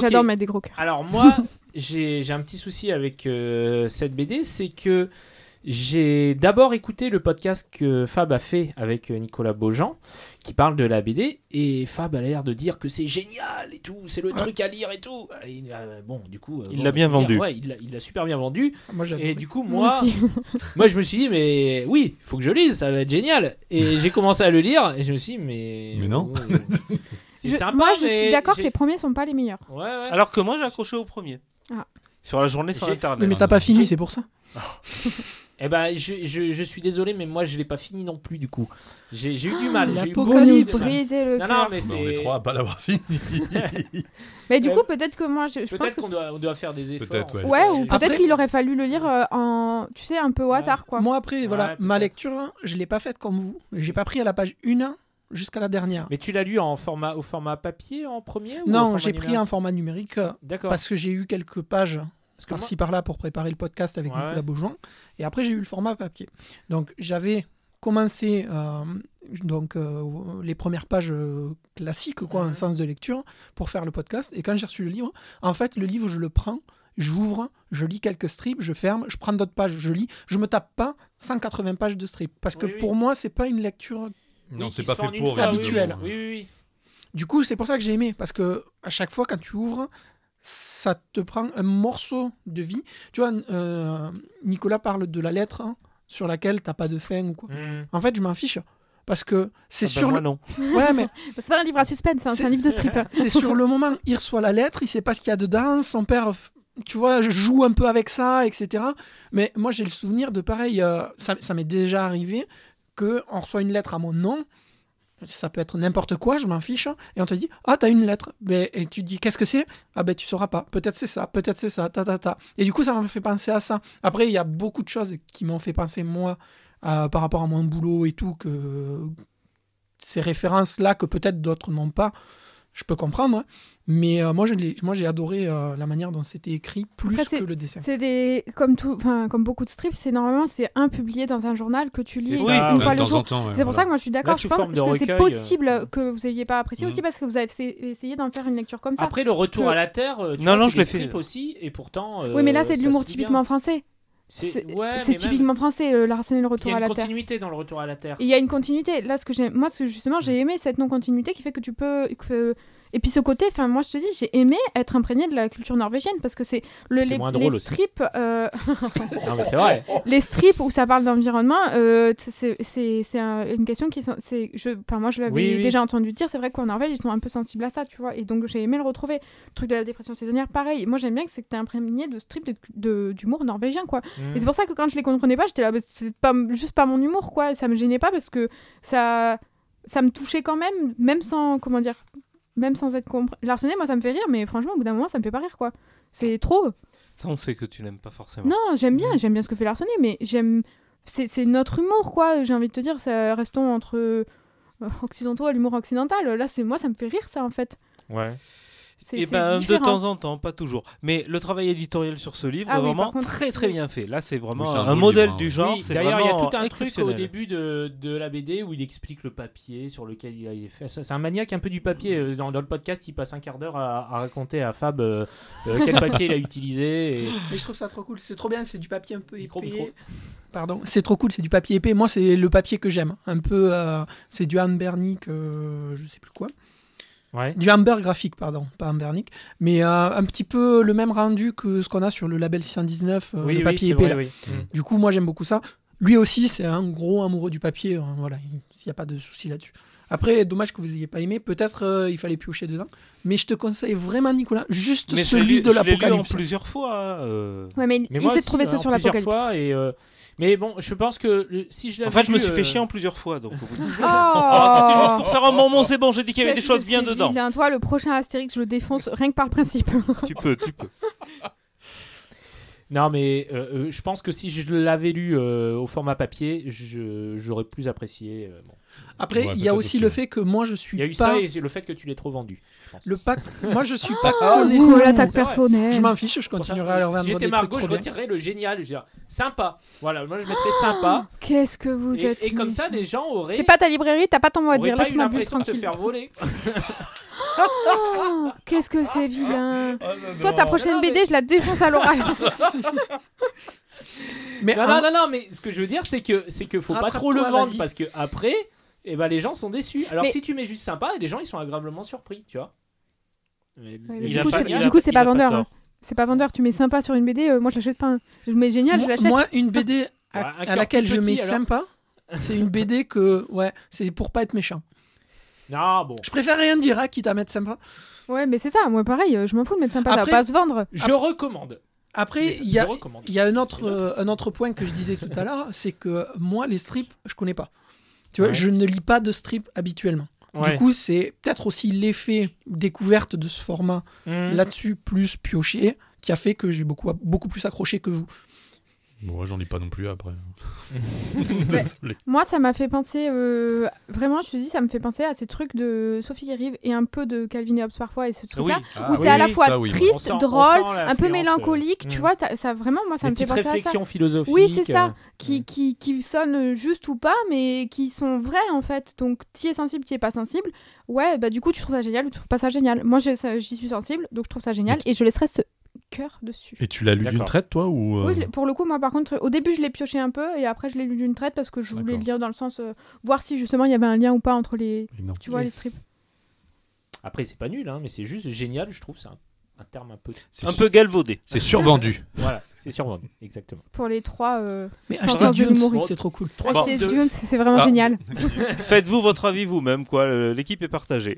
J'adore mettre des gros cœurs. Alors moi, j'ai j'ai un petit souci avec euh, cette BD, c'est que j'ai d'abord écouté le podcast que Fab a fait avec euh, Nicolas Beaujean, qui parle de la BD, et Fab a l'air de dire que c'est génial et tout, c'est le truc à lire et tout. Et, euh, bon, du coup, euh, Il bon, l'a bien dire, vendu. Ouais, il l'a- il l'a super bien vendu. Moi, j'ai Et du coup, Moi moi, moi, je me suis dit, mais oui, faut que je lise, ça va être génial. Et j'ai commencé à le lire, et je me suis dit, mais. Mais non. Euh, C'est Je- sympa, Moi, je mais suis d'accord que j'ai- les premiers sont pas les meilleurs. Ouais, ouais. Alors que moi j'ai accroché au premier. Ah. Sur la journée sur J'ai- internet. Mais t'as pas fini, c'est pour ça. Eh ben, je, je, je suis désolé, mais moi, je l'ai pas fini non plus, du coup. J'ai j'ai eu du mal. J'ai eu beaucoup l'apocalypse. mal. Briser le Non, cœur. non, mais Bah, on est c'est. trois à pas l'avoir fini. Mais du Euh, coup, peut-être que moi, je, je pense Peut-être que qu'on doit, on doit faire des efforts. Peut-être, ouais. Ouais, ou peut-être Après- qu'il aurait fallu le lire euh, en, tu sais, un peu au Ouais. hasard, quoi. Moi, après, voilà, Ouais, ma peut-être. lecture, je l'ai pas faite comme vous. J'ai pas pris à la page 1 jusqu'à la dernière. Mais tu l'as lu en format, au format papier en premier ou non, j'ai pris un format numérique euh, parce que j'ai eu quelques pages que par-ci par-là pour préparer le podcast avec Ouais. Nicolas. Et après, j'ai eu le format papier. Donc, j'avais commencé euh, donc, euh, les premières pages classiques, quoi, en sens de lecture, pour faire le podcast. Et quand j'ai reçu le livre, en fait, le livre, je le prends, j'ouvre, je lis quelques strips, je ferme, je prends d'autres pages, je lis. Je me tape pas 180 pages de strips. Parce que oui. pour moi, c'est pas une lecture Non, Oui, c'est pas fait pour. habituel. Oui, oui, oui. Du coup, c'est pour ça que j'ai aimé, parce que à chaque fois, quand tu ouvres, ça te prend un morceau de vie. Tu vois, euh, Nicolas parle de la lettre hein, sur laquelle t'as pas de fin ou quoi. Mhm. En fait, je m'en fiche. Parce que c'est Ah bah, sur moi le... non. Ouais, mais C'est pas un livre à suspense, hein, c'est un livre de strip. c'est sur le moment. Il reçoit la lettre, il sait pas ce qu'il y a dedans. Son père, tu vois, joue un peu avec ça, etc. Mais moi, j'ai le souvenir de pareil. euh, ça ça m'est déjà arrivé que on reçoit une lettre à mon nom. Ça peut être n'importe quoi, je m'en fiche. Et on te dit, ah, t'as une lettre. Ben, et tu dis, qu'est-ce que c'est? Ah, ben, tu sauras pas. Peut-être c'est ça, peut-être c'est ça, ta, ta, ta. Et du coup, ça m'a fait penser à ça. Après, il y a beaucoup de choses qui m'ont fait penser, moi, par rapport à mon boulot et tout, que ces références-là, que peut-être d'autres n'ont pas, je peux comprendre. hein. Mais euh, moi, j'ai adoré euh, la manière dont c'était écrit plus Après, que le dessin. C'est des comme tout, enfin comme beaucoup de strips, c'est normalement c'est un publié dans un journal que tu lis ça, une ouais, fois de le temps jour. en temps. ouais, C'est pour voilà. ça que moi je suis d'accord. Je pense que c'est possible euh, que vous n'ayez pas apprécié Mm. aussi parce que vous avez essayé d'en faire une lecture comme ça. Après, le retour que- à la Terre, euh, tu Non, vois, non, c'est je l'ai fait. aussi, et pourtant. oui, mais là c'est de l'humour typiquement français. C'est C'est ouais, mais c'est même, typiquement français, euh, l'arsenal le Il y retour a à une la terre. continuité dans le retour à la Terre. Il y a une continuité. Là, ce que moi, ce que justement, j'ai aimé cette non-continuité qui fait que tu peux. que- Et puis ce côté, enfin, moi, je te dis, j'ai aimé être imprégné de la culture norvégienne parce que c'est le les, moins les strips, euh, Non, mais c'est vrai. les strips où ça parle d'environnement, euh, c'est c'est c'est un- une question qui, c'est, je, enfin, moi, je l'avais Oui, oui. déjà entendu dire. C'est vrai qu'en Norvège, ils sont un peu sensibles à ça, tu vois. Et donc, j'ai aimé le retrouver. Le truc de la dépression saisonnière, pareil. Moi, j'aime bien que c'est que t'es imprégné de strips de, de- d'humour norvégien, quoi. Mm. Et c'est pour ça que quand je les comprenais pas, j'étais là, bah, c'est pas, juste pas mon humour, quoi. Et ça me gênait pas parce que ça, ça me touchait quand même, même sans, comment dire, même sans être compris. Larsenet, moi, ça me fait rire, mais franchement, au bout d'un moment, ça me fait pas rire, quoi. C'est trop. Ça, on sait que tu n'aimes pas forcément. Non, j'aime bien, j'aime bien ce que fait Larsenet, mais j'aime. C'est c'est notre humour, quoi. J'ai envie de te dire, ça, restons entre euh, occidentaux et l'humour occidental. Là, c'est moi, ça me fait rire, ça, en fait. Ouais. Et c'est ben, de temps en temps, pas toujours. Mais le travail éditorial sur ce livre Ah est oui, vraiment contre, très très bien fait. Là, c'est vraiment Oui, c'est un modèle livre, hein. du genre. Oui, c'est D'ailleurs, il y a tout un truc au début de, de la BD où il explique le papier sur lequel il a fait. C'est un maniaque un peu du papier. Euh, Dans, dans le podcast, il passe un quart d'heure à, à raconter à Fab euh, euh, quel papier il a utilisé. et- Mais je trouve ça trop cool. C'est trop bien. C'est du papier un peu Micro, épais. micro. Pardon. C'est trop cool. C'est du papier épais. Moi, c'est le papier que j'aime. Un peu. euh, c'est du Anne Bernick. euh, je sais plus quoi. Ouais. Du Amber graphique, pardon, pas Anne Bernick. Mais euh, un petit peu le même rendu que ce qu'on a sur le label 619, euh, oui, le oui, papier c'est épais. vrai, là. oui. Mm. Du coup, moi, j'aime beaucoup ça. Lui aussi, c'est un gros amoureux du papier. hein, voilà, il n'y a pas de souci là-dessus. Après, dommage que vous n'ayez pas aimé. Peut-être euh, il fallait piocher dedans. Mais je te conseille vraiment, Nicolas, juste Mais je l'ai celui lu- de je l'ai lu en l'apocalypse. plusieurs fois. hein, euh. Ouais, mais, Mais il moi hein, ceux sur plusieurs l'apocalypse. fois et euh, mais bon, je pense que le- si je En l'avais fait, je me lu, suis fait euh, chier en plusieurs fois. Donc, au bout de- Oh Ah, c'était juste pour faire un moment, c'est bon, j'ai dit qu'il y avait des choses bien dedans. vilain. Toi, le prochain Astérix, je le défonce rien que par le principe. tu peux, tu peux. Non, mais euh, euh, je pense que si je l'avais lu euh, au format papier, je- j'aurais plus apprécié. euh, bon. Après, Ouais, il y a aussi aussi, le fait que moi, je suis Il y a eu pas. ça et le fait que tu l'aies trop vendu. Le pacte. Moi, je suis pas Oh, connaissant. l'attaque personnelle. Je m'en fiche, je continuerai à leur si vendre j'étais des trucs Margot, trop je retirerais le génial. Je veux dire, sympa. Voilà, moi je mettrais sympa. Qu'est-ce que vous Et, êtes et comme ça, les gens auraient, C'est pas ta librairie, t'as pas ton mot à dire. Laisse-moi l'impression de se tranquille. faire voler. Oh, Qu'est-ce que c'est vilain. Toi, ta prochaine BD, je la défonce à l'oral. Mais Non, un- non, non, non, mais ce que je veux dire, c'est que c'est que faut pas trop le vendre parce que après, eh ben, les gens sont déçus. Alors Mais- si tu mets juste sympa, les gens ils sont agréablement surpris, tu vois. Mais- mais il du a coup, pas- c'est- il a du coup, pas- c'est il pas a vendeur, tort. hein. C'est pas vendeur, tu mets sympa sur une BD, euh, moi je l'achète pas. Je mets génial, je moi, l'achète. moi, une BD à, Ouais, un à cœur laquelle plus je petit, mets alors. sympa, c'est une BD que. Ouais, c'est pour pas être méchant. Non, bon. Je préfère rien dire, hein, quitte à mettre sympa. Ouais, mais c'est ça, moi pareil, euh, je m'en fous de mettre sympa, ça Après- va pas se vendre. Je recommande. Après, Mais il y a, je recommande. il y a un, autre, euh, un autre point que je disais tout à l'heure, c'est que moi, les strips, je connais pas. Tu vois, Ouais. je ne lis pas de strips habituellement. Ouais. Du coup, c'est peut-être aussi l'effet découverte de ce format Mmh. là-dessus, plus pioché, qui a fait que j'ai beaucoup, beaucoup plus accroché que vous. Bon, ouais, j'en lis pas non plus après. Ouais. Moi, ça m'a fait penser, euh, vraiment, je te dis, ça me fait penser à ces trucs de Sophie Guérive et un peu de Calvin et Hobbes parfois, et ce Oui, truc-là, Ah où oui, c'est à la fois ça, oui. On triste, sent- drôle, un peu mélancolique, euh, tu mm. vois, ça vraiment, moi, ça me fait penser à ça. réflexions philosophiques. Oui, c'est ça. euh, Qui, qui, qui sonnent juste ou pas, mais qui sont vraies en fait. Donc, qui est sensible, qui est pas sensible. Ouais, bah du coup, tu trouves ça génial ou tu trouves pas ça génial. Moi, j'y suis sensible, donc je trouve ça génial et je laisserai ce cœur dessus. Et tu l'as lu d'une traite, toi ou euh, Oui, pour le coup, moi par contre, au début, je l'ai pioché un peu et après, je l'ai lu d'une traite parce que je voulais lire dans le sens euh, voir si justement il y avait un lien ou pas entre les. Tu vois, Les- les strips. Après, c'est pas nul, hein, mais c'est juste génial, je trouve. C'est un, un terme un peu. C'est un su- peu galvaudé. C'est survendu. Voilà, c'est survendu, exactement. Pour les trois. Euh... Mais c'est trop cool. Bon, acheter de- Dune, c'est vraiment Ah. génial. Faites-vous votre avis vous-même, quoi. L'équipe est partagée.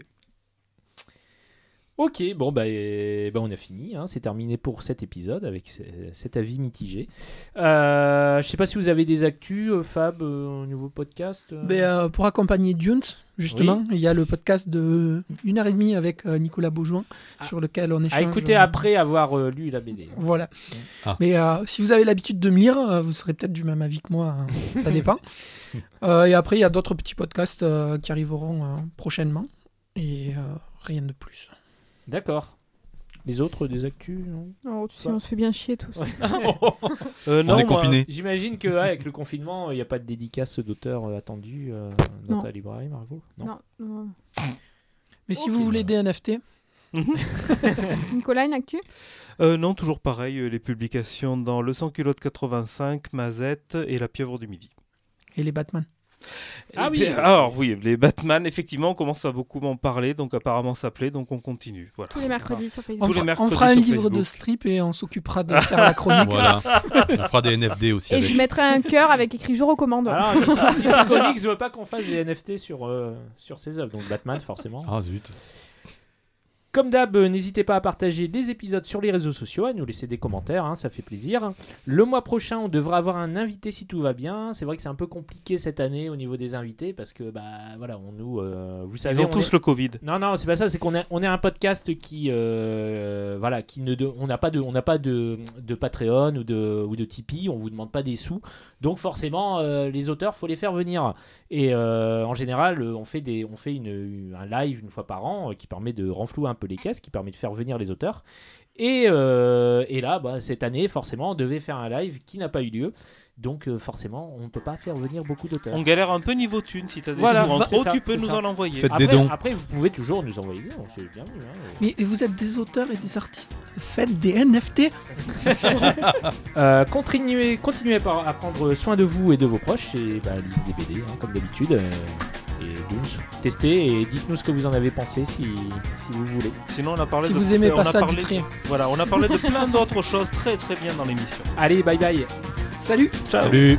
Ok, bon, bah, euh, bah, on a fini. hein, c'est terminé pour cet épisode avec ce- cet avis mitigé. Euh, je sais pas si vous avez des actus, euh, Fab, euh, au nouveau podcast. euh. Ben, euh, pour accompagner Dunes, justement, il y a le podcast de une heure et demie avec euh, Nicolas Beaujoin, Ah. sur lequel on échange. à écouter euh, après avoir euh, lu la BD. Voilà. Ah. Mais euh, si vous avez l'habitude de me lire, euh, vous serez peut-être du même avis que moi, hein, ça dépend. Euh, et après, il y a d'autres petits podcasts euh, qui arriveront euh, prochainement. Et euh, Rien de plus. D'accord. Les autres des actus, non? Oh, tu sais, on se fait bien chier tous. Euh, On non, est moi- confinés. J'imagine que ouais, avec le confinement, il n'y a pas de dédicace d'auteur euh, attendu euh, dans Non. ta librairie, Margot? Non, non. Mais si vous voulez des NFT, Nicolas, une actu? Euh, non, toujours pareil, euh, les publications dans Le Sans Culotte 85, Mazette et La Pieuvre du Midi. et les Batman. Ah oui. Alors oui, les Batman, effectivement, on commence à beaucoup m'en parler, donc apparemment ça plaît, donc on continue. Voilà. Tous les mercredis sur Facebook. On, Tous les fera- on mercredis fera un sur livre de strip et on s'occupera de faire la chronique. Voilà. On fera des NFD aussi Et avec. je mettrai un cœur avec écrit Je recommande. Alors, DC, DC Comics veut pas qu'on fasse des NFT sur, euh, sur ses œuvres, donc Batman forcément. Ah zut. Comme d'hab, euh, n'hésitez pas à partager les épisodes sur les réseaux sociaux, à nous laisser des commentaires, hein, ça fait plaisir. Le mois prochain, on devra avoir un invité si tout va bien. C'est vrai que c'est un peu compliqué cette année au niveau des invités parce que bah voilà, on nous, euh, vous savez, Ils ont on tous est- le Covid. Non, non, c'est pas ça. C'est qu'on est, on est un podcast qui, euh, voilà, qui ne, de- on n'a pas de, on n'a pas de, de Patreon ou de, ou de Tipeee. On vous demande pas des sous. Donc forcément, euh, les auteurs, faut les faire venir. Et euh, en général, euh, on fait des, on fait une, un live une fois par an euh, qui permet de renflouer un peu les caisses, qui permet de faire venir les auteurs. Et, euh, et là, bah, cette année, forcément, on devait faire un live qui n'a pas eu lieu. Donc euh, forcément, on ne peut pas faire venir beaucoup d'auteurs. On galère un peu niveau thune, si t'as des Voilà, sous en trop, ça, tu peux nous ça. en envoyer. Faites Après, des dons. après, vous pouvez toujours nous envoyer des dons, c'est bien vu. hein. Mais vous êtes des auteurs et des artistes. Faites des NFT. Euh, continuez, continuez par- à prendre soin de vous et de vos proches et bah, lisez des BD hein, comme d'habitude. euh, et donc, testez et dites-nous ce que vous en avez pensé si, si vous voulez. Sinon, on a parlé Si de vous aimez on pas a ça, parlé- dites rien. Voilà, on a parlé de plein d'autres choses très très bien dans l'émission. Allez, bye bye Salut Ciao. Salut.